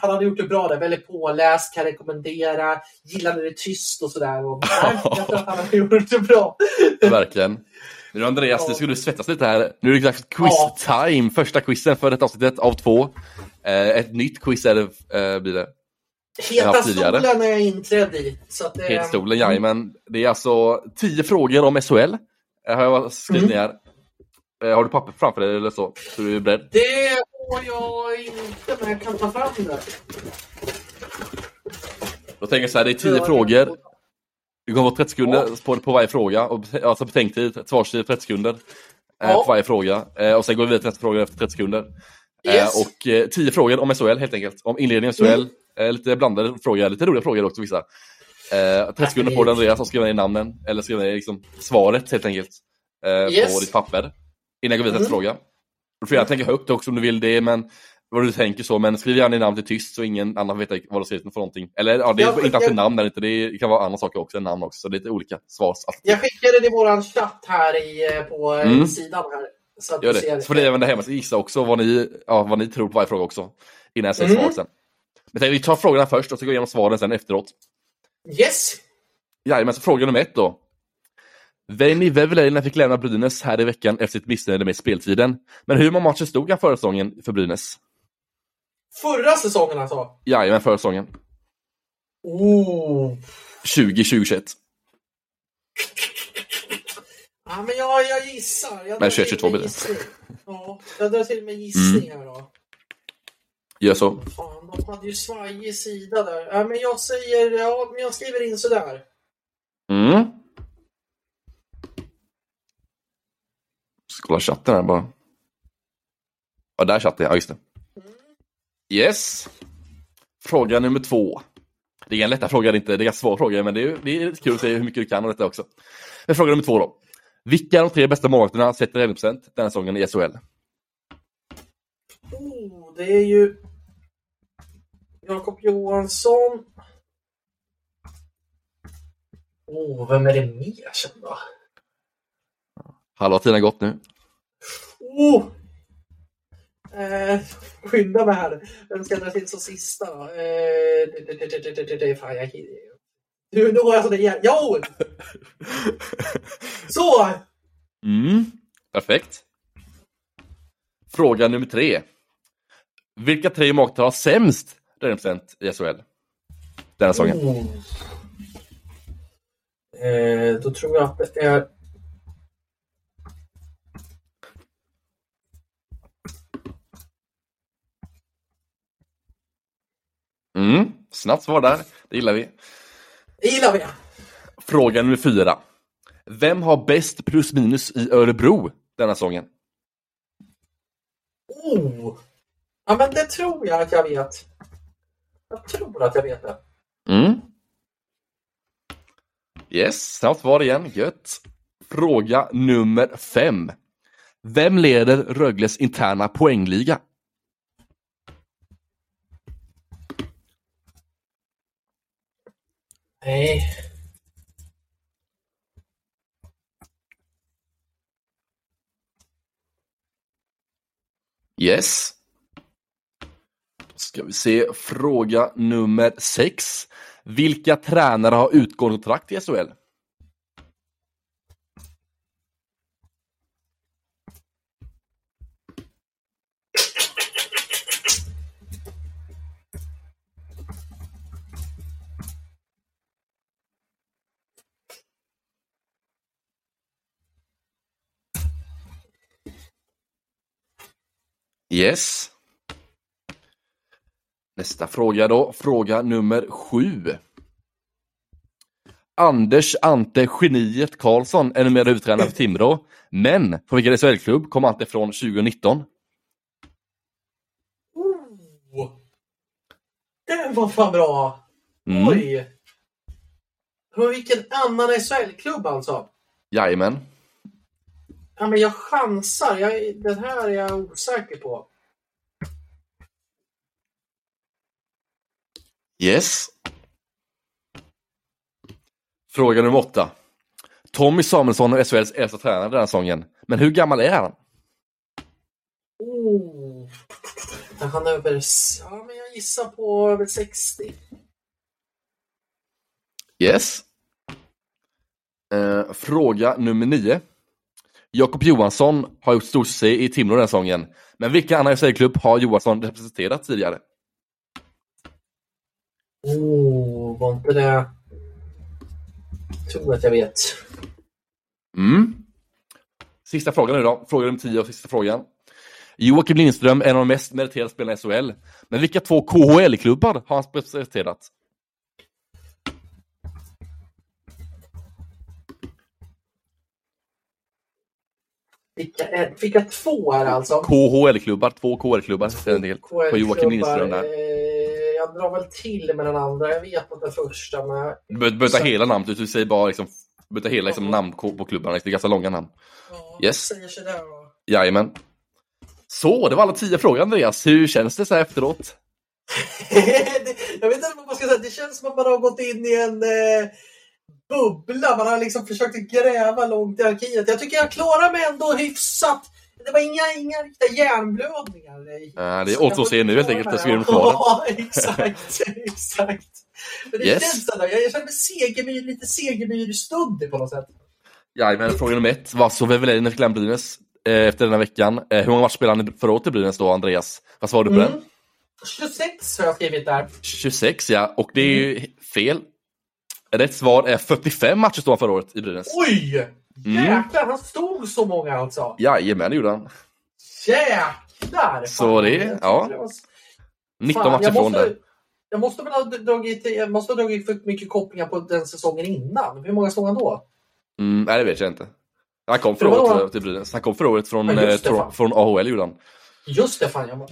Han hade gjort det bra där. Väldigt påläst, kan rekommendera. Gillade det tyst och sådär. Och, nej, jag tror att han har gjort det bra. Verkligen. Nu Andreas, Ja. nu ska du svettas lite här. Nu är det dags för quiz time. Första quizen för detta avsnittet av två. Eh, ett nytt quiz är det, eh, blir det. Heta stolen är jag inträdd i. Så att, det- Petstolen, jajamän. Det är alltså tio frågor om SHL. Eh, har jag skrivit Mm. ner. Eh, har du papper framför dig eller så? Så du är beredd? Det har jag inte, men jag kan ta fram det. Då tänker jag så här, det är tio frågor. Du kommer få 30 sekunder på, på varje fråga. Och, alltså betänketid, svarstid 30 sekunder. Eh, Ja. På varje fråga. Eh, och sen går vi vidare till nästa fråga efter 30 sekunder. Yes. Eh, och eh, 10 frågor om SHL helt enkelt. Om inledningen SHL. Eh, lite blandade frågor, lite roliga frågor också vissa. Eh, 30 sekunder på dig Andreas och skriva ner namnen. Eller skriva ner liksom, svaret helt enkelt. Yes. På ditt papper. Innan jag går vidare till Mm. fråga. Du får gärna tänka högt också om du vill det, men vad du tänker så, men skriv gärna namn till tyst så ingen annan vet vad du ser ut för någonting. Eller ja, det är Jag inte alltid namn där inte, det kan vara andra saker också än namn också, så det är lite olika svarsalternativ. Jag skickade det i våran chatt här i, eh, på eh, Mm. sidan här. Så att Gör det. ser. Så får ni även där hemma gissa också vad ni, ja, vad ni tror på varje fråga också. Innan jag säger Mm. svaret sen. Men tänk, vi tar frågorna först och så går vi igenom svaren sen efteråt. Yes! Jajamän, så fråga nummer ett då. Veini Väveläinen fick lämna Brynäs här i veckan efter sitt missnöje med speltiden. Men hur många matcher stod han förra säsongen för Brynäs? Förra säsongen alltså. Jajamän, förra säsongen. Oh. 20-2021. Ja, men jag, jag gissar. Jag till 21-22 med blir det. Ja, jag drar till med Mm. här då. Gör så. Fan, de hade ju svajig sida där. Ja, men jag säger, ja, men jag skriver in sådär. Mm. Ska kolla chatten här bara. Ja, där chatten ja, just det. Yes. Fråga nummer två. Det är en lätta fråga, det är inte det är en svår fråga, men det är, det är kul att se hur mycket du kan om detta också. Fråga nummer två då. Vilka är de tre bästa målvakterna sett till räddningsprocent den här säsongen i SHL? Oh, det är ju Jakob Johansson. Oh, vem är det mer då? Halva tiden har gått nu. Oh! Eh, skynda mig här. Vem ska jag dra till som sista? Eh, fan, jag... Nu, nu har jag sådär igen. Jo! Så! Mm. Perfekt. Fråga nummer tre. Vilka tre målvakter har sämst räddningsprocent i SHL? Den här säsongen. Oh. Eh, då tror jag att det är... Mm. Snabbt svar där. Det gillar vi. Det gillar vi! Fråga nummer fyra. Vem har bäst plus minus i Örebro denna säsongen? Oh! Ja, men det tror jag att jag vet. Jag tror att jag vet det. Mm. Yes, snabbt svar igen. Gött. Fråga nummer fem. Vem leder Rögles interna poängliga? Nej. Yes. Ska vi se, fråga nummer sex. Vilka tränare har utgående kontrakt i SHL? Yes. Nästa fråga då, fråga nummer sju. Anders Ante Geniet Karlsson är numera huvudtränare för Timrå, men på vilken SHL-klubb kom Ante från 2019? Oh! Den var fan bra! Mm. Oj! Men vilken annan SHL-klubb alltså? Jajamän. Ja, men jag chansar. Jag, den här är jag osäker på. Yes. Fråga nummer åtta. Tommy Samuelsson är SHLs äldsta tränare den här säsongen, men hur gammal är han? Oh. Han är över... Ja, men jag gissar på över 60. Yes. Eh, fråga nummer nio. Jakob Johansson har gjort stor succé i Timrå den här säsongen. Men vilken annan SHL-klubb har Johansson representerat tidigare? Oh, var inte det... Jag tror att jag vet. Mm. Sista frågan nu då. Fråga nummer tio och sista frågan. Joakim Lindström är en av de mest meriterade spelarna i SHL. Men vilka två KHL-klubbar har han representerat? Vilka, är, vilka två är det alltså? KHL-klubbar, två KHL-klubbar på Joakim Lindström där. Eh, jag drar väl till med den andra. Jag vet att den första med... Du behöver inte hela namnet, du säger bara liksom, behöver hela liksom, namn på klubbarna, det är ganska långa namn. Ja, Yes. säger sig där då. Jajamän. Så, det var alla tio frågor Andreas. Hur känns det så här efteråt? Jag vet inte vad man ska säga. Det känns som att man har gått in i en eh, bubbla. Man har liksom försökt gräva långt i arkivet. Jag tycker jag klarar mig ändå hyfsat. Det var inga, inga riktiga hjärnblödningar. Ja, det återstår att se nu helt enkelt, efter är kvar. Ja, exakt. exakt. Men det Yes. känns. Jag känner mig segemyr, lite segemyrstundig på något sätt. Jajamän, fråga nummer ett. Vad så fick lämna Brynäs eh, efter den här veckan? Eh, hur många matcher spelade han förra året i Brynäs då, Andreas? Vad svarade du på Mm. den? 26 har jag skrivit där. 26 ja, och det är ju fel. Rätt svar är 45 matcher stod han förra året i Brynäs. Oj! Mm. Jäklar, han stod så många alltså. Jajamän, det gjorde han. Jäklar! Så det- ja. det var- 19 Fan, matcher från där. Jag måste väl ha dragit, jag måste ha dragit för mycket kopplingar på den säsongen innan. Hur många stod han då? Mm, nej, det vet jag inte. Han kom förra året till Brynäs. Han kom förra året från, Ja, det, eh, från AHL gjorde han. Just det, fan. Jag.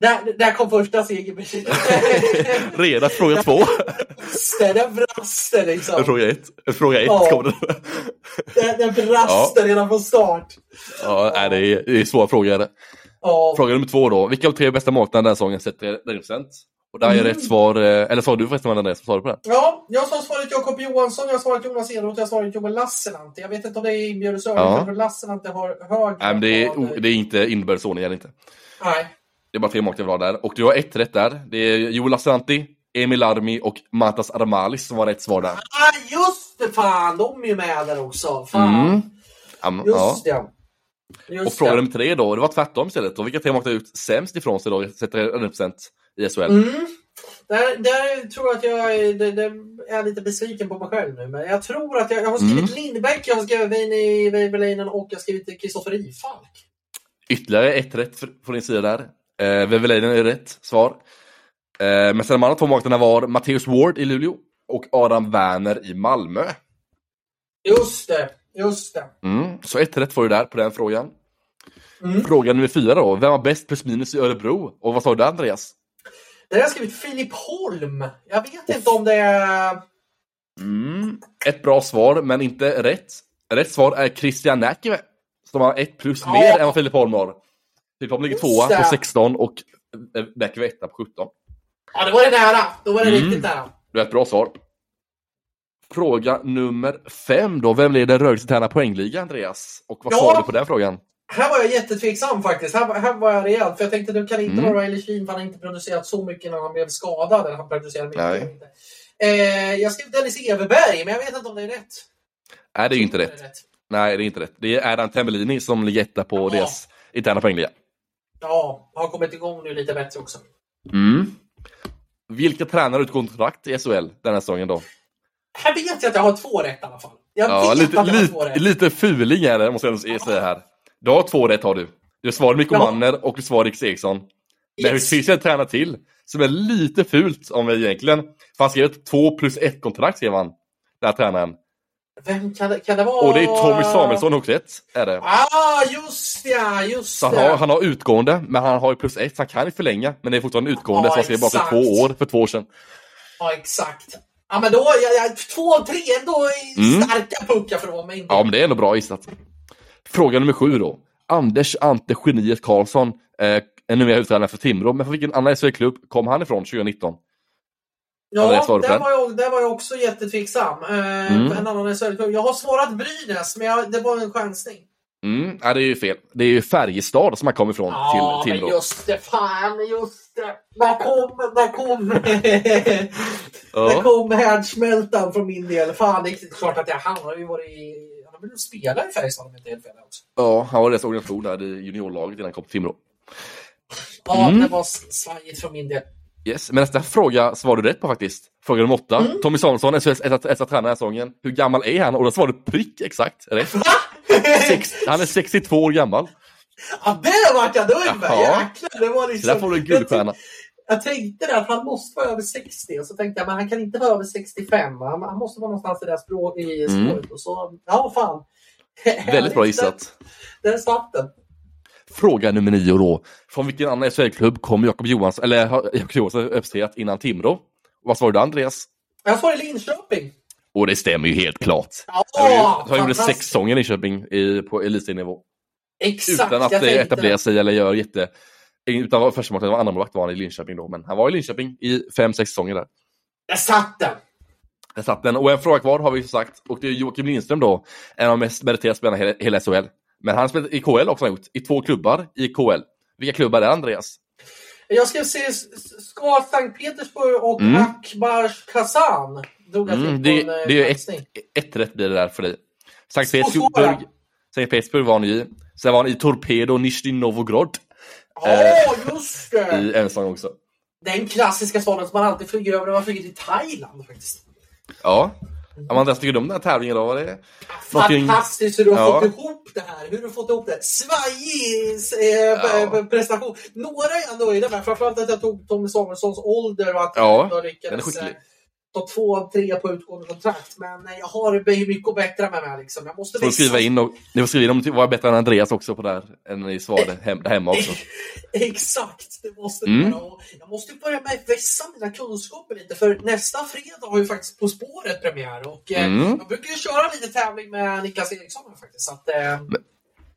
Där, där kom första segern. Redan fråga två. Det, där brast det liksom. fråga ett. Fråga ett Ja. kom det. Där, där brast det redan från start. Ja, nej, det är, det är svåra frågor. det. Ja. Fråga nummer två då. Vilka av tre bästa målvakterna den här säsongen sätter räddningsprocent? Och där är Mm. rätt svar, eh, eller sa du förresten vad vad sa du på den? Ja, jag har svarat Jakob Johansson, jag har svarat Jonas Eneroth, jag har svarat Joel Lassinantti. Jag vet inte om det är inbördes ordning, Ja. Lassinantti har högre. Nej, men det är, det är inte inbördes ordning, det inte. Nej. Det är bara tre målvakter vi har där. Och du har ett rätt där. Det är Joel Lassinantti, Emil Armi och Matas Armalis som var rätt svar där. Ah, just det! Fan, de är ju med där också. Fan. Mm. Ja, men- ja. Just det. Just Och fråga nummer tre då, det var tvärtom istället. Och vilka tre målvakter ut sämst ifrån sig då, sätter räddningsprocent i SHL? Mm. Där, där tror jag att jag är, det, det är jag lite besviken på mig själv nu. Men jag tror att jag, jag har skrivit Mm. Lindbäck, jag har skrivit Veini Väiväläinen och jag har skrivit Kristoffer Ifalk. Ytterligare ett rätt från din sida där. Eh, Väveläinen är rätt svar. Eh, men sen de andra två målvakterna var Matteus Ward i Luleå och Adam Werner i Malmö. Just det, just det. Mm. Så ett rätt får du där på den frågan. Mm. Fråga nummer fyra då. Vem var bäst plus minus i Örebro? Och vad sa du där Andreas? Där har jag skrivit Filip Holm. Jag vet inte om det är... Mm. Ett bra svar, men inte rätt. Rätt svar är Christian Näkive. Som har ett plus Ja. mer än vad Filip Holm har. Filip Holm ligger tvåa det. på 16 och eh, Näkive etta på 17. Ja, det var det nära. Då var det Mm. riktigt nära. Du har ett bra svar. Fråga nummer fem då. Vem leder Rögles interna poängliga, Andreas? Och vad Ja. svarade du på den frågan? Här var jag jättetveksam faktiskt. Här, var- här var jag rejäl. För jag tänkte det kan inte Mm. vara Riley Sheen för han har inte producerat så mycket när han blev skadad. Eller han producerade mycket. Nej. Eh, jag skrev Dennis Everberg, men jag vet inte om det är rätt. Nej, det är ju inte Det rätt. Nej, det är inte rätt. Det är Adam Tembellini som ligger etta på Ja. deras interna poängliga. Ja, har kommit igång nu lite bättre också. Mm. Vilka tränare har ut kontrakt i SHL den här säsongen då? Här vet jag att jag har två rätt i alla fall. Jag Ja, lite, lite, lite fuling är det, måste jag säga här. Du har två rätt har du. Du svarade Mikko Ja. Manner och du svarade Rickes Eriksson. Men det finns en tränare till som är lite fult om vi egentligen. För han skrev ett två plus ett kontrakt skrev han. Den här tränaren. Vem kan det, kan det vara? Och det är Tommy Samuelsson också ett. Är det. Ah, just ja, just Så han det. har, han har utgående, men han har ju plus ett, så han kan ju förlänga. Men det är fortfarande utgående, Ja, så han skrev bara för två år, för två år sedan. Ja, exakt. Ja, men då, jag, jag, två, tre ändå Mm. starka puckar från mig. Ja, men det är ändå bra gissat. Fråga nummer sju då. Anders Ante Geniet Karlsson eh, är numera huvudtränare för Timrå, men från vilken annan SHL-klubb kom han ifrån 2019? Ja, där var, jag, där var jag också jättetveksam. Eh, Mm. En annan SHL-klubb. Jag har svarat Brynäs, men jag, det var en chansning. Mm, nej, det är ju fel. Det är ju Färjestad som han kom ifrån Ja, till Timrå. just det. Fan, just det. Där kom, där kom, där Ja. kom härdsmältan från min del. Fan, det är klart att jag han har ju varit i... Spelat i Färjestad om jag inte helt fel också. ja, han var deras organisation där i juniorlaget innan han kom till Timrå. Ja, Mm. det var svajigt från min del. Yes, men nästa fråga svarade du rätt på faktiskt. Fråga nummer åtta. Mm. Tommy Samuelsson, SHLs äldsta tränare den här säsongen. Hur gammal är han? Och då svarade du prick exakt rätt. Sex, han är 62 år gammal. Ja, det vart jag nöjd med! Jaha. Jäklar, det var liksom... där får du en guldstjärna. Jag tänkte det att han måste vara över 60 och så tänkte jag men han kan inte vara över 65. Han, han måste vara någonstans i det här språk, i Mm. Och så, ja fan. Väldigt bra gissat. Där satt den. Fråga nummer nio då. Från vilken annan SHL-klubb kom Jakob Johansson, eller Jakob Johansson representerat innan Timrå? Vad svarade du Andreas? Jag svarar Linköping. Och det stämmer ju helt klart. Han gjorde- sex säsonger i Linköping i, på elitserienivå. Exakt, utan att etablera sig eller göra jätte... Utan första målet var andra målvakt var han i Linköping då, men han var i Linköping i fem, sex säsonger där. Jag satt den! Där satt den. Och en fråga kvar har vi ju sagt, och det är Joakim Lindström då, en av de mest meriterade spelarna i hela SHL. Men han har spelat i KL också, han gjort, i två klubbar i KL. Vilka klubbar är det, Andreas? Jag ska se, ska Sankt Petersburg och Mm. Akbars Kazan drog Mm, det, eh, det är ju ett, ett rätt blir det där för dig. Sankt Petersburg. Sankt Petersburg var han i. Sen var han i Torpedo Nizjnij Novgorod Ja, just det! i en säsong också. Den klassiska staden som man alltid flyger över när man flyger till Thailand faktiskt. Ja. Om Andreas tycker du om den här tävlingen då? Var det Fantastiskt hur du har Ja. fått ihop det här. Hur du har fått ihop det. Svajig eh, Ja. p- prestation. Några är jag nöjda med. Framförallt att jag tog Tommy Samuelssons ålder och att Ja, jag den är lyckades skicklig. Eh, ta två tre på utgående kontrakt. Men eh, jag har mycket att bättra med mig. Liksom. Jag måste du skriva in och, ni får skriva in om ni var bättre än Andreas också på det här, än ni svarade hem, där hemma också. Exakt, det måste Mm. Och Jag måste börja med att vässa mina kunskaper lite för nästa fredag har ju faktiskt På spåret premiär och eh, Mm. jag brukar ju köra lite tävling med Niklas Eriksson faktiskt. Så att, eh,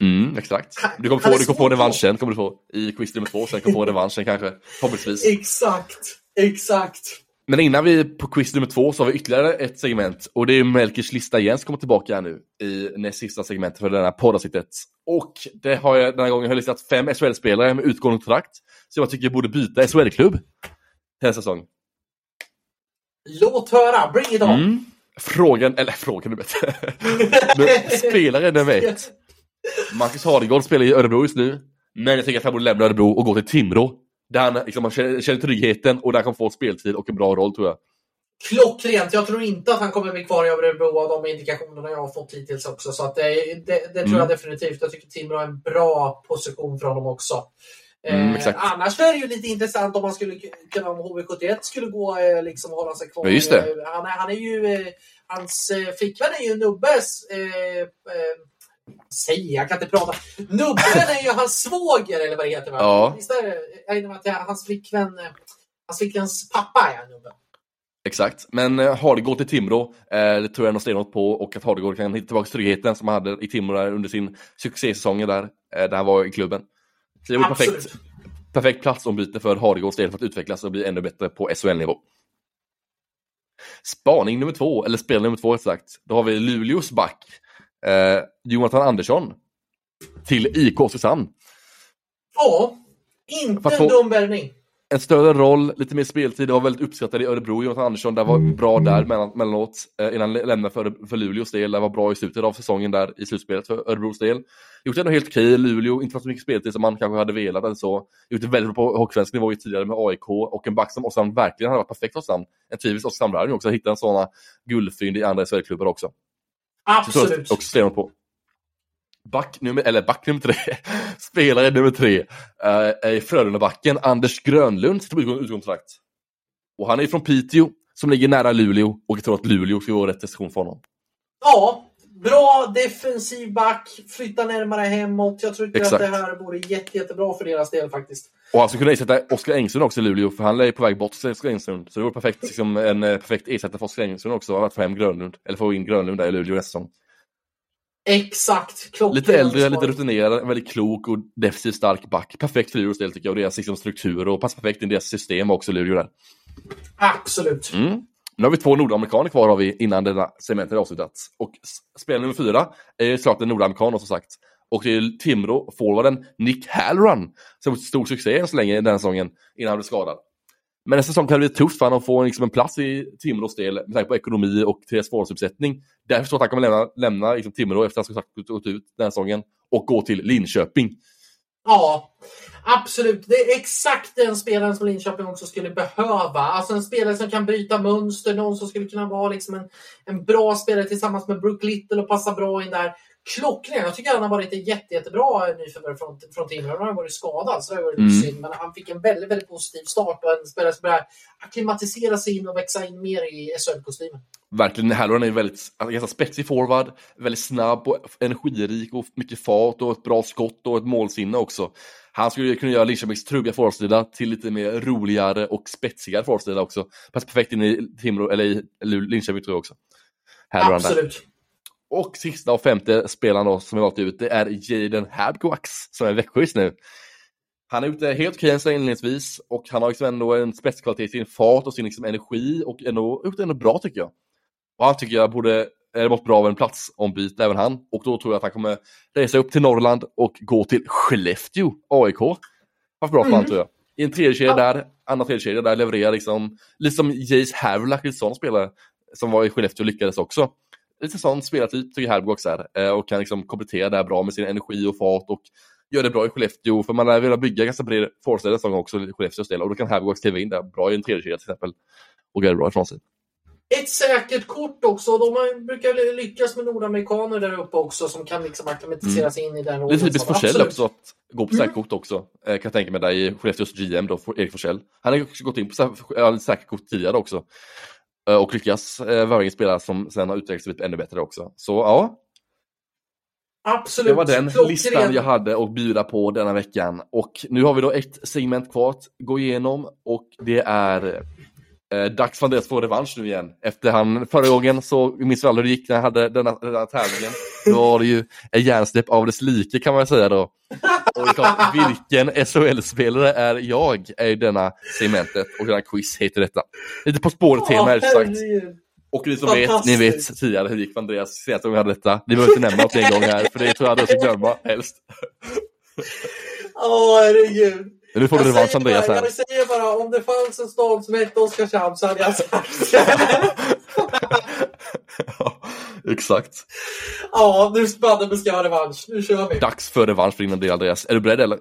Mm, exakt. Du kommer få, du kommer få revanschen kommer du få, i quiz nummer två, sen kommer du få revanschen kanske, förhoppningsvis. exakt, exakt. Men innan vi är på quiz nummer två så har vi ytterligare ett segment och det är Melkers lista igen som kommer tillbaka här nu i näst sista segmentet för här poddavsnittet. Och det har jag den här gången har jag listat fem SHL-spelare med utgående kontrakt som jag tycker borde byta SHL-klubb nästa säsong. Låt höra, bring it on! Mm. Frågan, eller frågan nummer ett. Nu, Spelare nummer ett. Marcus Hardegård spelar i Örebro just nu, men jag tycker att han borde lämna Örebro och gå till Timrå. Där han liksom, han känner, tryggheten och där han kommer få speltid och en bra roll tror jag. Klockrent. Jag tror inte att han kommer bli kvar i Örebro av de indikationerna jag har fått hittills också. Så att det, det, det tror Mm. jag definitivt. Jag tycker Timrå är en bra position för honom också. Mm, Eh, annars är det ju lite intressant om man skulle kunna om HV71 skulle gå eh, liksom och hålla sig kvar. Ja, just det. Eh, Han är, han är ju, eh, hans eh, flickvän är ju Nubbes eh, eh, Säg, jag kan inte prata. Nubben är ju hans svåger eller vad det heter va? Ja. Visst är det? Hans flickvän, eh, hans flickväns pappa är Nubben. Exakt, men eh, Hardegård till Timrå, eh, det tror jag nog stenhårt på och att Hardegård kan hitta tillbaka tryggheten som han hade i Timrå där under sin succésäsong där, eh, där han var i klubben. Så det var Absolut. perfekt, perfekt platsombyte för Hardegårds del för att utvecklas och bli ännu bättre på SHL-nivå. Spaning nummer två, eller spel nummer två rätt sagt. Då har vi Luleås back, eh, Jonathan Andersson, till IK Oskarshamn. Ja, inte en dum värvning. en större roll, lite mer speltid. Det var väldigt uppskattad i Örebro. Jonathan Andersson där var bra där mellan, mellanåt eh, innan han lämnade för, för Luleås del. Det var bra i slutet av säsongen där i slutspelet för Örebros del. Gjort det ändå helt okej i Luleå, inte fått så mycket speltid som man kanske hade velat eller så. Gjort det väldigt bra på hockeysvensk nivå ju tidigare med AIK och en back som Oskarshamn verkligen hade varit perfekt för Oskarshamn. En trivs Oskarshamn också, hitta en sådana guldfynd i andra SHL-klubbar också. Så tror Absolut. också stenhårt på. Back nummer, eller back nummer tre, spelare nummer tre, eh, är Frölundabacken Anders Grönlund som utgångskontrakt. Och han är från Piteå, som ligger nära Luleå, och jag tror att Luleå ska vara rätt destination för honom. Ja, bra defensiv back, flytta närmare hemåt. Jag Exakt. att det här vore jätte, jättebra för deras del faktiskt. Och han skulle kunna ersätta Oskar Engström också i Luleå, för han är på väg bort från Oskar Engström. Så det vore perfekt, liksom, en eh, perfekt ersättare för Oskar Engström också, att få hem Grönlund, eller få in Grönlund där i Luleå nästa säsong. Exakt. Klockren Lite äldre, lite rutinerad, en väldigt klok och defensivt stark back. Perfekt för Luleås del tycker jag, och deras liksom, struktur och passar perfekt in i deras system också, Luleå där. Absolut. Mm. Nu har vi två nordamerikaner kvar har vi innan denna segmentet är avslutat. Och s- spelare nummer fyra är såklart en nordamerikan som sagt. Och det är Timrå forwarden Nick Halloran som har gjort stor succé än så länge den här säsongen innan han blev skadad. Men nästa säsong kan det bli tufft för honom att få liksom en plats i Timrås del med tanke på ekonomi och deras forwardsuppsättning. Därför tror jag att han kommer lämna, lämna liksom Timrå efter att han ska gått ut den här säsongen och gå till Linköping. Ja, absolut. Det är exakt den spelaren som Linköping också skulle behöva. Alltså en spelare som kan bryta mönster, någon som skulle kunna vara liksom en, en bra spelare tillsammans med Brook Little och passa bra in där. Klockren. Jag tycker han har varit en jätte, jättebra nyförvärv från, från Timrå. Han har varit skadad, så det har varit Mm. synd. Men han fick en väldigt, väldigt positiv start och en spelare som börjar acklimatisera sig in och växa in mer i SHL-kostymen. Verkligen, Halloran är ju väldigt ganska spetsig forward, väldigt snabb och energirik och mycket fart och ett bra skott och ett målsinne också. Han skulle kunna göra Linköpings trubbiga forwardsida till lite mer roligare och spetsigare forwardsida också. Passar perfekt in i Timrå, eller i Linköping tror jag också. Halloran där. Och sista och femte spelaren då, som vi valt ut, det är Jaden Habgoax som är Växjö just nu. Han gjort det helt okej länge inledningsvis och han har liksom ändå en spetskvalitet i sin fart och sin liksom energi och ändå gjort ändå bra tycker jag. Och han tycker jag borde är mått bra av en platsombyte även han och då tror jag att han kommer resa upp till Norrland och gå till Skellefteå AIK. Varför bra för Mm. han tror jag. I en tredje kedja där, andra tredje kedja där levererar liksom, lite som Jace Havlack, lite sån spelare som var i Skellefteå och lyckades också. Lite sån spelartyp tycker också är eh, och kan liksom komplettera det här bra med sin energi och fart och gör det bra i Skellefteå för man lär vilja bygga ganska bred gång också i Skellefteås del och då kan Halbg kliva in där bra i en tredje kedja till exempel och göra det bra ifrån sig. Ett säkert kort också. De brukar lyckas med nordamerikaner där uppe också som kan liksom acklimatisera sig in i den Det är rollen. typiskt Forsell också att gå på säkert kort också. Eh, kan jag tänka mig där i Skellefteås GM då, Erik Forsell. Han har också gått in på säkert kort tidigare också. Eh, och lyckas eh, vara en spelare som sen har utvecklats blivit ännu bättre också. Så ja, Absolut. det var den Klockren. listan jag hade att bjuda på denna veckan. Och nu har vi då ett segment kvar att gå igenom och det är eh, dags för Andreas få revansch nu igen. Efter han förra gången så minns vi aldrig hur det gick när han hade denna, denna tävlingen. Då var det ju en hjärnsläpp av dess like kan man säga då. Och klart, vilken SHL-spelare är jag? Är ju denna segmentet och denna quiz heter detta. Lite På spåret-tema det sagt. Och ni som vet, ni vet tidigare hur det gick för Andreas senaste gången hade detta. Ni behöver inte nämna det en gång här, för det tror jag att jag ska glömma helst. Åh, herregud. Nu får du revansch Andreas här. Jag säger bara, om det fanns en stad som hette Oskarshamn så hade jag sagt ja, exakt. Ja, nu vi ska ha revansch. Nu kör vi. Dags för revansch för din del Andreas. Är du beredd eller?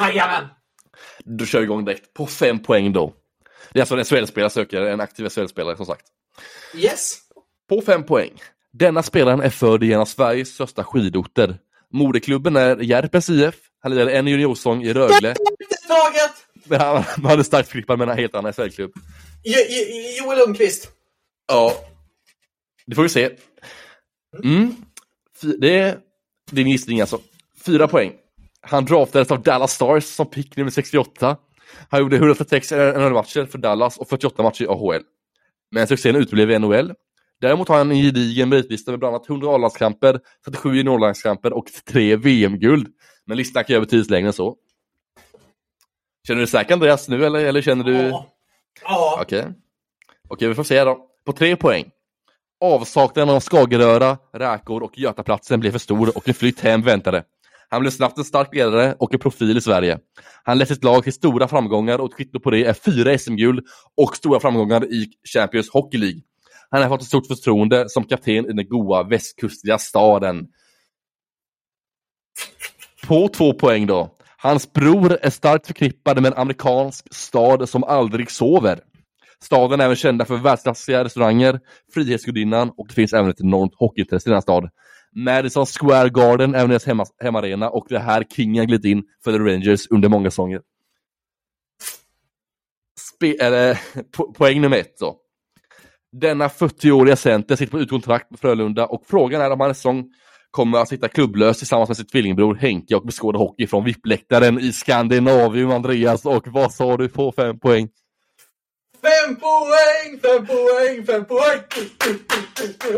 Jajamän. Då kör vi igång direkt. På fem poäng då. Det är alltså en SHL-spelare söker, en aktiv SHL-spelare som sagt. Yes. På fem poäng. Denna spelaren är född i en av Sveriges största skidorter. Moderklubben är Järpens IF. Han lirade en juniorsäsong i Rögle. Men han, han hade starkt förknippad med en helt annan SHL-klubb. Jo- Jo- Joel Lundqvist. Ja. Det får vi se. Mm. Det är din gissning alltså. Fyra poäng. Han draftades av Dallas Stars som pick nummer 68. Han gjorde 136 NHL-matcher för Dallas och 48 matcher i AHL. Men succén uteblev i NHL. Däremot har han en gedigen meritlista med bland annat 100 A-landskamper, 37 juniorlandskamper och 3 VM-guld. Men listan kan göra betydligt längre än så. Känner du dig säker Andreas nu eller, eller känner du? Ja. Ja. Okej. Okej, vi får se då. På tre poäng. Avsaknaden av Skageröra, Räkor och Götaplatsen blev för stor och en flytt hem väntade. Han blev snabbt en stark ledare och en profil i Sverige. Han lett sitt lag till stora framgångar och ett kvitto på det är fyra SM-guld och stora framgångar i Champions Hockey League. Han har fått ett stort förtroende som kapten i den goa västkustliga staden. På två poäng då. Hans bror är starkt förknippad med en amerikansk stad som aldrig sover. Staden är även kända för världsklassiga restauranger, Frihetsgudinnan och det finns även ett enormt hockeyintresse i denna stad. Madison Square Garden, även deras hemma, hemmaarena och det här Kingen glidit in för The Rangers under många säsonger. Spe, eller, po poäng nummer ett då. Denna 40-åriga center sitter på utkontrakt med Frölunda och frågan är om han är säsong kommer att sitta klubblös tillsammans med sin tvillingbror Henke och beskåda hockey från VIP-läktaren i Skandinavium, Andreas. Och vad sa du på fem poäng? Fem poäng, fem poäng, fem poäng!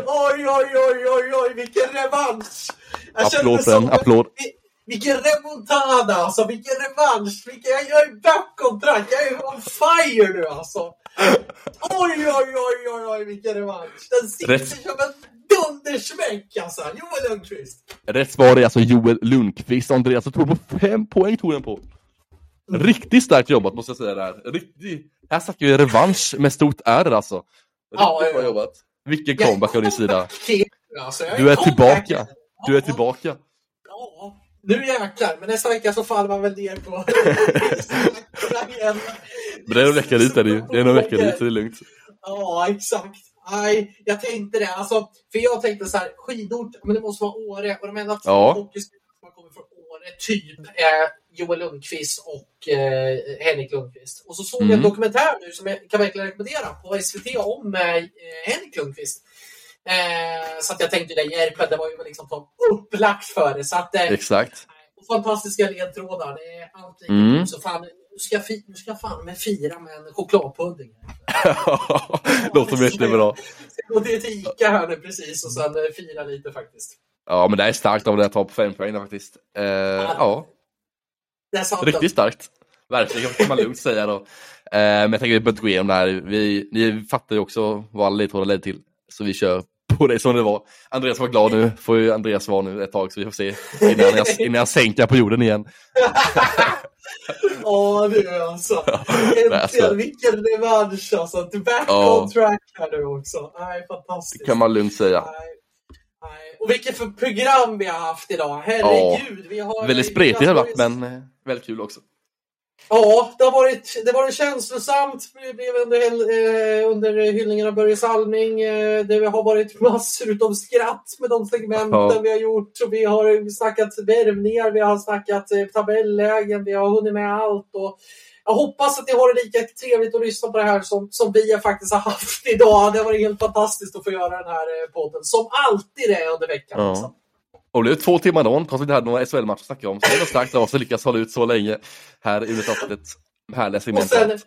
Oj, oj, oj, oj, oj, vilken revansch! Jag Applåd för den, applåd. Vi- Vilken remontada alltså, vilken revansch! Vilken, jag, jag är back on track, jag är on fire nu alltså! Oj, oj, oj, oj, oj, vilken revansch! Den sitter Rätt. som en dundersmäck alltså! Joel Lundqvist! Rätt svar är alltså Joel Lundqvist. Andreas, tror på fem poäng tog den på. Riktigt starkt jobbat måste jag säga där. Riktigt. Här snackar vi revansch med stort R alltså. Riktigt Ja, bra jobbat. Vilken comeback av din sida. Alltså, Du är tillbaka. Du är tillbaka. Ja, nu jäklar. Men nästa vecka så faller man väl ner på... Men det är en vecka dit är det ju. Det är en vecka dit så det är lugnt. Ja, exakt. Nej, jag tänkte det. Alltså, för jag tänkte så här, skidort, men det måste vara Åre. Och de enda två Ja. hockeyspelare som kommit från Åre, typ, är Joel Lundqvist och eh, Henrik Lundqvist. Och så såg jag en Mm. dokumentär nu som jag kan verkligen rekommendera på SVT om eh, Henrik Lundqvist. Eh, så att jag tänkte det, Järpen, det var ju liksom som upplagt för det. Så att, eh, Exakt. fantastiska ledtrådar. Det är allt lika Mm. mm. så fan, nu ska, jag fi, nu ska fan med fira med en chokladpudding. Låter jättebra. Ska gå till Ica här nu precis och sen eh, fira lite faktiskt. Ja, men det är starkt av det att ta på fem poäng faktiskt. Eh, ja, sant. riktigt starkt. Verkligen, kan man lugnt säga då. Eh, men jag tänker att vi behöver inte gå igenom det här. Vi, ni fattar ju också vad alla ledtrådar ledde till. Så vi kör på det som det var. Andreas var glad nu, får ju Andreas vara nu ett tag så vi får se innan jag, innan jag sänker på jorden igen. Ja du alltså. Nej, alltså. Äntligen, vilken revansch alltså. Back Ja. on track här nu också. Nej, fantastiskt. Det kan man lugnt säga. Nej, nej. Och vilket för program vi har haft idag. Herregud. Vi har Väldigt spretigt har det varit, men eh, väldigt kul också. Ja, det har varit, det har varit känslosamt. Det blev under, eh, under hyllningen av Börje Salming. Eh, det har varit massor utav skratt med de segmenten Ja. vi har gjort. Vi har snackat värvningar, vi har snackat eh, tabellägen, vi har hunnit med allt. Och jag hoppas att ni har det lika trevligt att lyssna på det här som, som vi faktiskt har haft idag. Det har varit helt fantastiskt att få göra den här podden. Som alltid är under veckan. Ja. Och det blev två timmar dagen, trots att vi inte hade några SHL-matcher att snacka om. Så det var starkt av oss att lyckas hålla ut så länge här i avsnittet. Härliga Och segment. sen,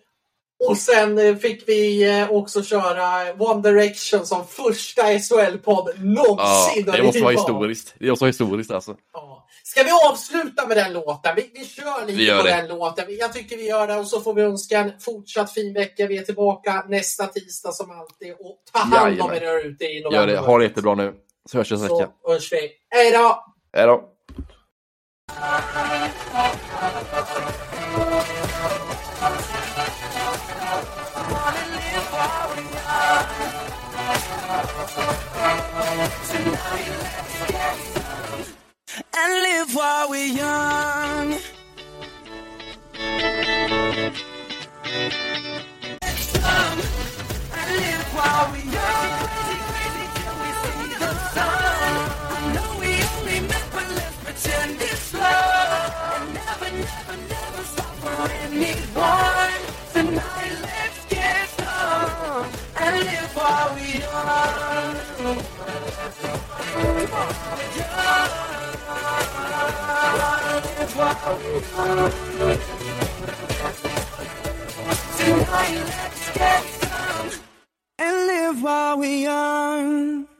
och sen eh, fick vi eh, också köra One Direction som första SHL-podd Ja, någonsin. det måste vara historiskt. Det måste vara historiskt alltså. Ja. Ska vi avsluta med den låten? Vi, vi kör lite Vi på det. den låten. Jag tycker vi gör det och så får vi önska en fortsatt fin vecka. Vi är tillbaka nästa tisdag som alltid. Och ta hand om er ute i november. Gör det. Ha det jättebra nu. Så hörs vi nästa vecka. Så hörs vi. Hej då! Hej då. and live while we're young. And live while we're young. Tonight, let's get some and live while we're young.